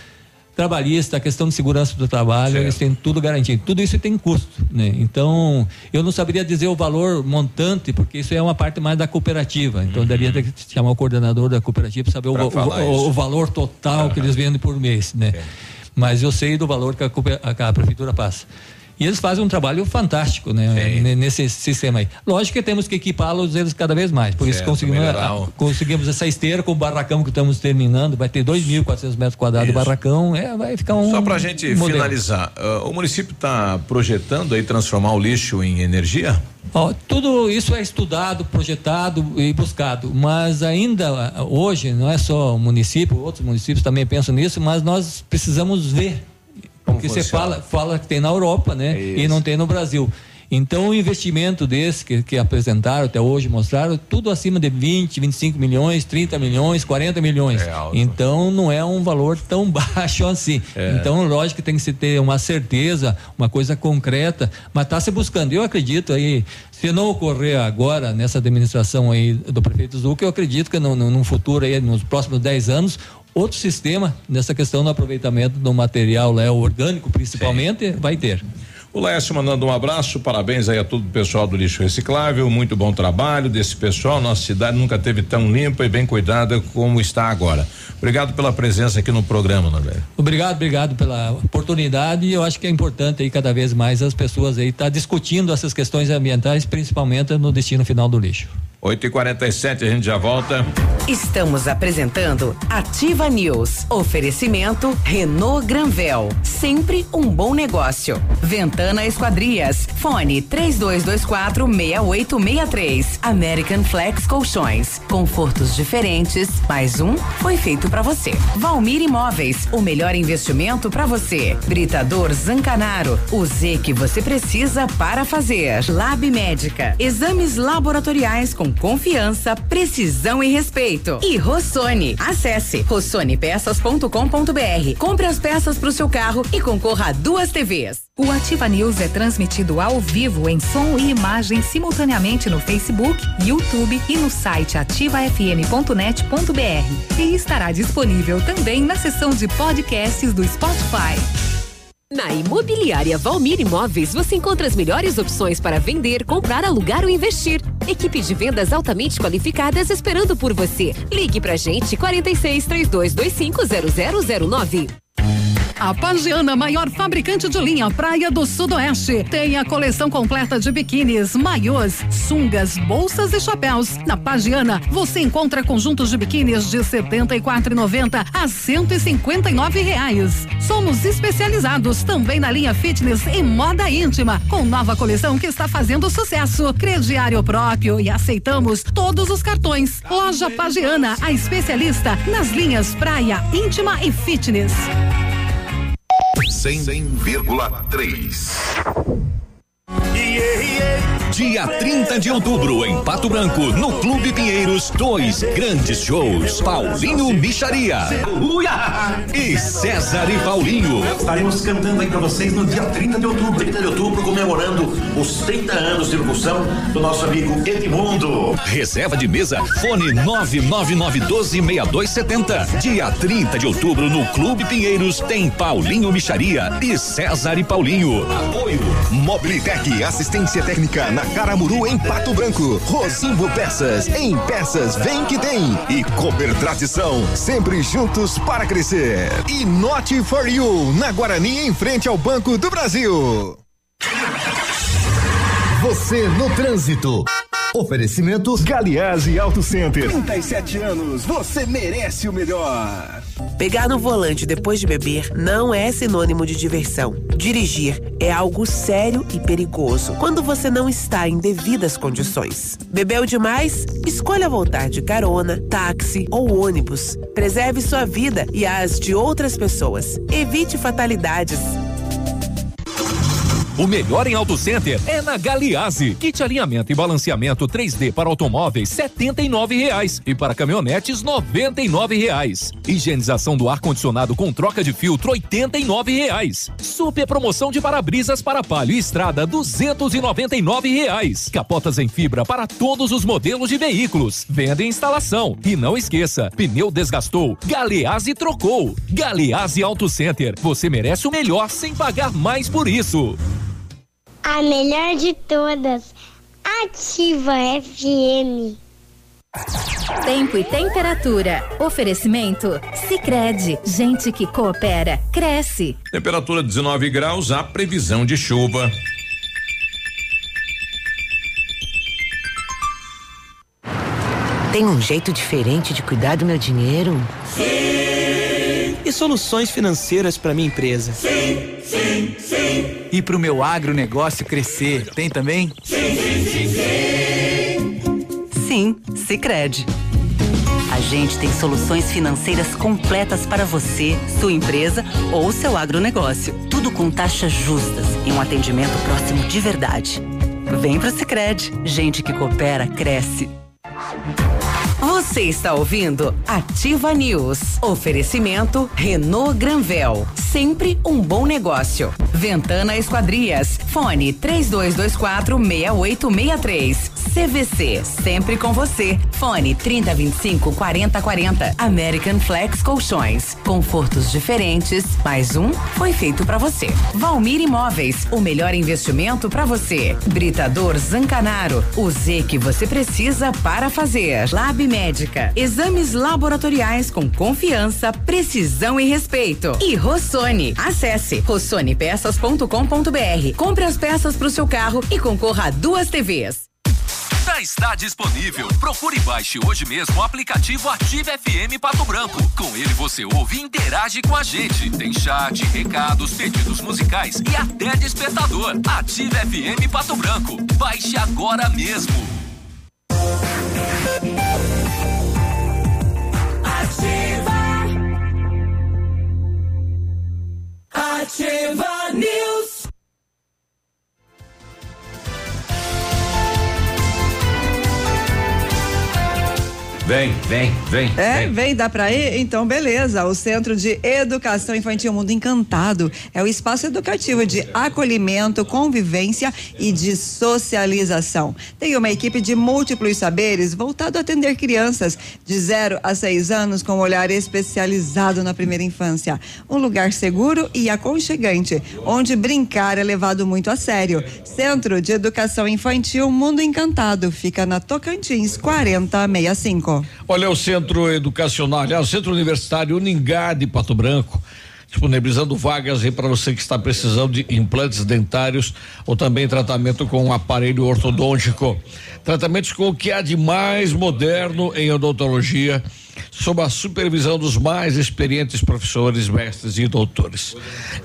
trabalhista, a questão de segurança do trabalho, eles têm tudo garantido. Tudo isso tem custo, né? Então, eu não saberia dizer o valor montante, porque isso é uma parte mais da cooperativa. Então, daria que chamar o coordenador da cooperativa para saber o, o- o- valor total que eles vendem por mês, né? Mas eu sei do valor que a, a- que a prefeitura passa. E eles fazem um trabalho fantástico, né? Nesse sistema aí. Lógico que temos que equipá-los eles cada vez mais. Por isso Certo, conseguimos, melhorar o- conseguimos essa esteira com o barracão que estamos terminando. Vai ter 2.400 metros quadrados de Isso. barracão. É, vai ficar um. Só para a gente modelo. finalizar, ah, o município está projetando aí transformar o lixo em energia? Ó, tudo isso é estudado, projetado e buscado, mas ainda ah, hoje não é só o município, outros municípios também pensam nisso, mas nós precisamos ver. Porque você fala, fala que tem na Europa, né? E não tem no Brasil. Então, o investimento desse que, que apresentaram até hoje, mostraram, tudo acima de 20, 25 milhões, 30 milhões, 40 milhões. então, não é um valor tão baixo assim. É. Então, lógico que tem que se ter uma certeza, uma coisa concreta, mas está se buscando. Eu acredito aí, se não ocorrer agora, nessa administração aí do prefeito Zuca, eu acredito que no, no, num futuro aí, nos próximos 10 anos, outro sistema nessa questão do aproveitamento do material né, orgânico, principalmente, vai ter. O Laércio mandando um abraço, parabéns aí a todo o pessoal do lixo reciclável, muito bom trabalho desse pessoal. Nossa cidade nunca teve tão limpa e bem cuidada como está agora. Obrigado pela presença aqui no programa, Norberto. Obrigado, obrigado pela oportunidade. E eu acho que é importante aí cada vez mais as pessoas aí estar discutindo essas questões ambientais, principalmente no destino final do lixo. 8 e 47 a gente já volta. Estamos apresentando Ativa News. Oferecimento Renault Granvel. Sempre um bom negócio. Ventana Esquadrias. Fone 3224 6863. American Flex Colchões. Confortos diferentes. Mais um foi feito para você. Valmir Imóveis. O melhor investimento para você. Britador Zancanaro. O Z que você precisa para fazer. Lab Médica. Exames laboratoriais com confiança, precisão e respeito. E Rossoni. Acesse rossonepeças.com.br. Compre as peças para o seu carro e concorra a duas TVs. O Ativa News é transmitido ao vivo em som e imagem simultaneamente no Facebook, YouTube e no site ativafm.net.br. E estará disponível também na seção de podcasts do Spotify. Na Imobiliária Valmir Imóveis, você encontra as melhores opções para vender, comprar, alugar ou investir. Equipe de vendas altamente qualificadas esperando por você. Ligue pra gente 46 3225 0009. A Pagiana, maior fabricante de linha Praia do Sudoeste, tem a coleção completa de biquínis, maiôs, sungas, bolsas e chapéus. Na Pagiana, você encontra conjuntos de biquínis de R$ 74,90 a 159 reais. Somos especializados também na linha fitness e moda íntima, com nova coleção que está fazendo sucesso. Crediário próprio e aceitamos todos os cartões. Loja Pagiana, a especialista nas linhas praia, íntima e fitness. 100,3. Yeah, yeah. Dia 30 de outubro, em Pato Branco, no Clube Pinheiros, dois grandes shows. Paulinho Micharia. E César e Paulinho. Estaremos cantando aí pra vocês no dia 30 de outubro. 30 de outubro, comemorando os 30 anos de locução do nosso amigo Edmundo. Reserva de mesa, fone 999126270. Dia 30 de outubro, no Clube Pinheiros, tem Paulinho Micharia e César e Paulinho. Apoio. Mobilitec, assistência técnica na Caramuru em Pato Branco. Rosimbo Peças, em peças vem que tem. E Cooper Tradição, sempre juntos para crescer. E Not for You, na Guarani em frente ao Banco do Brasil. Você no trânsito. Oferecimento Galiase Auto Center. 37 anos, você merece o melhor. Pegar no volante depois de beber não é sinônimo de diversão. Dirigir é algo sério e perigoso quando você não está em devidas condições. Bebeu demais? Escolha voltar de carona, táxi ou ônibus. Preserve sua vida e as de outras pessoas. Evite fatalidades. O melhor em Auto Center é na Galiase. Kit alinhamento e balanceamento 3D para automóveis 79 reais e para caminhonetes 99 reais. Higienização do ar condicionado com troca de filtro 89 reais. Super promoção de para-brisas para palio e estrada 299 reais. Capotas em fibra para todos os modelos de veículos. Venda e instalação. E não esqueça, pneu desgastou, Galeazzi trocou. Galeazzi Auto Center. Você merece o melhor sem pagar mais por isso. A melhor de todas. Ativa FM. Tempo e temperatura. Oferecimento? Sicredi Gente que coopera, cresce. Temperatura 19 graus, a previsão de chuva. Tem um jeito diferente de cuidar do meu dinheiro? Sim. E soluções financeiras para minha empresa? Sim, sim, sim. E para o meu agronegócio crescer, tem também? Sim, Sicredi. A gente tem soluções financeiras completas para você, sua empresa ou seu agronegócio. Tudo com taxas justas e um atendimento próximo de verdade. Vem pro Sicredi. Gente que coopera cresce. Você está ouvindo Ativa News. Oferecimento Renault Granvel. Sempre um bom negócio. Ventana Esquadrias. Fone 3224 6863. CVC. Sempre com você. Fone 3025 4040. American Flex Colchões. Confortos diferentes. Mais um foi feito para você. Valmir Imóveis. O melhor investimento para você. Britador Zancanaro. O Z que você precisa para fazer. Lab Médica. Exames laboratoriais com confiança, precisão e respeito. E Rossoni. Acesse rossonepeças.com.br. Compre as peças para o seu carro e concorra a duas TVs. Já está disponível. Procure e baixe hoje mesmo o aplicativo Ative FM Pato Branco. Com ele você ouve e interage com a gente. Tem chat, recados, pedidos musicais e até despertador. Ative FM Pato Branco. Baixe agora mesmo. Ativa News. Vem, vem, vem. É, vem. vem, dá pra ir? Então, beleza. O Centro de Educação Infantil Mundo Encantado é o espaço educativo de acolhimento, convivência e de socialização. Tem uma equipe de múltiplos saberes voltado a atender crianças de 0 a 6 anos com um olhar especializado na primeira infância. Um lugar seguro e aconchegante, onde brincar é levado muito a sério. Centro de Educação Infantil Mundo Encantado fica na Tocantins 4065. Olha, o Centro Educacional, aliás, o Centro Universitário Uningá de Pato Branco, disponibilizando vagas aí para você que está precisando de implantes dentários ou também tratamento com um aparelho ortodôntico. Tratamentos com o que há de mais moderno em odontologia, sob a supervisão dos mais experientes professores, mestres e doutores.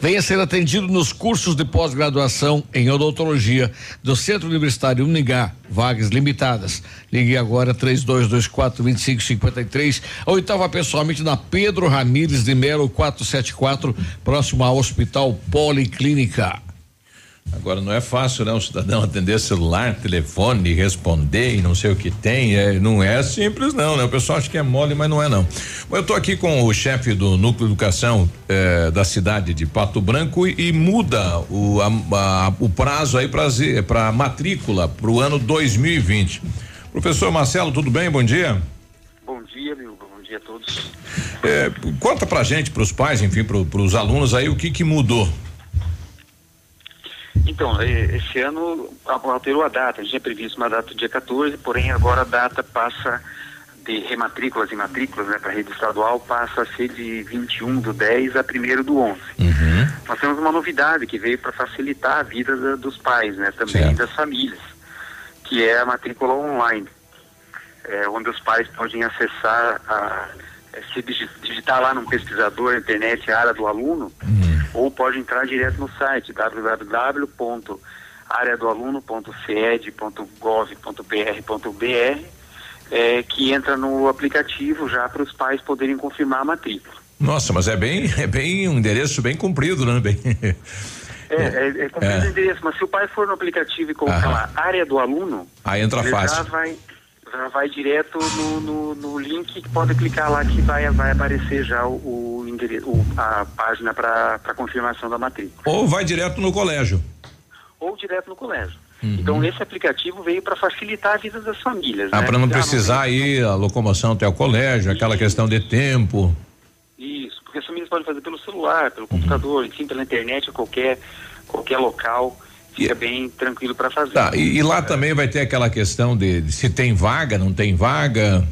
Venha ser atendido nos cursos de pós-graduação em odontologia do Centro Universitário Uningá, vagas limitadas. Ligue agora 3224 2553 ou então vá pessoalmente na Pedro Ramires de Melo 474, próximo ao Hospital Policlínica. Agora não é fácil, né? O cidadão atender celular, telefone, responder e não sei o que tem. É, não é simples, não, né? O pessoal acha que é mole, mas não é, não. Bom, eu estou aqui com o chefe do Núcleo de Educação eh, da cidade de Pato Branco e, e muda o, a, a, o prazo aí para matrícula para o ano 2020. Professor Marcelo, tudo bem? Bom dia. Bom dia, meu. Bom dia a todos. É, conta pra gente, para os pais, enfim, para os alunos aí, o que que mudou então, esse ano alterou a data. A gente tinha previsto uma data do dia 14, porém agora a data passa de rematrículas e matrículas né, para a rede estadual passa a ser de 21 do 10 a 1 do 11. Uhum. Nós temos uma novidade que veio para facilitar a vida da, dos pais, né, também certo. das famílias, que é a matrícula online, é, onde os pais podem acessar, a, se digitar lá no pesquisador na internet a área do aluno, uhum ou pode entrar direto no site www.areadoaluno.ced.gov.br.br é, que entra no aplicativo já para os pais poderem confirmar a matrícula. Nossa, mas é bem, é bem um endereço bem comprido, né? Bem... É, é, é comprido é. o endereço, mas se o pai for no aplicativo e colocar lá área do aluno, aí entra fácil. Já vai, já vai direto no, no, no, link que pode clicar lá que vai, vai aparecer já o, o endereço, o, a página para confirmação da matrícula. Ou vai direto no colégio. Ou direto no colégio. Uhum. Então esse aplicativo veio para facilitar a vida das famílias. Ah, né? para não precisar ir a locomoção até o colégio, aquela Isso. questão de tempo. Isso, porque as famílias podem fazer pelo celular, pelo computador, enfim, pela internet, qualquer qualquer local fica bem tranquilo para fazer. Tá, e, e lá é. também vai ter aquela questão de, de, se tem vaga, não tem vaga?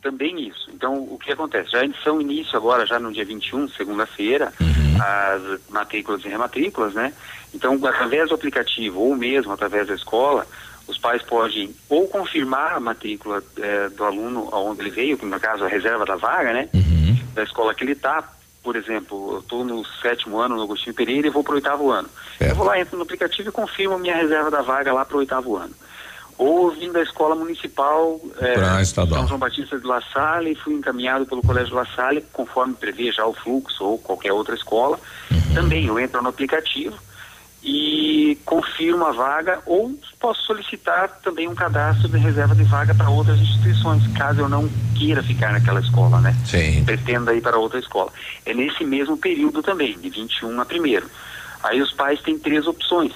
Também isso. Então, o que acontece? Já são início agora, já no dia 21, segunda-feira, uhum. as matrículas e rematrículas, né? Então, através do aplicativo ou mesmo através da escola, os pais podem ou confirmar a matrícula eh, do aluno aonde ele veio, no caso a reserva da vaga, né? Uhum. Da escola que ele está, por exemplo, eu estou no sétimo ano no Agostinho Pereira e vou para o oitavo ano. É. Eu vou lá, entro no aplicativo e confirmo minha reserva da vaga lá para o oitavo ano. Ou vim da escola municipal é, São João Batista de La Salle e fui encaminhado pelo Colégio La Salle, conforme prevê já o fluxo ou qualquer outra escola. Uhum. Também eu entro no aplicativo e confirmo a vaga ou posso solicitar também um cadastro de reserva de vaga para outras instituições, caso eu não queira ficar naquela escola, né? Sim. Pretenda ir para outra escola. É nesse mesmo período também, de 21 a primeiro. Aí os pais têm três opções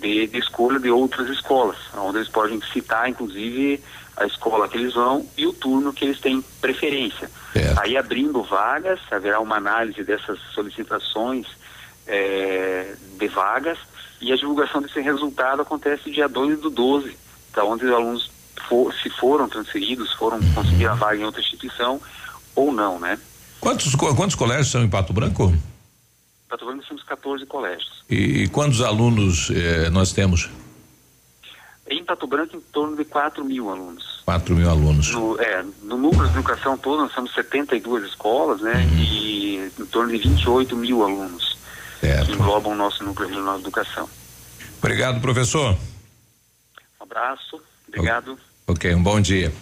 de, de escolha de outras escolas, onde eles podem citar, inclusive, a escola que eles vão e o turno que eles têm preferência. É. Aí abrindo vagas, haverá uma análise dessas solicitações é, de vagas e a divulgação desse resultado acontece dia 2 do 12, da onde os alunos for, se foram transferidos, foram conseguir a vaga em outra instituição ou não, né? Quantos, quantos colégios são em Pato Branco? Em Pato Branco temos 14 colégios. E quantos alunos eh, nós temos? Em Pato Branco, em torno de 4 mil alunos. 4 mil alunos. No, é, no núcleo de educação todo, nós temos 72 escolas, né? Uhum. E em torno de 28 mil alunos certo. que englobam o nosso núcleo regional de educação. Obrigado, professor. Um abraço, obrigado. Ok, um bom dia.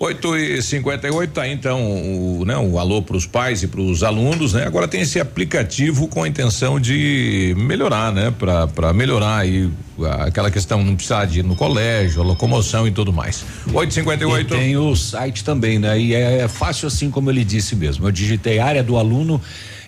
8 e 58 tá então o, né, o alô para os pais e para os alunos, né? Agora tem esse aplicativo com a intenção de melhorar, né? Para melhorar aí aquela questão não precisar de ir no colégio, locomoção e tudo mais. 858 Tem o site também, né? E é, é fácil assim como ele disse mesmo. Eu digitei área do aluno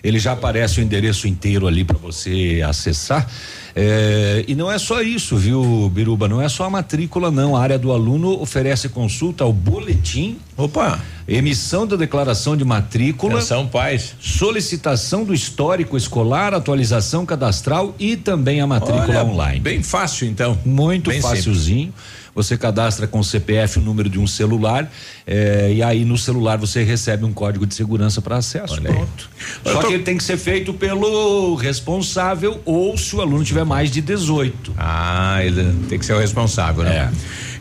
ele já aparece o endereço inteiro ali para você acessar. É, e não é só isso, viu, Biruba? Não é só a matrícula, não. A área do aluno oferece consulta ao boletim. Opa! Emissão da declaração de matrícula. São pais. Solicitação do histórico escolar, atualização cadastral e também a matrícula Olha, online. Bem fácil, então. Muito bem facilzinho. Simples você cadastra com o CPF o número de um celular eh, e aí no celular você recebe um código de segurança para acesso. Pronto. Só tô... que ele tem que ser feito pelo responsável ou se o aluno tiver mais de 18. Ah, ele tem que ser o responsável, né?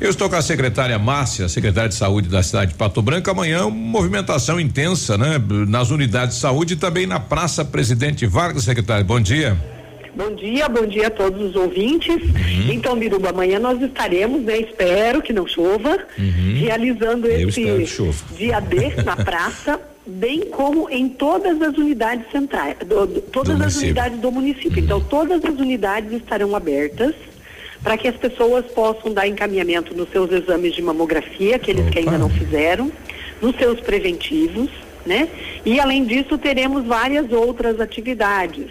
É. Eu estou com a secretária Márcia, secretária de saúde da cidade de Pato Branco. Amanhã, movimentação intensa, né? Nas unidades de saúde e também na Praça Presidente Vargas, secretária. Bom dia. Bom dia, bom dia a todos os ouvintes. Uhum. Então, Biruba, amanhã nós estaremos, né? Espero que não chova, uhum. realizando esse dia D na praça, bem como em todas as unidades centrais, do, do, todas as unidades do município. Então, todas as unidades estarão abertas para que as pessoas possam dar encaminhamento nos seus exames de mamografia, aqueles que ainda não fizeram, nos seus preventivos, né? E além disso, teremos várias outras atividades,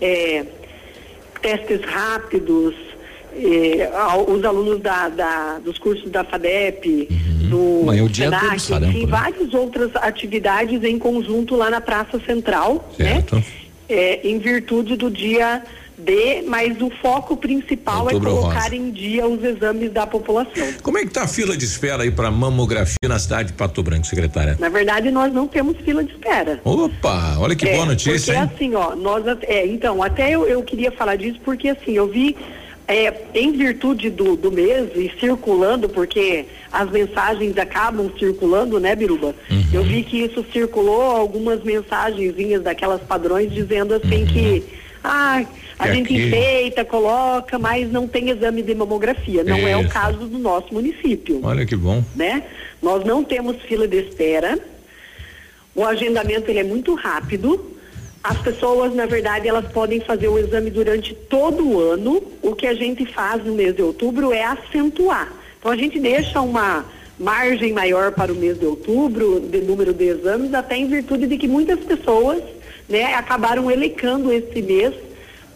é, testes rápidos, eh, ao- os alunos da, da- dos cursos da FADEP, do Amanhã é o dia do sarampo, enfim, né? várias outras atividades em conjunto lá na Praça Central, Certo. né? É, em virtude do dia D, mas o foco principal Outubro é colocar Rosa. em dia os exames da população. Como é que tá a fila de espera aí para mamografia na cidade de Pato Branco, secretária? Na verdade, nós não temos fila de espera. Opa, olha que É, boa notícia, Porque hein? assim, ó, nós, é, então, até eu, eu queria falar disso porque assim, eu vi, é, em virtude do, do mês e circulando, porque as mensagens acabam circulando, né, Biruba? Uhum. Eu vi que isso circulou algumas mensagenzinhas daquelas padrões dizendo assim que, ah, a gente aqui- enfeita, coloca, mas não tem exame de mamografia. Não é o Isso. caso do nosso município Olha que bom. né? Nós não temos fila de espera. O agendamento ele é muito rápido. As pessoas, na verdade, elas podem fazer o exame durante todo o ano. O que a gente faz no mês de outubro é acentuar. Então a gente deixa uma margem maior para o mês de outubro de número de exames, até em virtude de que muitas pessoas, né, acabaram elecando esse mês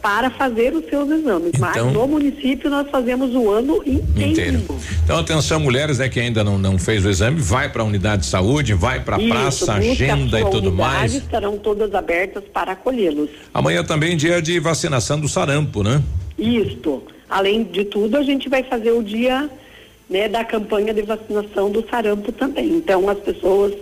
para fazer os seus exames. Mas Então- no município nós fazemos o ano inteiro. Inteiro. Então, atenção, mulheres, né, que ainda não, não fez o exame, vai para a unidade de saúde, vai para a praça, agenda e tudo mais. Estarão todas abertas para acolhê-los. Amanhã também dia de vacinação do sarampo, né? Isto. Além de tudo, a gente vai fazer o dia né, da campanha de vacinação do sarampo também. Então, as pessoas,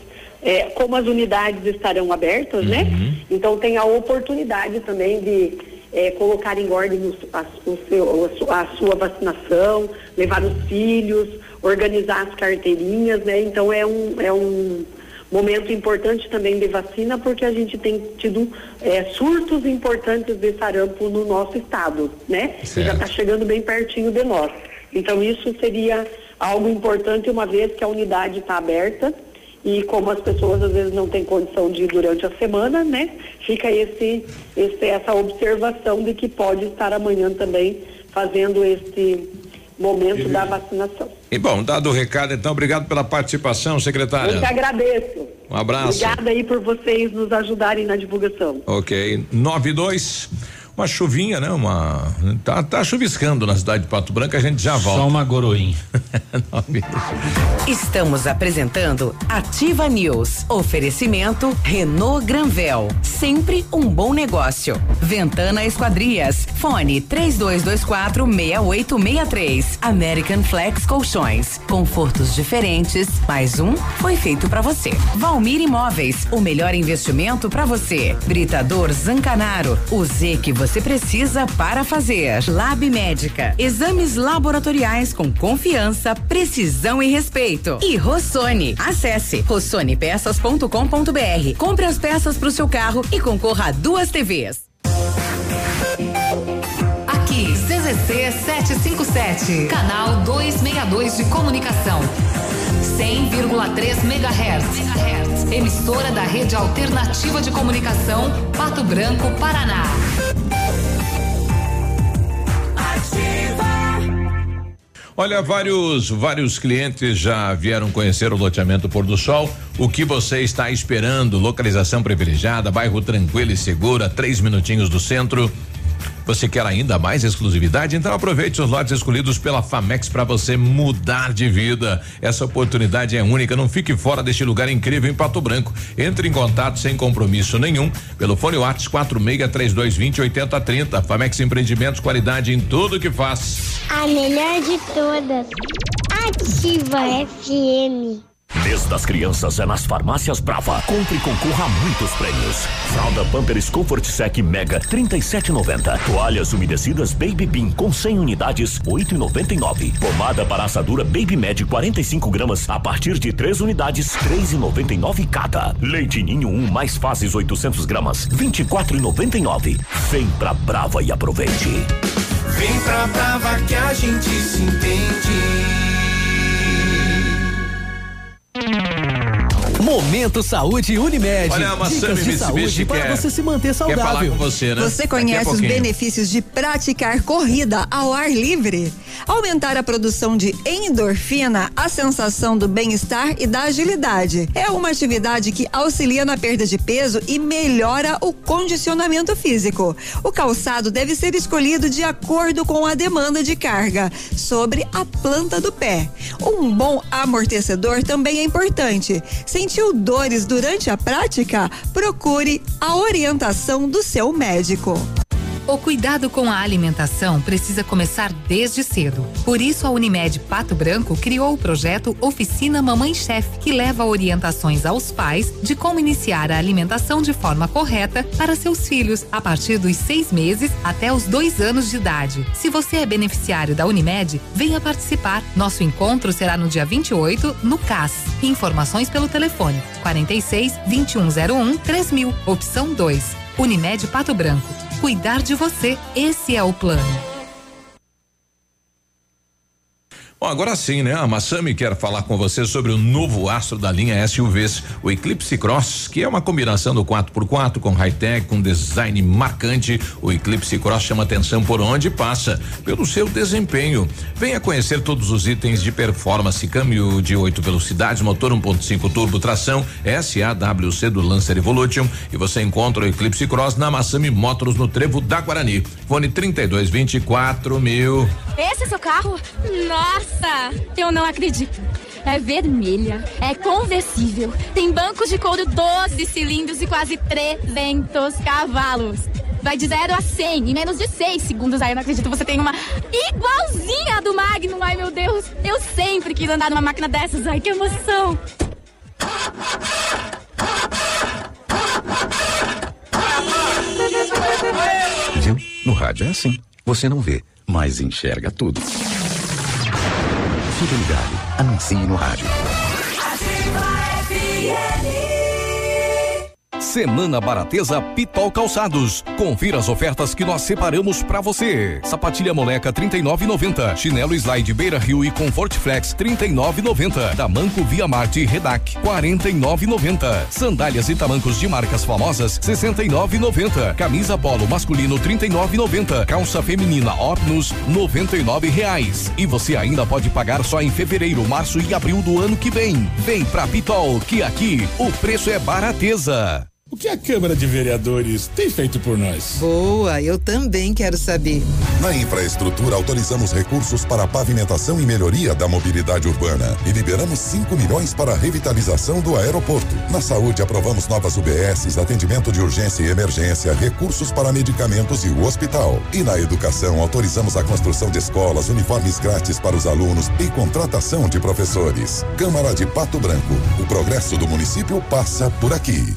é, como as unidades estarão abertas, né? Então, tem a oportunidade também de é, colocar em ordem a, o seu- a su- a sua vacinação, levar os filhos, organizar as carteirinhas, né? Então, é um, é um momento importante também de vacina, porque a gente tem tido é, surtos importantes de sarampo no nosso estado, né? E já está chegando bem pertinho de nós. Então isso seria algo importante uma vez que a unidade está aberta e como as pessoas às vezes não têm condição de ir durante a semana, né? Fica esse, esse essa observação de que pode estar amanhã também fazendo esse momento da vacinação. E bom, dado o recado, então, obrigado pela participação, secretária. Eu que agradeço. Um abraço. Obrigada aí por vocês nos ajudarem na divulgação. Ok. 92. Uma chuvinha, né? Uma. Tá, tá chuviscando na cidade de Pato Branco, a gente já volta. Só uma goroinha. Estamos apresentando Ativa News. Oferecimento Renault Granvel. Sempre um bom negócio. Ventana Esquadrias. Fone 3224 6863. American Flex Colchões. Confortos diferentes. Mais um foi feito para você. Valmir Imóveis. O melhor investimento para você. Britador Zancanaro. O Z que você precisa para fazer. Lab Médica. Exames laboratoriais com confiança, precisão e respeito. E Rossoni. Acesse rossonepeças.com.br. Compre as peças para o seu carro e concorra a duas TVs. Aqui, CZC 757, canal 262 de comunicação. 100,3 MHz. Emissora da Rede Alternativa de Comunicação, Pato Branco, Paraná. Olha, vários, vários clientes já vieram conhecer o loteamento Pôr do Sol. O que você está esperando? Localização privilegiada, bairro tranquilo e seguro, a três minutinhos do centro. Você quer ainda mais exclusividade? Então aproveite os lotes escolhidos pela Famex para você mudar de vida. Essa oportunidade é única. Não fique fora deste lugar incrível em Pato Branco. Entre em contato sem compromisso nenhum pelo fone Whats 463220 8030. Famex Empreendimentos, qualidade em tudo que faz. A melhor de todas. Ativa FM. Mês das crianças é nas farmácias Brava. Compre e concorra a muitos prêmios. Fralda Pampers Comfort Sec Mega 37,90. Toalhas umedecidas Baby Bean com 100 unidades 8,99. Pomada para assadura Baby Med 45 gramas a partir de 3 unidades 3,99 cada. Leite Ninho 1 mais fases 800 gramas 24,99. Vem pra Brava e aproveite. Vem pra Brava que a gente se entende. Momento Saúde Unimed. Olha, a Dicas de saúde para quer- você se manter quer saudável. falar com você, né? Você conhece os benefícios de praticar corrida ao ar livre? Aumentar a produção de endorfina, a sensação do bem-estar e da agilidade. É uma atividade que auxilia na perda de peso e melhora o condicionamento físico. O calçado deve ser escolhido de acordo com a demanda de carga sobre a planta do pé. Um bom amortecedor também é importante. Sentiu dores durante a prática? Procure a orientação do seu médico. O cuidado com a alimentação precisa começar desde cedo. Por isso, a Unimed Pato Branco criou o projeto Oficina Mamãe Chef, que leva orientações aos pais de como iniciar a alimentação de forma correta para seus filhos, a partir dos seis meses até os dois anos de idade. Se você é beneficiário da Unimed, venha participar. Nosso encontro será no dia 28, no CAS. Informações pelo telefone 46 2101 3000, opção 2. Unimed Pato Branco. Cuidar de você, esse é o plano. Bom, agora sim, né? A Massami quer falar com você sobre o novo astro da linha SUVs, o Eclipse Cross, que é uma combinação do 4x4 com high-tech, com design marcante. O Eclipse Cross chama atenção por onde passa, pelo seu desempenho. Venha conhecer todos os itens de performance, câmbio de oito velocidades, motor 1.5 turbo, tração, SAWC do Lancer Evolution e você encontra o Eclipse Cross na Massami Motors no Trevo da Guarani. Fone 3224 mil. Esse é seu carro? Nossa, eu não acredito. É vermelha, é conversível, tem bancos de couro 12 cilindros e quase 300 cavalos. Vai de 0 a 100 em menos de 6 segundos. Ai, eu não acredito, você tem uma igualzinha do Magnum. Ai, meu Deus, eu sempre quis andar numa máquina dessas. Ai, que emoção. Viu? No rádio é assim. Você não vê, mas enxerga tudo. Fique ligado. Anuncie no rádio. Semana Barateza Pitol Calçados. Confira as ofertas que nós separamos pra você. Sapatilha moleca 39,90. Chinelo Slide Beira Rio e Comfort Flex 39,90. Tamanco Via Marte Redac 49,90. Sandálias e tamancos de marcas famosas 69,90. Camisa polo masculino 39,90. Calça feminina Opnus 99 reais. E você ainda pode pagar só em fevereiro, março e abril do ano que vem. Vem pra Pitol, que aqui o preço é barateza. O que a Câmara de Vereadores tem feito por nós? Boa, eu também quero saber. Na infraestrutura, autorizamos recursos para a pavimentação e melhoria da mobilidade urbana e liberamos 5 milhões para a revitalização do aeroporto. Na saúde, aprovamos novas UBSs, atendimento de urgência e emergência, recursos para medicamentos e o hospital. E na educação, autorizamos a construção de escolas, uniformes grátis para os alunos e contratação de professores. Câmara de Pato Branco. O progresso do município passa por aqui.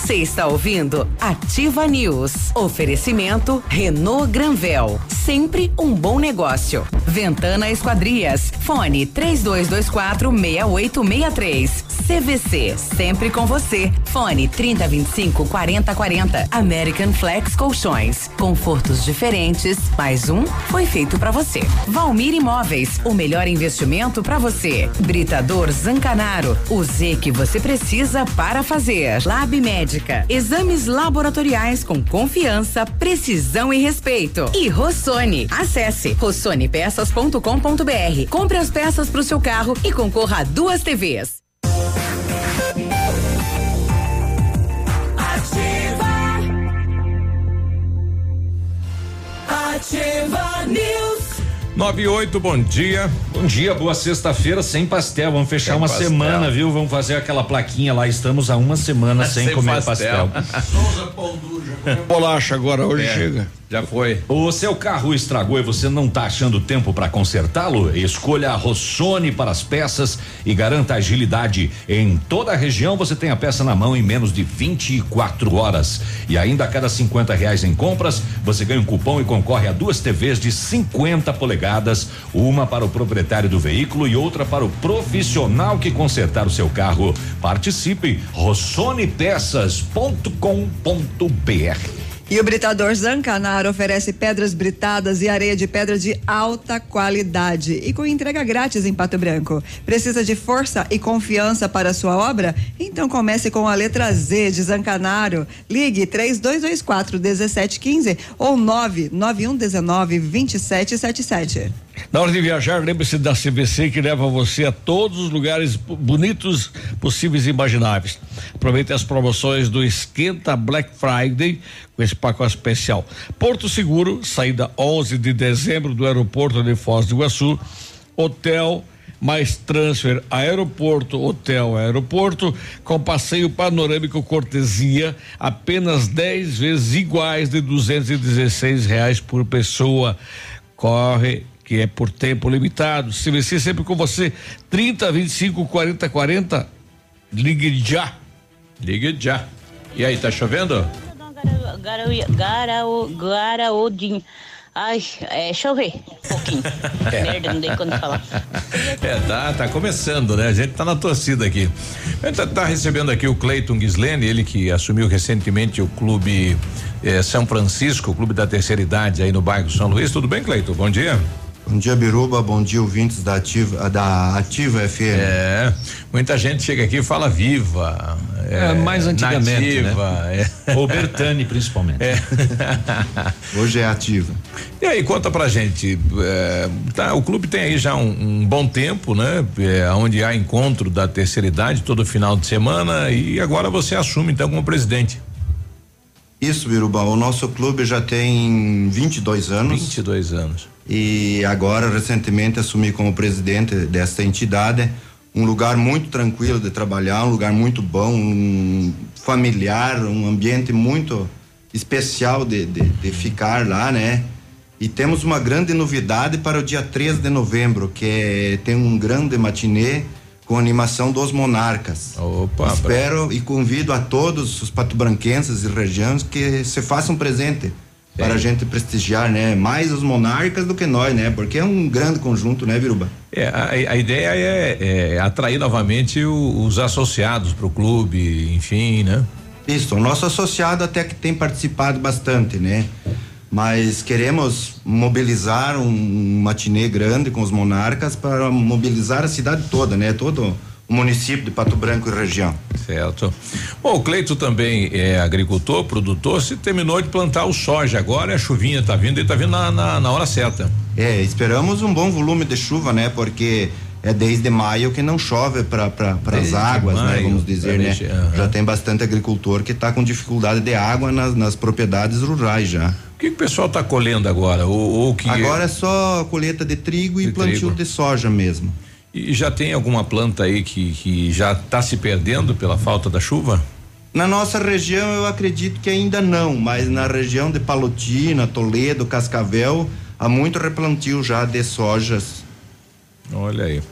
Você está ouvindo Ativa News. Oferecimento Renault Granvel. Sempre um bom negócio. Ventana Esquadrias. Fone 3224 6863. CVC. Sempre com você. Fone 3025 4040. American Flex Colchões. Confortos diferentes. Mais um foi feito para você. Valmir Imóveis. O melhor investimento para você. Britador Zancanaro. O Z que você precisa para fazer. Lab Médica. Exames laboratoriais com confiança, precisão e respeito. E Rossoni. Acesse rossonepeças.com.br. Compre as peças para o seu carro e concorra a duas TVs. Ativa News. 98, bom dia. Bom dia, boa sexta-feira sem pastel. Vamos fechar Sem uma pastel. semana, viu? Vamos fazer aquela plaquinha lá. Estamos há uma semana sem, Sem comer pastel. pastel. Bolacha agora, hoje É. chega. Já foi. O seu carro estragou e você não está achando tempo para consertá-lo? Escolha a Rossoni para as peças e garanta agilidade. Em toda a região você tem a peça na mão em menos de 24 horas. E ainda a cada 50 reais em compras, você ganha um cupom e concorre a duas TVs de 50 polegadas, uma para o proprietário do veículo e outra para o profissional que consertar o seu carro. Participe, rossonepeças.com.br. E o Britador Zancanaro oferece pedras britadas e areia de pedra de alta qualidade e com entrega grátis em Pato Branco. Precisa de força e confiança para sua obra? Então comece com a letra Z de Zancanaro. Ligue 3224 1715 ou 99119 2777. Na hora de viajar, lembre-se da CVC que leva você a todos os lugares bonitos possíveis e imagináveis. Aproveite as promoções do Esquenta Black Friday com esse pacote especial. Porto Seguro, saída 11 de dezembro do aeroporto de Foz do Iguaçu. Hotel mais transfer aeroporto, hotel, aeroporto, com passeio panorâmico cortesia, apenas 10 vezes iguais de 216 reais por pessoa. Corre que é por tempo limitado. CVC sempre com você. 30 25 40 40. Ligue já. Ligue já. E aí, tá chovendo? Garaudinho. Ai, é, deixa eu ver um pouquinho. É. Merda, não dei quando falar. É, tá, tá começando, né? A gente tá na torcida aqui. A gente tá, tá recebendo aqui o Cleiton Gislene, ele que assumiu recentemente o clube eh, São Francisco, o clube da terceira idade aí no bairro São Luís. Tudo bem, Cleiton? Bom dia. Bom dia, Biruba. Bom dia, ouvintes da Ativa, da Ativa FM. É, muita gente chega aqui e fala viva. É, é mais antigamente. Nativa, né? é. Ou Bertani, principalmente. É. Hoje é ativa. E aí, conta pra gente. É, tá, o clube tem aí já um, um bom tempo, né? É, onde há encontro da terceira idade todo final de semana e agora você assume então como presidente. Isso, Biruba. O nosso clube já tem 22 anos. 22 anos e agora recentemente assumi como presidente dessa entidade um lugar muito tranquilo de trabalhar, um lugar muito bom, um familiar, um ambiente muito especial de, de, de ficar lá, né? E temos uma grande novidade para o dia 3 de novembro, que é, tem um grande matinê com animação dos Monarcas. Opa, Espero e convido a todos os patobranquenses e regiões que se façam presente para a gente prestigiar, né? Mais os monarcas do que nós, né? Porque é um grande conjunto, né, Viruba? É, a, a ideia é, é, atrair novamente o, os associados para o clube, enfim, né? Isso, o nosso associado até que tem participado bastante, né? Mas queremos mobilizar um matinê grande com os monarcas para mobilizar a cidade toda, né? Todo município de Pato Branco e região. Certo. Bom, o Cleito também é agricultor, produtor, se terminou de plantar o soja agora, a chuvinha está vindo e está vindo na, na, na, hora certa. É, esperamos um bom volume de chuva, né? Porque é desde maio que não chove para pra, as águas, né? maio, né? Vamos dizer, né? Uhum. Já tem bastante agricultor que está com dificuldade de água nas, nas propriedades rurais já. O que, que o pessoal está colhendo agora? Ou, ou que agora é só colheita de trigo de e plantio trigo. de soja mesmo. E já tem alguma planta aí que, que já está se perdendo pela falta da chuva? Na nossa região eu acredito que ainda não, mas na região de Palotina, Toledo, Cascavel, há muito replantio já de sojas. Olha aí.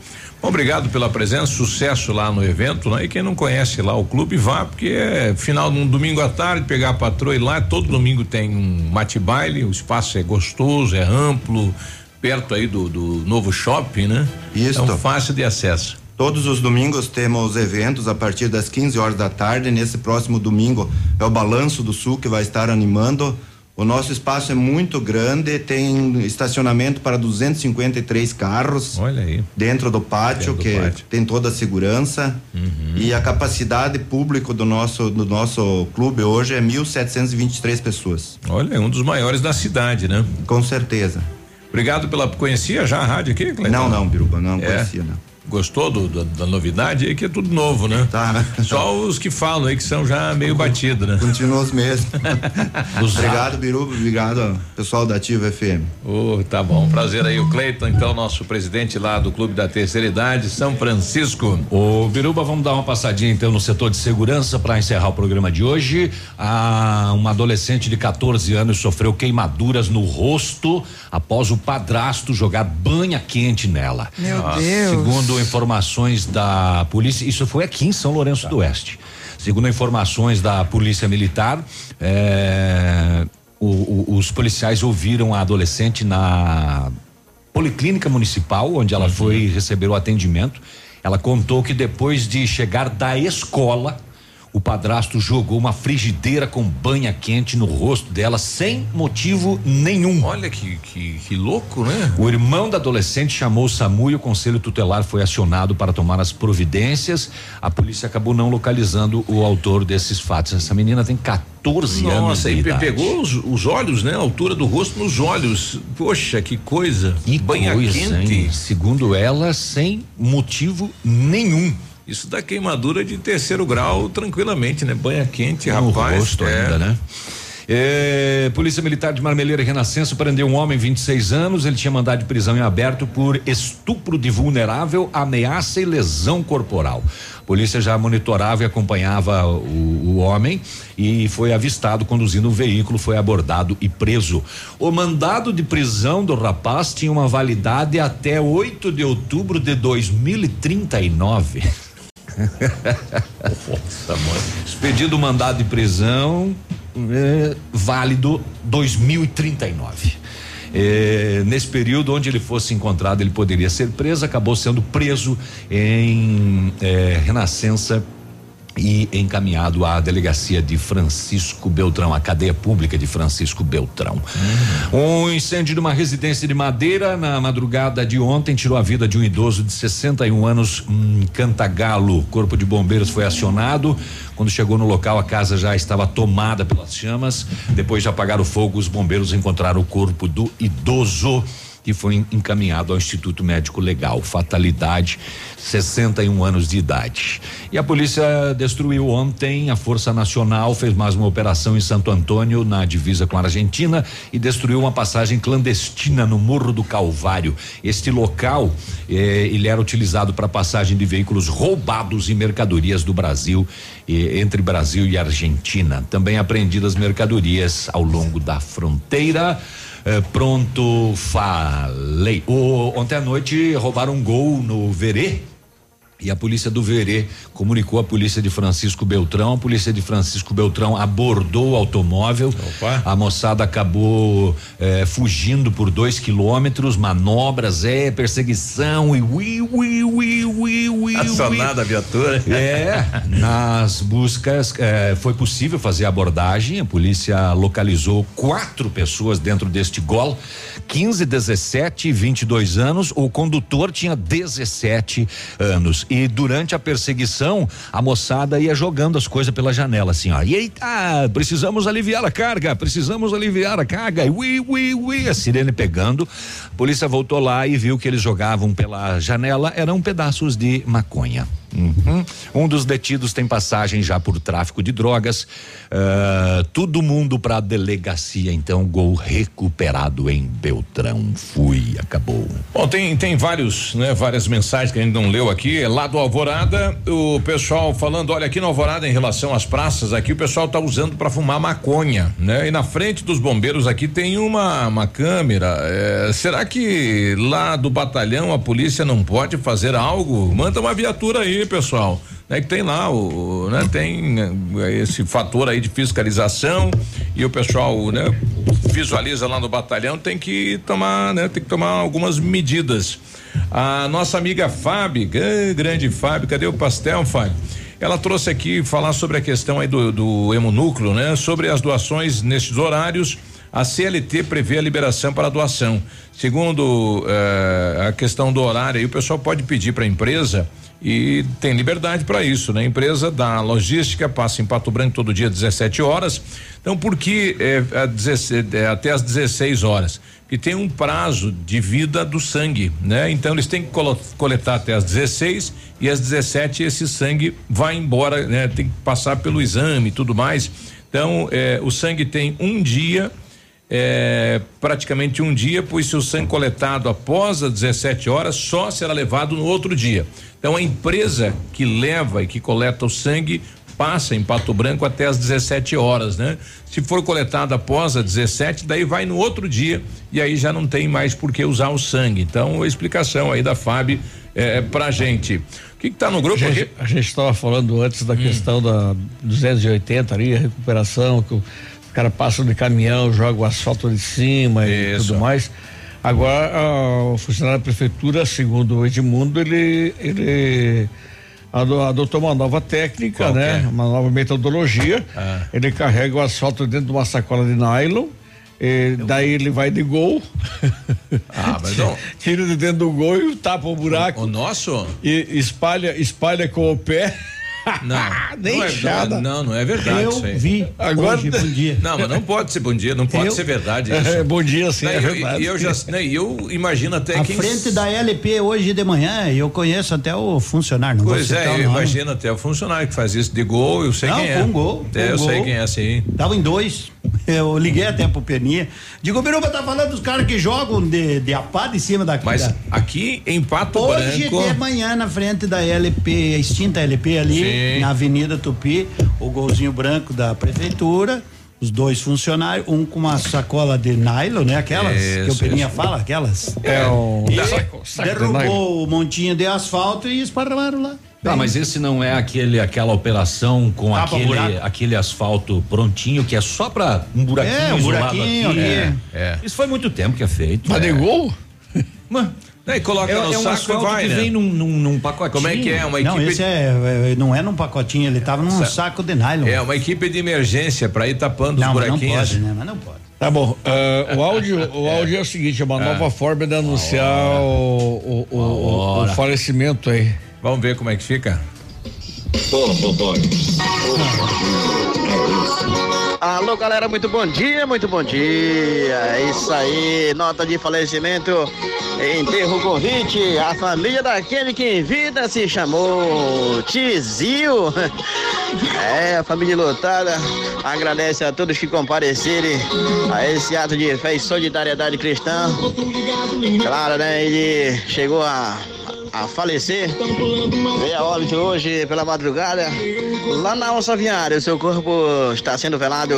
Bom, obrigado pela presença, sucesso lá no evento, né? E quem não conhece lá o clube, vá, porque é final de um domingo à tarde, pegar a patroa e lá, todo domingo tem um mate baile, o espaço é gostoso, é amplo, perto aí do, do novo shopping, né? Isso. Então fácil de acesso. Todos os domingos temos eventos a partir das 15 horas da tarde. Nesse próximo domingo é o Balanço do Sul que vai estar animando. O nosso espaço é muito grande, tem estacionamento para 253 carros. Olha aí. Dentro do pátio, dentro que pátio. tem toda a segurança. Uhum. E a capacidade pública do nosso, do nosso clube hoje é 1.723 pessoas. Olha, é um dos maiores da cidade, né? Com certeza. Obrigado pela. Conhecia já a rádio aqui, Cleiton? Não, não, Biruba, não é. conhecia, não. Gostou do, do, da novidade? É que é tudo novo, né? Tá. Só os que falam aí que são já meio batido, né? Continua os mesmos. obrigado, Biruba. Obrigado, pessoal da Ativa FM. Oh, tá bom. Prazer aí, o Cleiton, então, nosso presidente lá do Clube da Terceira Idade, São Francisco. Ô, Biruba, vamos dar uma passadinha então no setor de segurança para encerrar o programa de hoje. Ah, uma adolescente de 14 anos sofreu queimaduras no rosto após o padrasto jogar banha quente nela. Meu ah, Deus. Segundo informações da polícia, isso foi aqui em São Lourenço tá. do Oeste. Segundo informações da polícia militar, é, o, o, os policiais ouviram a adolescente na policlínica municipal, onde ela uhum. foi receber o atendimento. Ela contou que depois de chegar da escola, o padrasto jogou uma frigideira com banha quente no rosto dela sem motivo nenhum. Olha que, que, que louco, né? O irmão da adolescente chamou o SAMU e o conselho tutelar foi acionado para tomar as providências. A polícia acabou não localizando o autor desses fatos. Essa menina tem 14 Nossa, anos de e idade. pegou os, os olhos, né? A altura do rosto nos olhos. Poxa, que coisa. E Banha coisa, quente. hein? Segundo ela, sem motivo nenhum. Isso dá queimadura de terceiro grau tranquilamente, né? Banha quente, No rapaz. rosto é. ainda, né? É, Polícia Militar de Marmeleira Renascença prendeu um homem, 26 anos. Ele tinha mandado de prisão em aberto por estupro de vulnerável, ameaça e lesão corporal. A polícia já monitorava e acompanhava o, o homem e foi avistado conduzindo um veículo, foi abordado e preso. O mandado de prisão do rapaz tinha uma validade até 8 de outubro de 2039. Nossa, mãe. Expedido mandado de prisão é, válido 2039. É, nesse período onde ele fosse encontrado, ele poderia ser preso, acabou sendo preso em é, Renascença e encaminhado à delegacia de Francisco Beltrão, a cadeia pública de Francisco Beltrão. Um incêndio de uma residência de Madeira na madrugada de ontem tirou a vida de um idoso de 61 anos em Cantagalo. O corpo de bombeiros foi acionado. Quando chegou no local, a casa já estava tomada pelas chamas. Depois de apagar o fogo, os bombeiros encontraram o corpo do idoso foi encaminhado ao Instituto Médico Legal. Fatalidade, 61 anos de idade. E a polícia destruiu ontem, a Força Nacional fez mais uma operação em Santo Antônio, na divisa com a Argentina, e destruiu uma passagem clandestina no Morro do Calvário. Este local, eh, ele era utilizado para passagem de veículos roubados e mercadorias do Brasil, eh, entre Brasil e Argentina. Também apreendidas mercadorias ao longo da fronteira. É, pronto, falei. O, ontem à noite roubaram um gol no Verê. E a polícia do Verê comunicou à polícia de Francisco Beltrão. A polícia de Francisco Beltrão abordou o automóvel. A moçada acabou eh, fugindo por dois quilômetros, manobras, é, perseguição e ui, ui, ui, ui, ui. Acionada a viatura. É, nas buscas eh, foi possível fazer a abordagem. A polícia localizou quatro pessoas dentro deste gol, 15, 17 e 22 anos. O condutor tinha 17 anos. E durante a perseguição, a moçada ia jogando as coisas pela janela, assim, ó. E eita, precisamos aliviar a carga, precisamos aliviar a carga. E ui, ui, ui, a sirene pegando. A polícia voltou lá e viu que eles jogavam pela janela, eram pedaços de maconha. Uhum. Um dos detidos tem passagem já por tráfico de drogas. Ah, todo mundo para a delegacia, então, gol recuperado em Beltrão. Fui, acabou. Bom, tem, tem vários, né? Várias mensagens que a gente não leu aqui. Lá do Alvorada, o pessoal falando, olha, aqui no Alvorada, em relação às praças, aqui o pessoal tá usando para fumar maconha, né? E na frente dos bombeiros aqui tem uma, uma câmera. É, será que lá do batalhão a polícia não pode fazer algo? Manda uma viatura aí, pessoal. Né, que tem lá o, né, tem né, esse fator aí de fiscalização e o pessoal, né, visualiza lá no batalhão, tem que tomar, né, tem que tomar algumas medidas. A nossa amiga Fábio, gran- grande Fábio, cadê o pastel, Fábio? Ela trouxe aqui falar sobre a questão aí do, do hemonúcleo, né? Sobre as doações nesses horários. A CLT prevê a liberação para doação. Segundo eh, a questão do horário, aí o pessoal pode pedir para a empresa e tem liberdade para isso, né? A empresa da logística passa em Pato Branco todo dia 17 horas. Então, por que 16, eh, até às 16 horas? Que tem um prazo de vida do sangue, né? Então eles têm que coletar até às 16 e às 17 esse sangue vai embora, né? Tem que passar pelo exame e tudo mais. Então, eh, o sangue tem um dia é, praticamente um dia, pois se o sangue coletado após as 17 horas só será levado no outro dia. Então a empresa que leva e que coleta o sangue passa em Pato Branco até as 17 horas, né? Se for coletado após as 17, daí vai no outro dia e aí já não tem mais por que usar o sangue. Então, a explicação aí da FAB é, pra gente. O que, que tá no grupo a gente, estava falando antes da questão da 280 ali, a recuperação, que o cara passa de caminhão, joga o asfalto de cima e Isso. tudo mais. Agora, o funcionário da prefeitura, segundo o Edmundo, ele, ele adotou uma nova técnica, Qual né? é? Uma nova metodologia. Ah. Ele carrega o asfalto dentro de uma sacola de nylon. e daí ele vai de gol. Ah, mas não. Tira de dentro do gol e tapa o buraco. O nosso? E espalha, espalha com o pé. Não, é, nada. não, não é verdade Eu isso aí. vi Agora, hoje, bom dia. Não, mas não pode ser bom dia, não pode Eu- ser verdade É, isso. bom dia, sim, Não, é eu- verdade. E eu, já, não, eu imagino até A quem frente da LP hoje de manhã, eu conheço até o funcionário, não Pois é, eu imagino até o funcionário que faz isso de gol, eu sei Não, quem é. com gol, É, com eu sei gol. quem é, sim. Tava em dois. Eu liguei até pro Peninha. Digo, Biruba, tá falando dos caras que jogam de, de apá de cima da Mas da- aqui em Pato Hoje Branco. de manhã na frente da LP, a extinta LP ali, Sim. Na Avenida Tupi, o golzinho branco da prefeitura, os dois funcionários, um com uma sacola de nylon, né? Aquelas que o Isso, Peninha isso. fala, aquelas. É o E saco- saco de derrubou o montinho de asfalto e esparramaram lá. Tá, mas esse não é aquele, aquela operação com Tapa aquele, buraco. aquele asfalto prontinho que é só pra um buraquinho É, um isolado buraquinho aqui. aqui. É, é. Isso foi muito tempo que é feito. Mas de É. gol? Mano, Daí coloca é, no é um saco e vai, que né? vem num, num, num pacotinho. Como é que é? Uma Não, equipe. esse é, é, não é num pacotinho, ele tava num Sa- saco de nylon. É uma equipe de emergência pra ir tapando não, os mas não buraquinhos. pode, né? Mas não pode. Tá bom. ah, o áudio, o áudio é o seguinte, é uma nova forma de anunciar o, o, o, o falecimento aí. Vamos ver como é que fica. Alô, galera, muito bom dia, muito bom dia. É isso aí, nota de falecimento, enterro convite. A família daquele que em vida se chamou Tizio. É, a família lotada agradece a todos que comparecerem a esse ato de fé e solidariedade cristã. Claro, né? Ele chegou a, a falecer. Veio a óbito hoje pela madrugada. Lá na Alça Viária, o seu corpo está sendo velado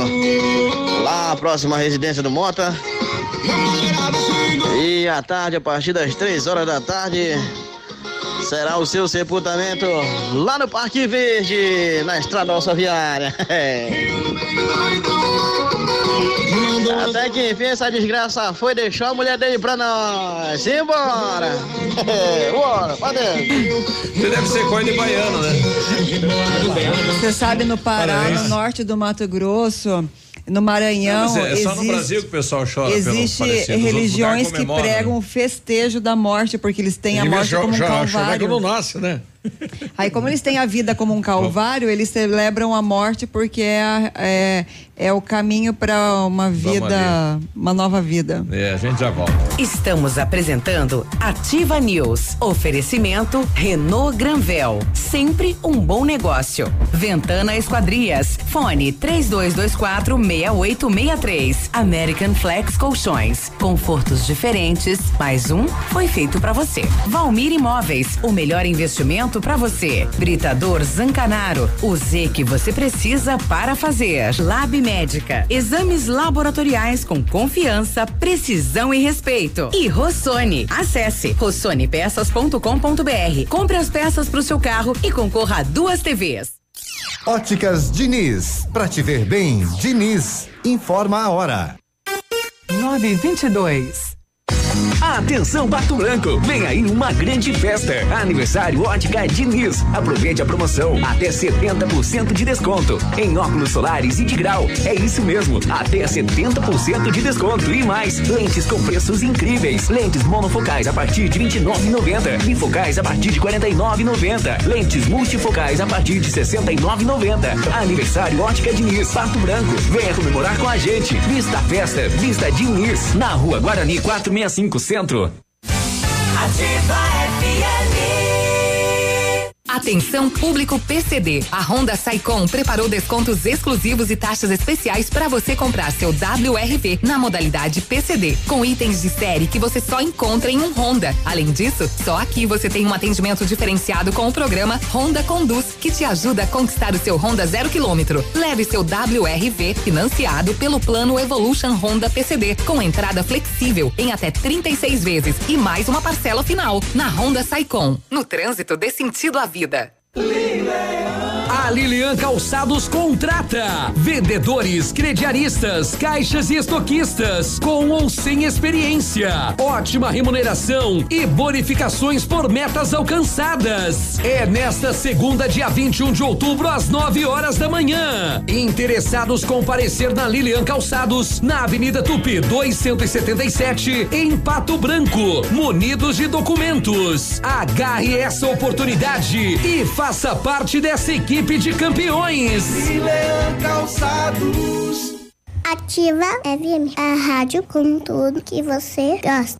lá próximo à residência do Mota. E à tarde, a partir das três horas da tarde, será o seu sepultamento lá no Parque Verde, na Estrada Alça Viária. Até que enfim essa desgraça foi, deixou a mulher dele pra nós. Simbora! Bora, pra dentro! Você deve ser coisa de baiano, né? Você sabe, no Pará, Parabéns. no norte do Mato Grosso, no Maranhão. Não, é, é só no existe- Brasil que o pessoal chora Existe religiões que comemoram, pregam né? o festejo da morte, porque eles têm a morte como um calvário. quando nasce, né? Aí, como eles têm a vida como um calvário, eles celebram a morte porque é, a- é, é o caminho para uma vida, uma nova vida. É, a gente já volta. Estamos apresentando Ativa News. Oferecimento Renault Granvel. Sempre um bom negócio. Ventana Esquadrias. Fone 3224 6863. American Flex Colchões. Confortos diferentes. Mais um foi feito para você. Valmir Imóveis. O melhor investimento para você. Britador Zancanaro. O Z que você precisa para fazer. Lab Médica. Exames laboratoriais com confiança, precisão e respeito. E Rossoni. Acesse rossonepeças.com.br. Compre as peças para o seu carro e concorra a duas TVs. Óticas Diniz. Pra te ver bem, Diniz. Informa a hora. 922. Atenção Pato Branco, vem aí uma grande festa. Aniversário Ótica Diniz. Aproveite a promoção, até 70% de desconto em óculos solares e de grau. É isso mesmo, até 70% de desconto e mais. Lentes com preços incríveis. Lentes monofocais a partir de 29,90, bifocais a partir de 49,90. Lentes multifocais a partir de 69,90. Aniversário Ótica Diniz, Pato Branco. Venha comemorar com a gente. Vista festa, Vista Diniz, na Rua Guarani 465 Centro. Ativa FM. Atenção público PCD. A Honda Saicom preparou descontos exclusivos e taxas especiais para você comprar seu WRV na modalidade PCD, com itens de série que você só encontra em um Honda. Além disso, só aqui você tem um atendimento diferenciado com o programa Honda Conduz, que te ajuda a conquistar o seu Honda zero quilômetro. Leve seu WRV financiado pelo plano Evolution Honda PCD, com entrada flexível em até 36 vezes e mais uma parcela final na Honda Saicom. No trânsito dê sentido à vida. Leave it. A Lilian Calçados contrata vendedores, crediaristas, caixas e estoquistas com ou sem experiência. Ótima remuneração e bonificações por metas alcançadas. É nesta segunda, dia 21 de outubro, às 9 horas da manhã. Interessados comparecer na Lilian Calçados, na Avenida Tupi 277, em Pato Branco, munidos de documentos. Agarre essa oportunidade e faça parte dessa equipe de campeões. Calçados. Ativa FM, a rádio com tudo que você gosta.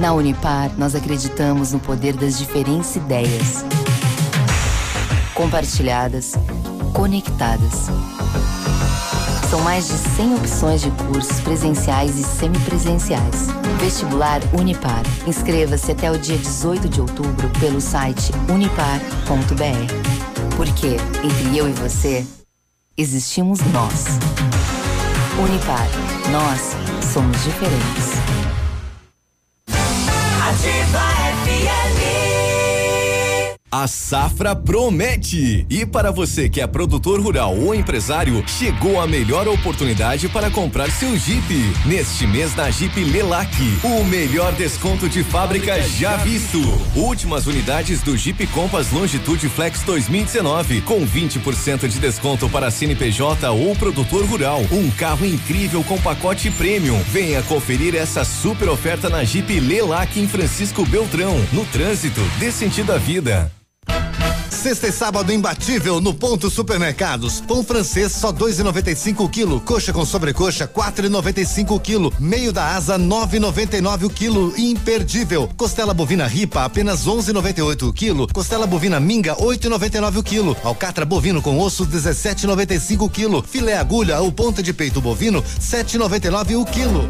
Na Unipar, nós acreditamos no poder das diferentes ideias. Compartilhadas, conectadas. São mais de 100 opções de cursos presenciais e semipresenciais. Vestibular Unipar. Inscreva-se até o dia 18 de outubro pelo site unipar.br. Porque entre eu e você, existimos nós. Unipar. Nós somos diferentes. Ativa FM. A safra promete! E para você que é produtor rural ou empresário, chegou a melhor oportunidade para comprar seu Jeep. Neste mês na Jeep Lelac, o melhor desconto de fábrica já visto. Últimas unidades do Jeep Compass Longitude Flex 2019, com 20% de desconto para CNPJ ou produtor rural. Um carro incrível com pacote premium. Venha conferir essa super oferta na Jeep Lelac em Francisco Beltrão, no trânsito, dê sentido à vida. Sexta e sábado imbatível no Ponto Supermercados. Pão francês só 2,95 o quilo. Coxa com sobrecoxa 4,95 o quilo. Meio da asa 9,99 o quilo. Imperdível. Costela bovina ripa apenas 11,98 o quilo. Costela bovina minga 8,99 o quilo. Alcatra bovino com osso 17,95 o quilo. Filé agulha ou ponta de peito bovino 7,99 o quilo.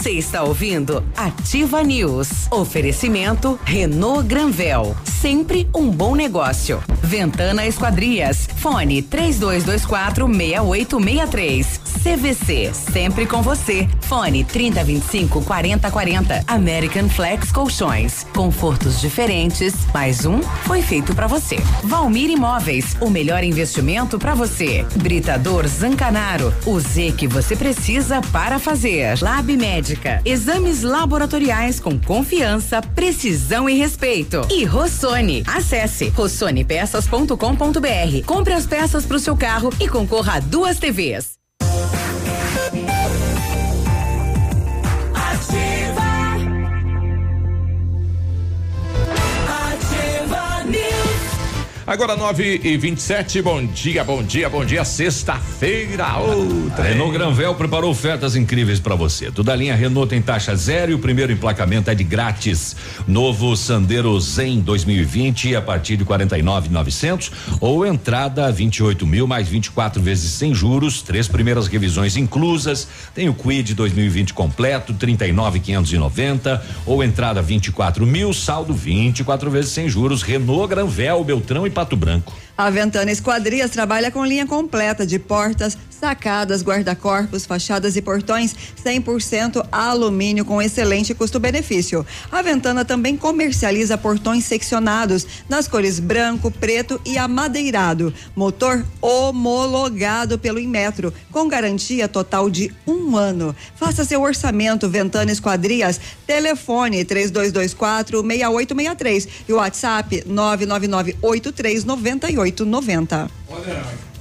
Você está ouvindo Ativa News. Oferecimento Renault Granvel. Sempre um bom negócio. Ventana Esquadrias. Fone 3224 6863. CVC. Sempre com você. Fone 3025 4040. American Flex Colchões. Confortos diferentes. Mais um foi feito para você. Valmir Imóveis. O melhor investimento para você. Britador Zancanaro. O Z que você precisa para fazer. Lab Médica. Exames laboratoriais com confiança, precisão e respeito. E Rossoni. Acesse rossonepeças.com.br. Compre as peças para o seu carro e concorra a duas TVs. Agora 9 e 27 bom dia, bom dia, bom dia. Sexta-feira. outra. A Renault Granvel preparou ofertas incríveis para você. Toda a linha Renault tem taxa zero e o primeiro emplacamento é de grátis. Novo Sandero Zen 2020 a partir de 49.900 ou entrada 28 mil mais 24 vezes sem juros, três primeiras revisões inclusas. Tem o Quid 2020 completo 39.590 ou entrada 24 mil, saldo 24 vezes sem juros. Renault Granvel, Beltrão e Pato Branco. A Ventana Esquadrias trabalha com linha completa de portas, sacadas, guarda-corpos, fachadas e portões 100% alumínio com excelente custo-benefício. A Ventana também comercializa portões seccionados nas cores branco, preto e amadeirado. Motor homologado pelo Inmetro, com garantia total de um ano. Faça seu orçamento Ventana Esquadrias, telefone 3224 6863 e o WhatsApp 999 83 98 90.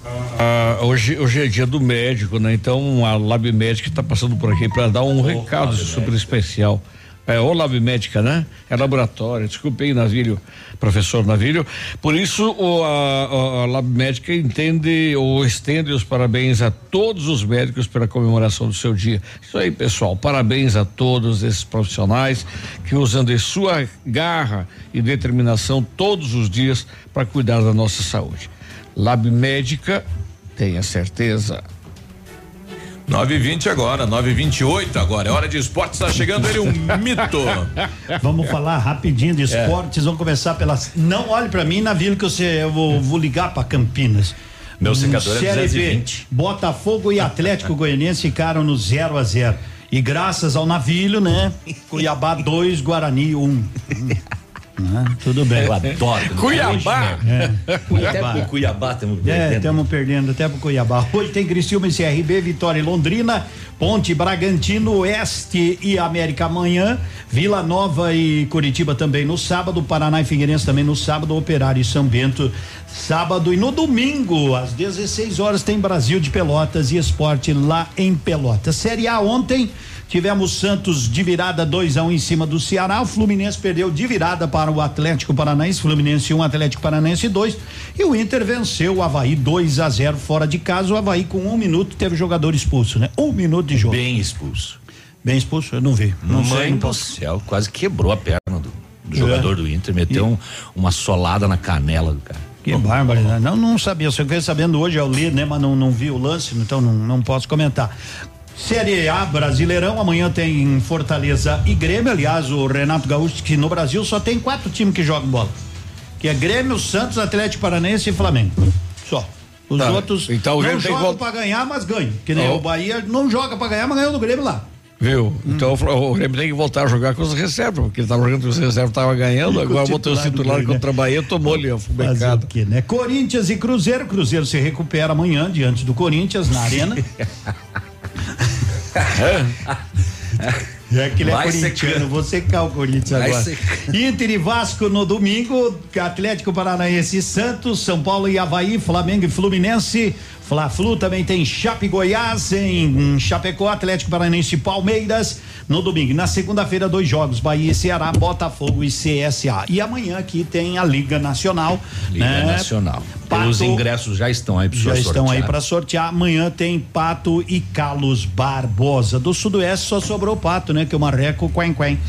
Ah, hoje, hoje é dia do médico, né? Então a Lab Médica está passando por aqui para dar um recado super especial. É, ou Lab Médica, né? É laboratório. Desculpe aí, Navírio, professor Navírio. Por isso, o, a, a- a Lab Médica entende ou estende os parabéns a todos os médicos pela comemoração do seu dia. Isso aí, pessoal. Parabéns a todos esses profissionais que usam de sua garra e determinação todos os dias para cuidar da nossa saúde. Lab Médica, tenha certeza. 9h20 agora, 9h28 agora. É hora de esporte, está chegando ele, um mito. Vamos falar rapidinho de esportes. Vamos começar pelas. Não olhe pra mim, Navilho, que você, eu vou, vou ligar pra Campinas. Meu Hum, secador é Série B, 220. Botafogo e Atlético Goianiense ficaram no 0 a 0 E graças ao Navilho, né? Cuiabá 2, Guarani 1. Um. Né? Tudo bem. Eu adoro. Cuiabá. É, Até Cuiabá. pro Cuiabá estamos É, perdendo. estamos perdendo até pro Cuiabá. Hoje tem Criciúma e CRB, Vitória e Londrina, Ponte, Bragantino, Oeste e América amanhã, Vila Nova e Curitiba também no sábado, Paraná e Figueirense também no sábado, Operário e São Bento sábado e no domingo, às 16 horas tem Brasil de Pelotas e Esporte lá em Pelotas. Série A ontem Tivemos Santos de virada 2 a 1 um em cima do Ceará. O Fluminense perdeu de virada para o Atlético Paranaense. Fluminense 1, um, Atlético Paranaense 2. E o Inter venceu o Havaí 2 a 0 fora de casa. O Havaí, com um minuto, teve jogador expulso, né? Um minuto de jogo. Bem expulso. Bem expulso? Eu não vi. Não sei, Mãe não do céu, quase quebrou a perna do, do É. jogador do Inter, meteu um- uma solada na canela do cara. Que barbaridade. Não, não sabia. Só fiquei sabendo hoje, eu li, né? Mas não, não vi o lance, então não, não posso comentar. Série A Brasileirão, amanhã tem Fortaleza e Grêmio. Aliás, o Renato Gaúcho, que no Brasil só tem quatro times que jogam bola. Que é Grêmio, Santos, Atlético Paranaense e Flamengo. Só. Os Tá, outros então o não que jogam pra ganhar, mas ganham. Que nem Ó. o Bahia não joga pra ganhar, mas ganhou do Grêmio lá. Viu? Então o Grêmio tem que voltar a jogar com os reservas, porque ele tava jogando com os reservas, tava ganhando, agora botou o titular Grêmio, contra a Bahia, tomou ali, o fubecado. quê, né? Corinthians e Cruzeiro. Cruzeiro se recupera amanhã diante do Corinthians na arena. É que ele Vai é corintiano, secando. vou secar o Corinthians Vai agora. secando. Inter e Vasco no domingo, Atlético Paranaense e Santos, São Paulo e Havaí, Flamengo e Fluminense, Fla-Flu também tem Chape Goiás, em Chapecó, Atlético Paranaense e Palmeiras no domingo. Na segunda-feira, dois jogos, Bahia e Ceará, Botafogo e CSA. E amanhã aqui tem a Liga Nacional. Liga né? Nacional. Pato- Os ingressos já estão aí para já estão aí para sortear. Amanhã tem Pato e Carlos Barbosa. Do Sudoeste só sobrou Pato, né? Que o Marreco Quen Quen.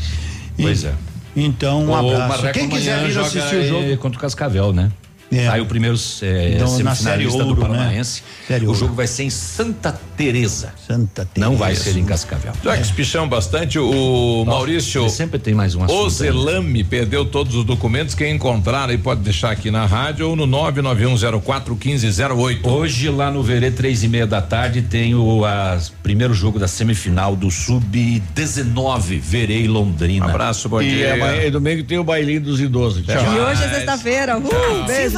E- Pois é. Então, um o abraço. Marreco Quem quiser vir assistir o jogo. contra o Cascavel, né? É. Aí o primeiro é, Então, na semifinalista Série do Ouro, né? Paranaense. Série o jogo vai ser em Santa Teresa. Santa Não vai ser em Cascavel. Já que espichamos bastante, o Maurício. Sempre tem mais um assunto. Ozelame perdeu todos os documentos. Quem encontrar aí pode deixar aqui na rádio ou no 991041508. Hoje lá no Verê, três e meia da tarde, tem o as, primeiro jogo da semifinal do Sub-19, Verê e Londrina. Abraço, bom E dia. amanhã e domingo tem o bailinho dos idosos. Tchau. E hoje é sexta-feira. Uh, beijo,